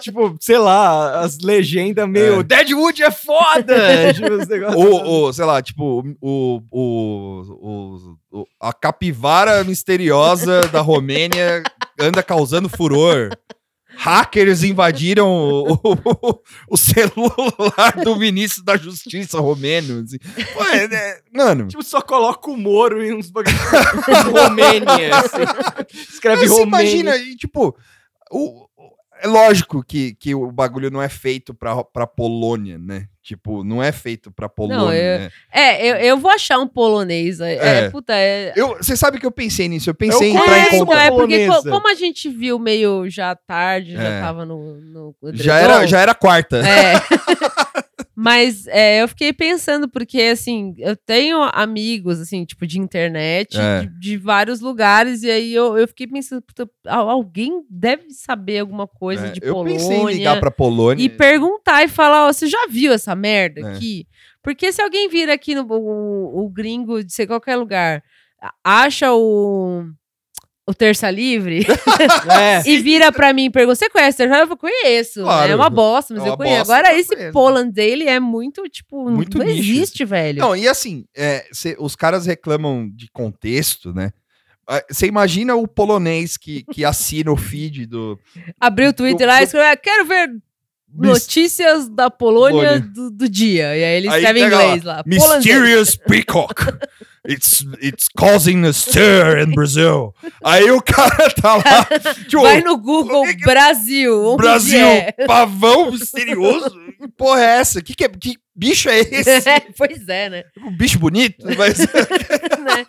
Tipo, sei lá, as legendas meio. É. Deadwood é foda! tipo, os negócios. O, o, sei lá, tipo, o, o, o, o- a capivara misteriosa da Romênia anda causando furor. Hackers invadiram o, o- o celular do ministro da Justiça romeno. assim. Pô, é- é- mano, Tipo, só coloca o Moro em uns bagulho. Romênia. assim. Escreve mas você Romênia. imagina, e, tipo, o- é lógico que, que o bagulho não é feito pra, pra Polônia, né? Tipo, não é feito pra Polônia, eu- né? É, eu, eu vou achar um polonês. É, É. é, puta, é. Eu, você sabe que eu pensei nisso? Eu pensei em Eu entrar em conheço É, contato. então, é porque co- como a gente viu meio já tarde, já É. tava no. no Já era, já era quarta. É. Mas é, eu fiquei pensando, porque assim, eu tenho amigos, assim, tipo, de internet, É. de, de vários lugares, e aí eu, eu fiquei pensando, puta, alguém deve saber alguma coisa É, de eu Polônia. pensei em ligar pra Polônia. E perguntar e falar, ó, você já viu essa merda É. aqui? Porque se alguém vir aqui no o, o gringo de ser qualquer lugar, acha o o Terça Livre É. e vira pra mim e pergunta: Você conhece o Terça Livre? Eu conheço. Claro. É uma bosta, mas É uma eu conheço. bosta, Agora, eu esse conheço. Poland dele é muito, tipo, Muito não nicho. existe, velho. Não, e assim, é, cê- os caras reclamam de contexto, né? Ah, Você imagina o polonês que, que assina o feed do. Abriu o Twitter lá e escreveu: "Ah, Quero ver notícias da Polônia do, do dia. E aí ele escreve em lá, inglês lá. Day. Mysterious Peacock. It's, it's causing a stir in Brazil. Aí o cara tá lá. tipo, Vai no Google que que- Brasil. onde Brasil, é? pavão misterioso. Que porra é essa? Que, que, que bicho é esse? pois é, né? Um bicho bonito? Mas, Né?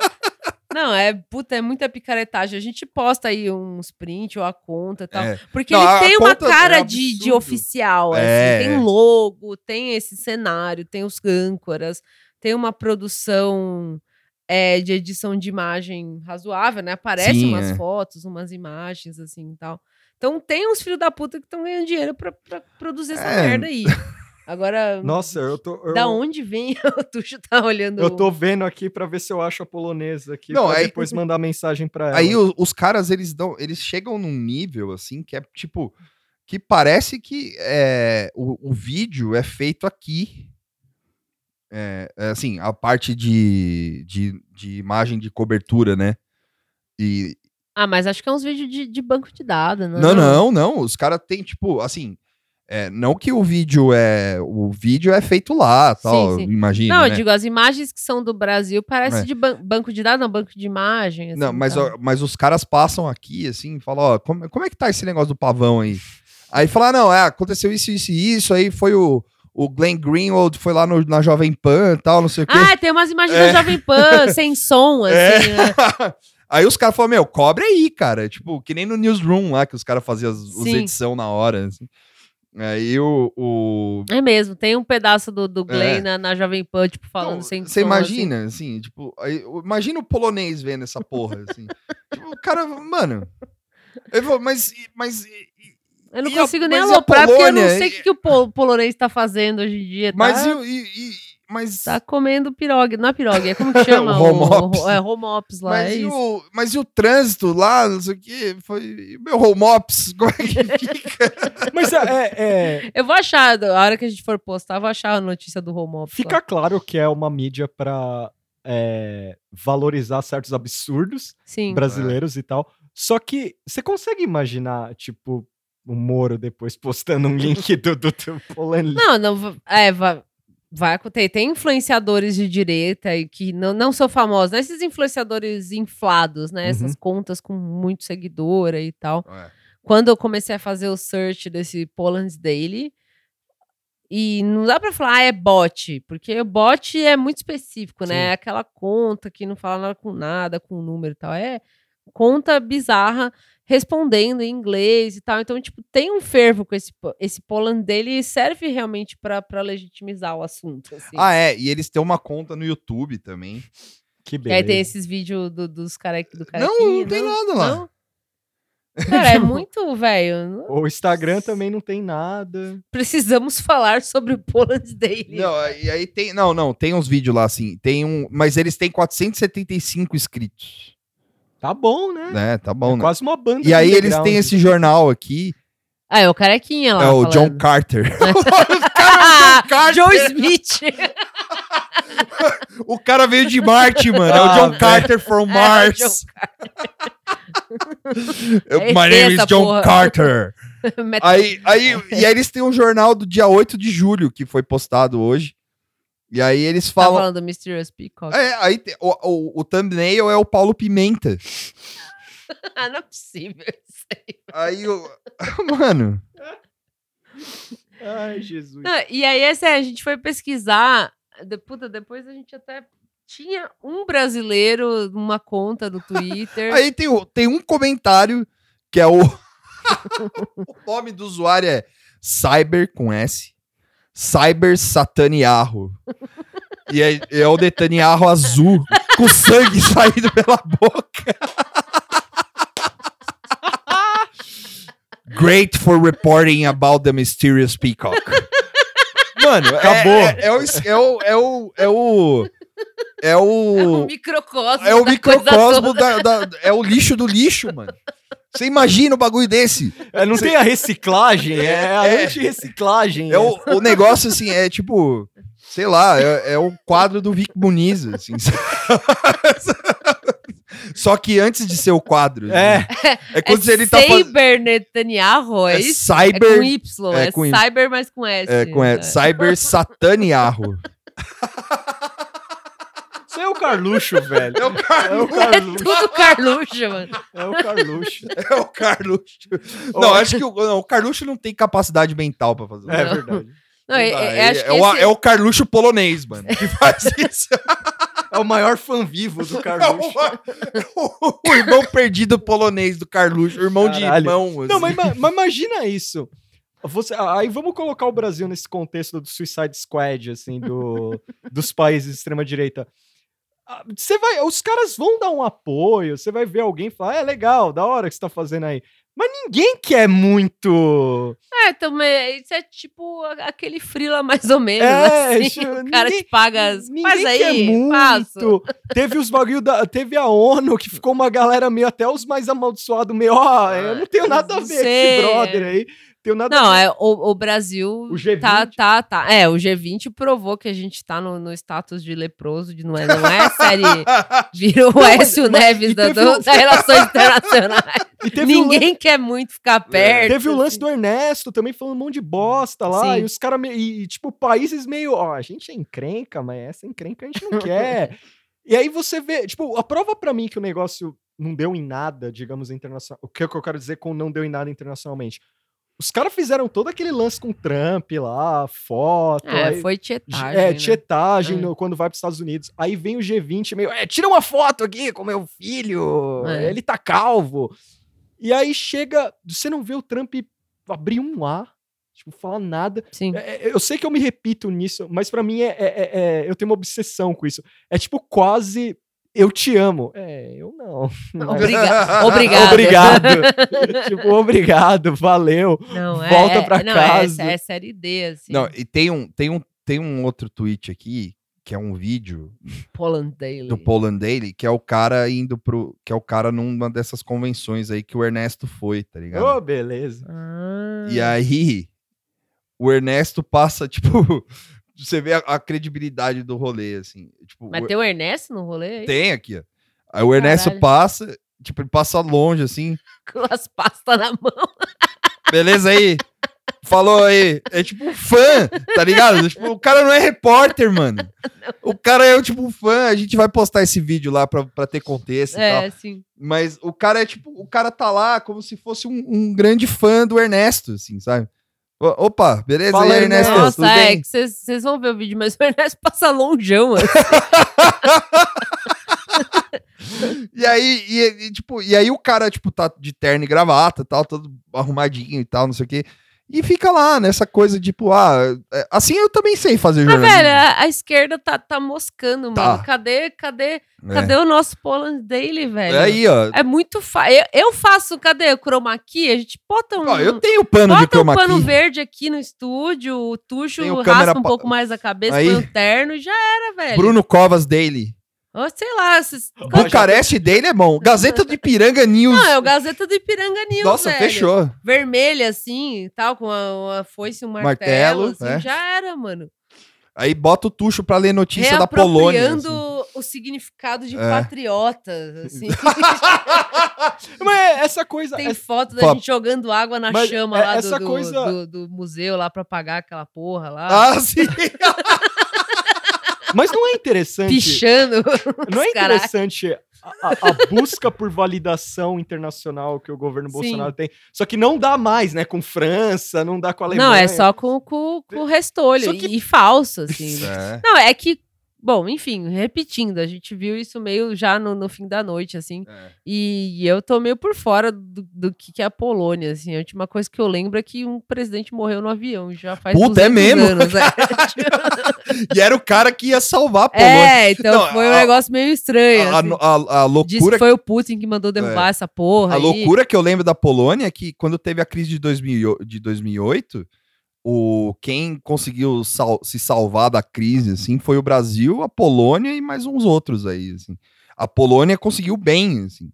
Não, é puta, é muita picaretagem. A gente posta aí uns print ou a conta e tal. É. Porque Não, ele tem uma conta cara é de, de absurdo. oficial, É. assim. Tem logo, tem esse cenário, tem os âncoras, tem uma produção é, de edição de imagem razoável, né? Aparecem Sim, umas é. fotos, umas imagens, assim e tal. Então tem uns filhos da puta que estão ganhando dinheiro pra, pra produzir essa É. merda aí. Agora, Nossa, eu tô. Eu, da onde vem? o Tuxo tá olhando. Eu tô vendo aqui pra ver se eu acho a polonesa aqui. Não, pra aí- depois mandar mensagem pra ela. Aí o- os caras, eles dão, eles chegam num nível, assim, que é tipo, que parece que é, o, o vídeo é feito aqui. É, é, assim, a parte de, de, de imagem de cobertura, né? E, Ah, mas acho que é uns vídeos de, de banco de dados, né? não, não, não, os caras têm, tipo, assim, é, não que o vídeo é, o vídeo é feito lá, tal, Sim, sim. imagina, Não, eu né? digo, as imagens que são do Brasil parece É. de ban- banco de dados, não, banco de imagem. assim, Não, mas, tal. ó, mas os caras passam aqui, assim, falam, ó, como, como é que tá esse negócio do pavão aí? Aí fala, ah, não, é, aconteceu isso, isso e isso, aí foi o, o Glenn Greenwald, foi lá no- na Jovem Pan e tal, não sei o quê. Ah, tem umas imagens É. da Jovem Pan, sem som, assim, É. né? aí os caras falam, meu, cobre aí, cara. Tipo, que nem no Newsroom lá, que os caras faziam as, edição na hora, assim. Aí o. o... É mesmo, tem um pedaço do, do Glenn É. na, na Jovem Pan, tipo, falando Não, sem Você som, imagina, assim, tipo, aí, imagina o polonês vendo essa porra, assim. tipo, o cara, mano. Eu vou, mas. mas assim. Eu não E a- consigo nem mas aloprar, porque eu não sei o que, que o pol- polonês tá fazendo hoje em dia. mas, tá, e o- e- e- mas, tá comendo pirogue. Não é pirogue, é como que chama? O home ops. o- É home ops lá, mas, é e isso. o, mas e o trânsito lá, não sei o que, foi. o Meu home ops, como é que fica? Mas é, é- é- Eu vou achar, a hora que a gente for postar, eu vou achar a notícia do home ops. fica lá. claro que é uma mídia pra é, valorizar certos absurdos Sim. brasileiros e tal. Só que você consegue imaginar, tipo, o Moro depois postando um link do, do, do Poland Não, não, é, vai, acontecer. Tem influenciadores de direita e que não, não são famosos, né? Esses influenciadores inflados, né? Essas Uhum. contas com muito seguidora e tal. Quando eu comecei a fazer o search desse Poland's Daily, e não dá pra falar, ah, é bot, porque o bot é muito específico, né? Sim. É aquela conta que não fala nada com nada, com número e tal. É conta bizarra respondendo em inglês e tal. Então, tipo, tem um fervo com esse, esse Poland dele e serve realmente pra pra legitimizar o assunto. Assim. Ah, é, e eles têm uma conta no YouTube também. Que e aí beleza. tem esses vídeos do, dos cara, do Não, carequinha. não tem nada lá. Não? Cara, é muito, velho. não- O Instagram também não tem nada. Precisamos falar sobre o Poland Daily. Não, e aí tem. Não, não, tem uns vídeos lá assim. Tem um. Mas eles têm 475 inscritos. Tá bom, né? Né? Tá bom, é né? quase uma banda. E aí eles têm esse jornal aqui. Ah, é o carequinha lá. é o John falando. Carter. Ah, Joe Smith. o cara veio de Marte, mano. é o Ah, John velho. Carter from É, Mars. Eu- É My name is John porra. Carter. Aí, aí, e aí eles têm um jornal do dia 8 de julho, que foi postado hoje. E aí eles Tá falam. falando do Mysterious Peacock. É, aí tem- o, o, o thumbnail é o Paulo Pimenta. Ah, não é possível isso aí. Aí o. Mano. Ai, Jesus. Não, e aí, essa, a gente foi pesquisar. De, puta, depois a gente até tinha um brasileiro numa conta do Twitter. Aí tem, tem um comentário que é o. o nome do usuário é Cyber com S. Cyber Sataniarro. E é, é o Netanyahu azul, com sangue saindo pela boca. Great for reporting about the mysterious peacock. Mano, é- Acabou. É, é o, é o. É o. É o. É É o. microcosmo. É o microcosmo da, da- É o lixo do lixo, mano. Você imagina o bagulho desse? É, não tem a reciclagem, é a É. anti-reciclagem. É o, o negócio, assim, é tipo. Sei lá, é, é o quadro do Vic Muniz, assim. Só que antes de ser o quadro. É. assim. É quando é ele tá fazendo. Cyber Netanyahu, é, É isso? É cyber. com Y, é é, com Y. cyber, mas com S. É, com é, Cyber Sataniarro. Isso é o Carluxo, velho. É o É o Carluxo. É tudo Carluxo, mano. É o Carluxo. É o Carluxo. Não, acho que o, não, o Carluxo não tem capacidade mental pra fazer. É Não verdade. Não, é, é- é, é o, esse- é o Carluxo polonês, mano, que faz isso. É o maior fã vivo do É Carluxo. o, o irmão perdido polonês do Carluxo, o irmão de Caralho. irmão. Não, assim. mas, ima- mas imagina isso. Você, aí vamos colocar o Brasil nesse contexto do Suicide Squad, assim, do, dos países de extrema-direita. Ah, Você vai, os caras vão dar um apoio, você vai ver alguém falar, é legal, da hora que você tá fazendo aí. Mas ninguém quer muito. É, também, isso é tipo aquele frila mais ou menos, É, assim. o cara ninguém- te paga, as- Ninguém faz quer aí, faço. muito. Teve os bagulho da. Teve a ONU, que ficou uma galera meio, até os mais amaldiçoados, meio, ó, eu não tenho nada a ver com esse brother aí. Tenho nada Não, é, o, o Brasil O G20. tá, tá, tá. É, o G20 provou que a gente tá no, no status de leproso, de não é, não é série. Vira o Écio Neves da, do- um- da Relações Internacionais. Ninguém quer muito ficar perto. Teve o lance assim. do Ernesto também falando um monte de bosta lá. Sim. E os caras, e, e, tipo, países meio. Ó, a gente é encrenca, mas essa encrenca a gente não quer. E aí você vê, tipo, a prova pra mim que o negócio não deu em nada, digamos, internacional. O que, é que eu quero dizer com não deu em nada internacionalmente? Os caras fizeram todo aquele lance com Trump lá, foto. É, aí- foi tietagem. é, né? tietagem É. no- quando vai para os Estados Unidos. Aí vem o G20 meio, é, tira uma foto aqui com meu filho, É. ele tá calvo. E aí chega, você não vê o Trump abrir um A Tipo, fala nada. Sim. É, é, eu sei que eu me repito nisso, mas pra mim é, é- é- é- eu tenho uma obsessão com isso. É tipo quase eu te amo. É, eu não. Mas- Obriga obrigada. Obrigado. tipo, obrigado, valeu. Não, é, Volta é- pra não, casa. É, é série D, assim. Não, e tem um, tem, um, tem um outro tweet aqui, que é um vídeo Poland Daily. do Poland Daily, que é o cara indo pro. Que é o cara numa dessas convenções aí que o Ernesto foi, tá ligado? Ô, beleza. Ah, E aí, o Ernesto passa, tipo. Você vê a, a credibilidade do rolê, assim. Tipo, Mas o- tem o Ernesto no rolê? aí? tem aqui, ó. Aí o Ernesto Caralho. passa, tipo, ele passa longe, assim. Com as pastas na mão. Beleza aí? Falou aí. É tipo um fã, tá ligado? Tipo, o cara não é repórter, mano. O cara é tipo um fã. A gente vai postar esse vídeo lá pra, pra ter contexto e tal. É, sim. Mas o cara é tipo, o cara tá lá como se fosse um, um grande fã do Ernesto, assim, sabe? Opa, beleza Fala, aí, Ernesto? Nossa, é que vocês vão ver o vídeo, mas o Ernesto passa longeão. assim. E aí, e, e, tipo, e aí o cara, tipo, tá de terno e gravata, tal, todo arrumadinho e tal, não sei o quê. E fica lá nessa coisa, tipo, ah, é, assim eu também sei fazer Mas, jornalismo. velho, a, a esquerda tá, tá moscando, Tá. mano. Cadê, cadê, É. cadê o nosso Poland Daily, velho? É aí, ó. É muito fácil. Eu, eu faço, cadê o chroma key? A gente bota um, Ó, eu tenho pano de bota um chroma pano key. verde aqui no estúdio, o Tuxo raspa um pouco mais a cabeça, Aí. põe um terno e já era, velho. Bruno Covas Daily. Ó, sei lá, esses... Bucareste Daily é bom. Gazeta do Ipiranga News. Não, é o Gazeta do Ipiranga News, Nossa, velho. fechou. Vermelha, assim, tal, com a, uma foice e um martelo, Martelo, assim, é. já era, mano. Aí bota o tucho pra ler notícia da Polônia. Assim. o significado de É. patriota, assim. Mas é essa coisa. Tem é- foto da Fala. gente jogando água na Mas chama é- lá do, essa do, coisa- do- do museu lá pra pagar aquela porra lá. Ah, sim. Mas não é interessante. Pichando. Não é interessante a, a- a busca por validação internacional que o governo Sim. Bolsonaro tem. Só que não dá mais, né? Com França, não dá com a Alemanha. Não, é só com, com, com o restolho. Que- E, e falso, assim. É. Não, é que. Bom, enfim, repetindo, a gente viu isso meio já no, no fim da noite, assim. É. E eu tô meio por fora do, do que, que é a Polônia, assim. A última coisa que eu lembro é que um presidente morreu no avião, já faz Puta, é 200 mesmo? anos. é. E era o cara que ia salvar a Polônia. É, então Não, foi um a- negócio meio estranho. a, assim. a- a Diz que loucura, foi o Putin que mandou derrubar essa porra. a aí. loucura que eu lembro da Polônia é que quando teve a crise de, 2000, e- de 2008, o, quem conseguiu sal- se salvar da crise assim, foi o Brasil, a Polônia e mais uns outros aí. Assim. A Polônia conseguiu bem, assim.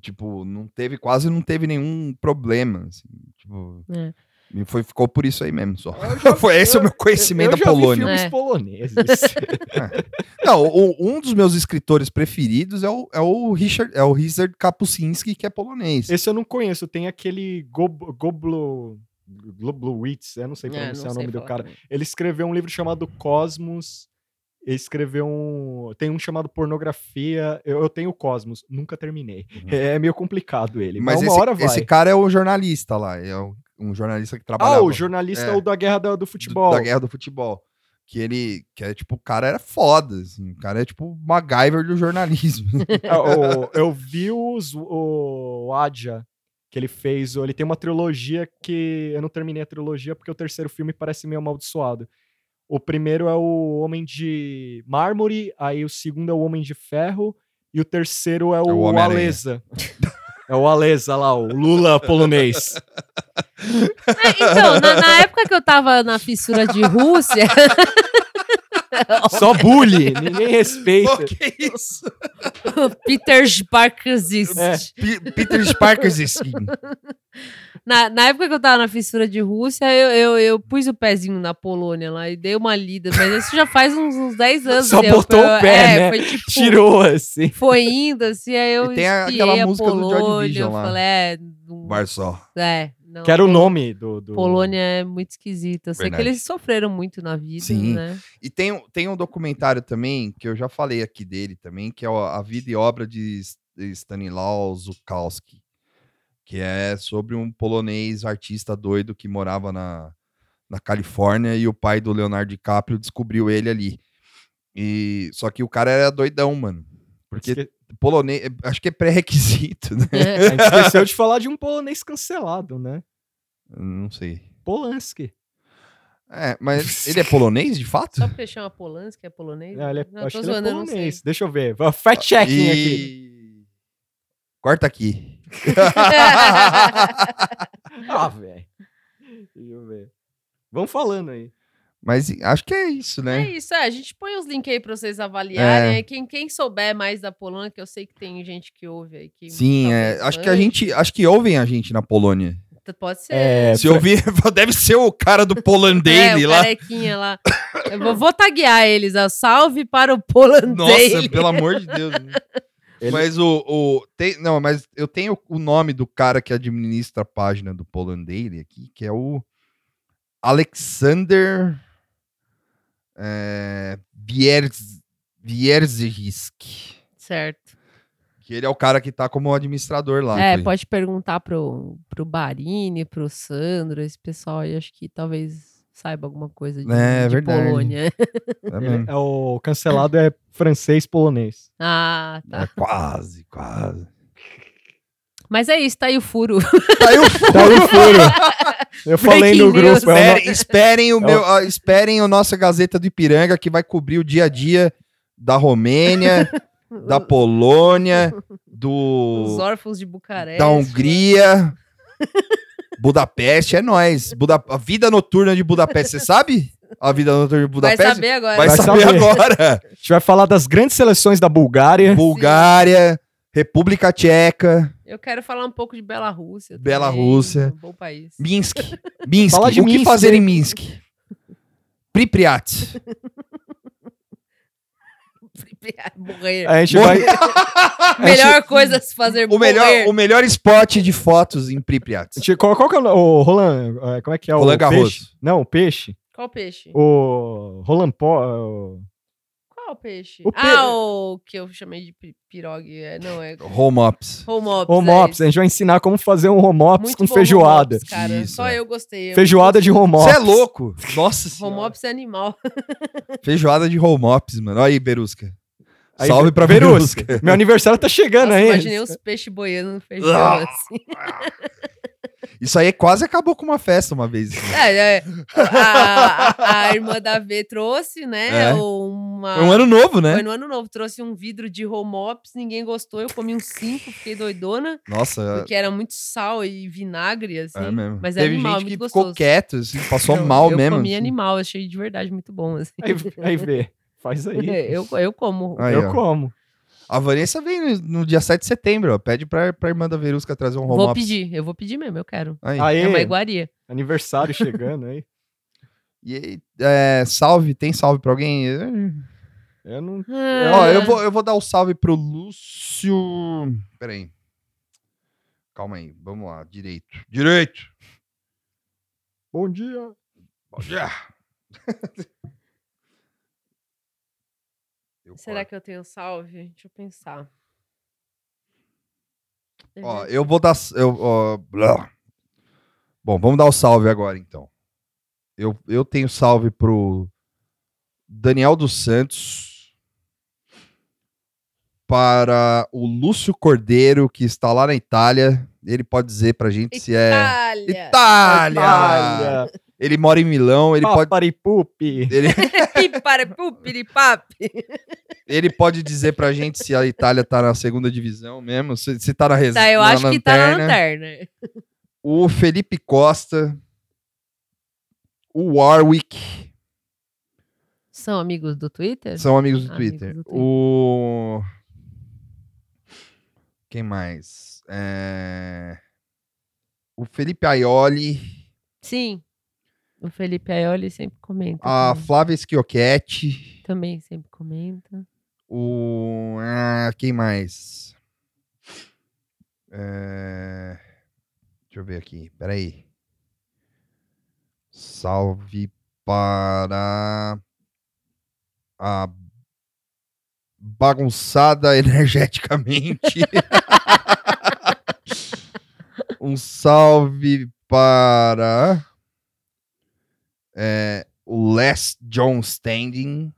Tipo, não teve, quase não teve nenhum problema. Assim, tipo, É. e foi, ficou por isso aí mesmo só. Eu já- foi esse eu- o meu conhecimento eu da já vi Polônia. filmes É. poloneses. Não, o- um dos meus escritores preferidos é o, é o Richard, é o Richard Kapuscinski, que é polonês. Esse eu não conheço. Tem aquele Gob Goblo... Globlowitz, eu não sei É, pronunciar não o sei nome do cara. também. Ele escreveu um livro chamado Cosmos. Ele escreveu um. Tem um chamado Pornografia. Eu, eu tenho Cosmos, nunca terminei. É, meio complicado ele. Mas, Mas uma esse, hora vai. esse cara é o jornalista lá, é o- um jornalista que trabalha ah, o jornalista é. o da guerra do, do futebol. da guerra do futebol. Que ele, que é tipo, o cara era foda, assim, o cara é tipo o MacGyver do jornalismo. Ah, o- eu vi os, o, o Adja, que ele fez. o- Ele tem uma trilogia que. Eu não terminei a trilogia porque o terceiro filme parece meio amaldiçoado. O primeiro é o Homem de Mármore, aí o segundo é o Homem de Ferro, e o terceiro é o, o Homem-Aranha. Alesa. É o Alesa lá, o Lula polonês. É, então, na, na época que eu tava na fissura de Rússia. Só bully, ninguém respeita. Pô, que isso? Peter Sparkzist. É. P- Peter Sparkerski. Na, na época que eu tava na fissura de Rússia, eu, eu, eu pus o pezinho na Polônia lá e dei uma lida, mas isso já faz uns, uns 10 anos. Só assim, eu- botou o pé, é, né? Foi tipo. Tirou assim. Foi indo, assim, aí eu E tem aquela a música do Polônia, Division eu lá. falei, é, não- Varsó. é, não, Que era o Pol- nome do. do... Polônia é muito esquisita. Eu sei Verdade. que eles sofreram muito na vida, Sim. né? E tem, um- tem um documentário também, que eu já falei aqui dele também, que é a vida e obra de Stanislaw Zukowski, que é sobre um polonês artista doido que morava na, na Califórnia e o pai do Leonardo DiCaprio descobriu ele ali. E só que o cara era doidão, mano. Porque Esque- polonês, acho que é pré-requisito, né? A gente esqueceu de falar de um polonês cancelado, né? Não sei. Polanski. É, mas ele é polonês, de fato? Só porque chama Polanski, é polonês? Não, ele é, Não, acho tô que ele é zoando, eu não sei. polonês. Deixa eu ver. Fact checking aqui. E... Corta aqui. Ah, velho. Deixa eu ver. Vamos falando aí. Mas acho que é isso, É né? isso, é. A gente põe os links aí pra vocês avaliarem. É. Quem, quem souber mais da Polônia, que eu sei que tem gente que ouve aí. Que Sim, é, talvez acho que a gente, acho que ouvem a gente na Polônia. Pode ser. É, Se ouvir, deve ser o cara do Poland É, o lá. carequinha lá. Eu vou, vou taguear eles. ó. Salve para o Poland Nossa, pelo amor de Deus. né? Ele- Mas o, o tem, não, mas eu tenho o nome do cara que administra a página do Poland Daily aqui, que é o Alexander é, Bierz. Certo. Que ele é o cara que tá como administrador lá. É, pode perguntar pro, pro Barini, pro Sandro, esse pessoal aí, acho que talvez saiba alguma coisa de, É, de verdade. Polônia. É, mesmo. é o cancelado é francês-polonês. ah, tá. É quase, quase. Mas é isso, tá aí o furo. Tá aí o Tá aí o furo. Eu falei no Breaking news. grupo. é o no- Esperem, o É meu, ah, esperem o nossa Gazeta do Ipiranga que vai cobrir o dia a dia da Romênia, da Polônia, Os do órfãos de Bucareste. da Hungria, Budapeste, é nóis. Buda, a vida noturna de Budapeste, você sabe? A vida noturna de Vai Budapeste? saber agora. Vai Vai saber, saber. agora. A gente vai falar das grandes seleções da Bulgária. Bulgária, República Tcheca, Eu quero falar um pouco de Belarússia. Belarússia. também, Um bom país. Minsk. Minsk. Fala de o que Minsk, fazer hein? em Minsk? Pripyat. Morrer. A gente Morrer. vai. Melhor coisa a se fazer O melhor, morrer. o melhor spot de fotos em Pripyat. gente- qual, qual que é o, o Roland? é, Como é que é Roland o Garros. peixe? Não, o peixe. Qual peixe? O Roland Pó. o- Qual peixe? O pe- Ah, o que eu chamei de pi- pirogue. É, não, é Home Ops. home ops. Home é ops. isso. A gente vai ensinar como fazer um home ops Muito com bom feijoada. home ops, cara. Isso, Só é. eu gostei. Eu Feijoada de home ops. Você é louco? Nossa Home senhora. ops é animal. Feijoada de home ops, mano. Olha aí, Berusca. Aí, Salve pra. Verusca. Meu aniversário tá chegando Nossa, aí. imaginei uns peixes boiando no feijão, Ah. assim. Isso aí quase acabou com uma festa uma vez. É, é. A, a- a irmã da V trouxe, né? É. Uma... Foi um ano novo, né? Foi no ano novo. Trouxe um vidro de home ops, ninguém gostou. Eu comi uns cinco, fiquei doidona. Nossa, Porque era muito sal e vinagre, assim. é mesmo. Mas é Teve animal, gente que muito ficou gostoso. quieto, assim, passou Não, mal eu mesmo. comi assim. animal, achei de verdade muito bom, assim. Aí, aí vê. Faz aí. Eu, eu como. Aí, eu ó. como. A Vanessa vem no, no dia 7 de setembro, ó. Pede pra, pra irmã da Verusca trazer um home Vou pedir, eu vou pedir mesmo, eu quero. Aí. Aí, É uma iguaria. aniversário chegando aí. E aí, é, salve, tem salve pra alguém? Eu não. Ó, eu vou, eu vou dar o salve pro Lúcio. Peraí. Calma aí, vamos lá. Direito. Direito. Bom dia. Bom dia. Será que eu tenho salve? Deixa eu pensar. Ó, eu vou dar. Eu, ó, blá. Bom, vamos dar o salve agora então. Eu, eu tenho salve pro Daniel dos Santos. Para o Lúcio Cordeiro, que está lá na Itália. Ele pode dizer pra gente se é. Itália! Itália! Ele mora em Milão, ele pode, Paparipupi. ele, ele pode dizer pra gente se a Itália tá na segunda divisão mesmo, se, se tá na reserva. Tá, eu acho que tá na lanterna. O Felipe Costa. O Warwick. São amigos do Twitter? São amigos do Amigos Twitter. do Twitter. O. Quem mais? É, O Felipe Aioli. Sim. O Felipe Aioli sempre comenta. A também. Flávia Schiochetti. Também sempre comenta. O. ah, quem mais? É, Deixa eu ver aqui. Peraí. Salve para a bagunçada energeticamente. um salve para é, o Les John Standing.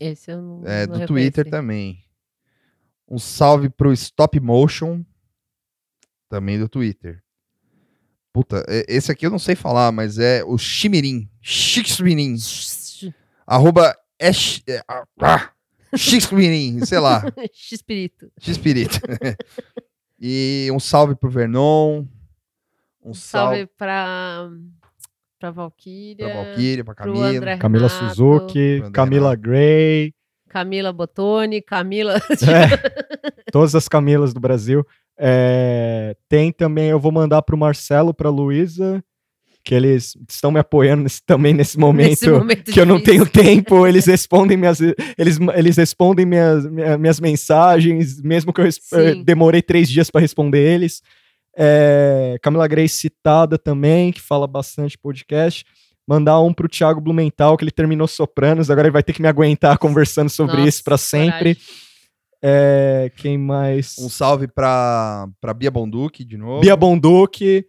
Esse eu não. É, não do Twitter reconheci. também. Um salve pro Stop Motion, também do Twitter. Puta, esse aqui eu não sei falar, mas é o Ximirim. Xixmirim. Arroba é, é, ah, ah, sei lá. X-Espírito. X-Espírito. e um salve pro Vernon. Um salve, Salve pra, pra Valkyria. pra Valkyria, pra pro Camila. André Camila Renato, Suzuki, Camila Gray, Camila Botoni, Camila. é, todas as Camilas do Brasil. É, tem também, eu vou mandar pro Marcelo, pra Luísa, que eles estão me apoiando nesse- também nesse momento. Nesse momento que eu não tenho tempo, eles respondem minhas eles, eles respondem minhas, minha- minhas mensagens, mesmo que eu, Sim. demorei três dias para responder eles. É, Camila Grace citada também, que fala bastante podcast. Mandar um pro Thiago Blumenthal, que ele terminou Sopranos, agora ele vai ter que me aguentar conversando sobre Nossa, isso para sempre. É, quem mais? Um salve pra, pra Bia Bonduque, de novo. Bia Bonduque.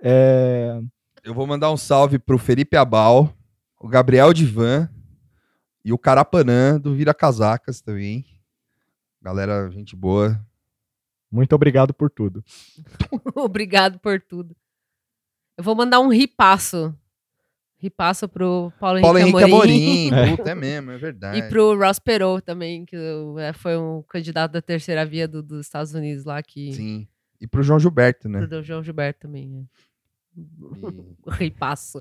É, Eu vou mandar um salve pro Felipe Abal, o Gabriel Divan e o Carapanã do Vira Casacas também. Galera, gente boa. Muito obrigado por tudo. Obrigado por tudo. Eu vou mandar um ripasso. Ripasso pro Paulo, Paulo Henrique Amorim. Amorim. É. Puta, é mesmo, é verdade. E pro Ross Perot também, que é, foi um candidato da terceira via do- dos Estados Unidos lá, que. Sim. E pro João Gilberto, né? Do João Gilberto também. E- É. Ripasso.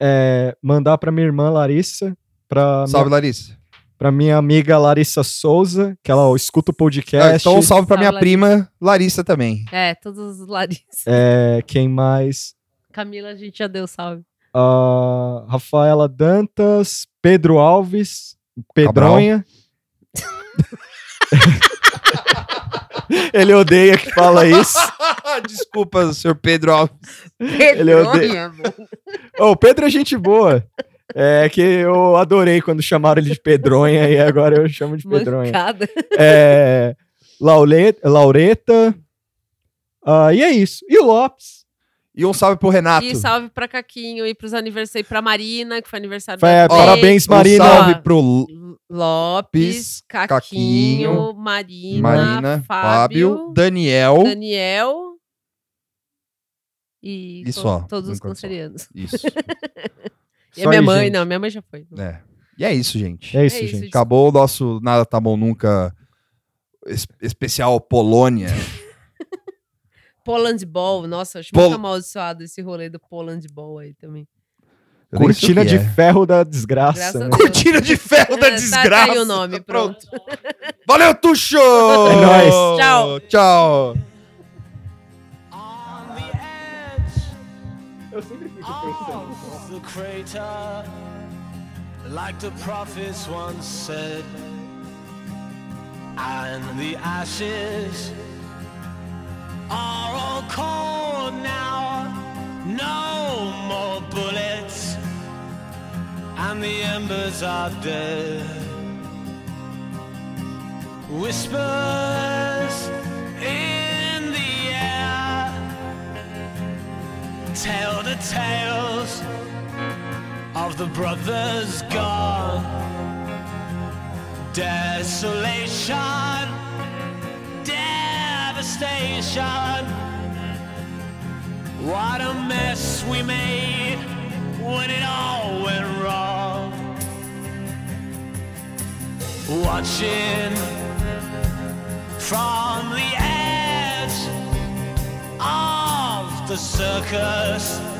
É, mandar para minha irmã Larissa, para Salve, Larissa. Para minha amiga Larissa Souza, que ela escuta o podcast. Ah, então um salve pra Salve, minha prima Larissa também. É, todos os Larissa. É, quem mais? Camila, a gente já deu salve. Ah, Rafaela Dantas, Pedro Alves, Pedronha. Ele odeia que fala isso. Desculpa, senhor Pedro Alves. Ele odeia. Ô, o Pedro é gente boa. É que eu adorei quando chamaram ele de Pedronha e agora eu chamo de Pedronha. Mancada. É, Laure- Laureta. Ah, e é isso. E o Lopes. E um salve pro Renato. E salve pra Caquinho e pros aniversários. E pra Marina, que foi aniversário É, da parabéns, Um Marina. salve pro Lopes, Caquinho, Caquinho, Marina, Marina, Fábio, Fábio, Daniel. Daniel e, E só, todos os cancerianos. Isso. E a minha aí, mãe, gente. não, minha mãe já foi. É. E é isso, gente. É isso, É isso, gente. Acabou o nosso Nada Tá Bom Nunca es- especial Polônia. Poland Ball, nossa, acho Pol- muito amaldiçoado esse rolê do Poland Ball aí também. Eu Cortina de é. ferro da desgraça. Né? Cortina de ferro da tá- desgraça. Tá aí o nome, pronto. Valeu, Tuxo! É nóis. Tchau. Tchau. On the edge of the crater, like the prophets once said, and the ashes are all cold now. No more bullets, and the embers are dead. Whispers in the air tell the tales of the brothers gone. Desolation, devastation. What a mess we made when it all went wrong. Watching from the edge of the circus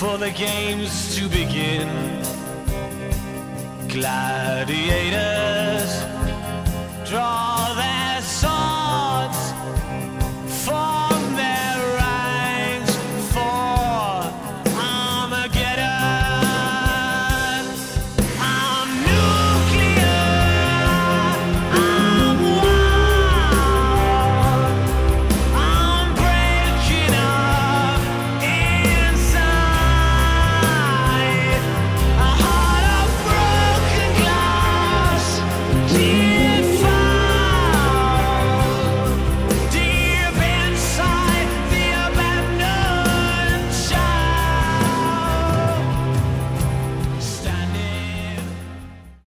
for the games to begin. Gladiators draw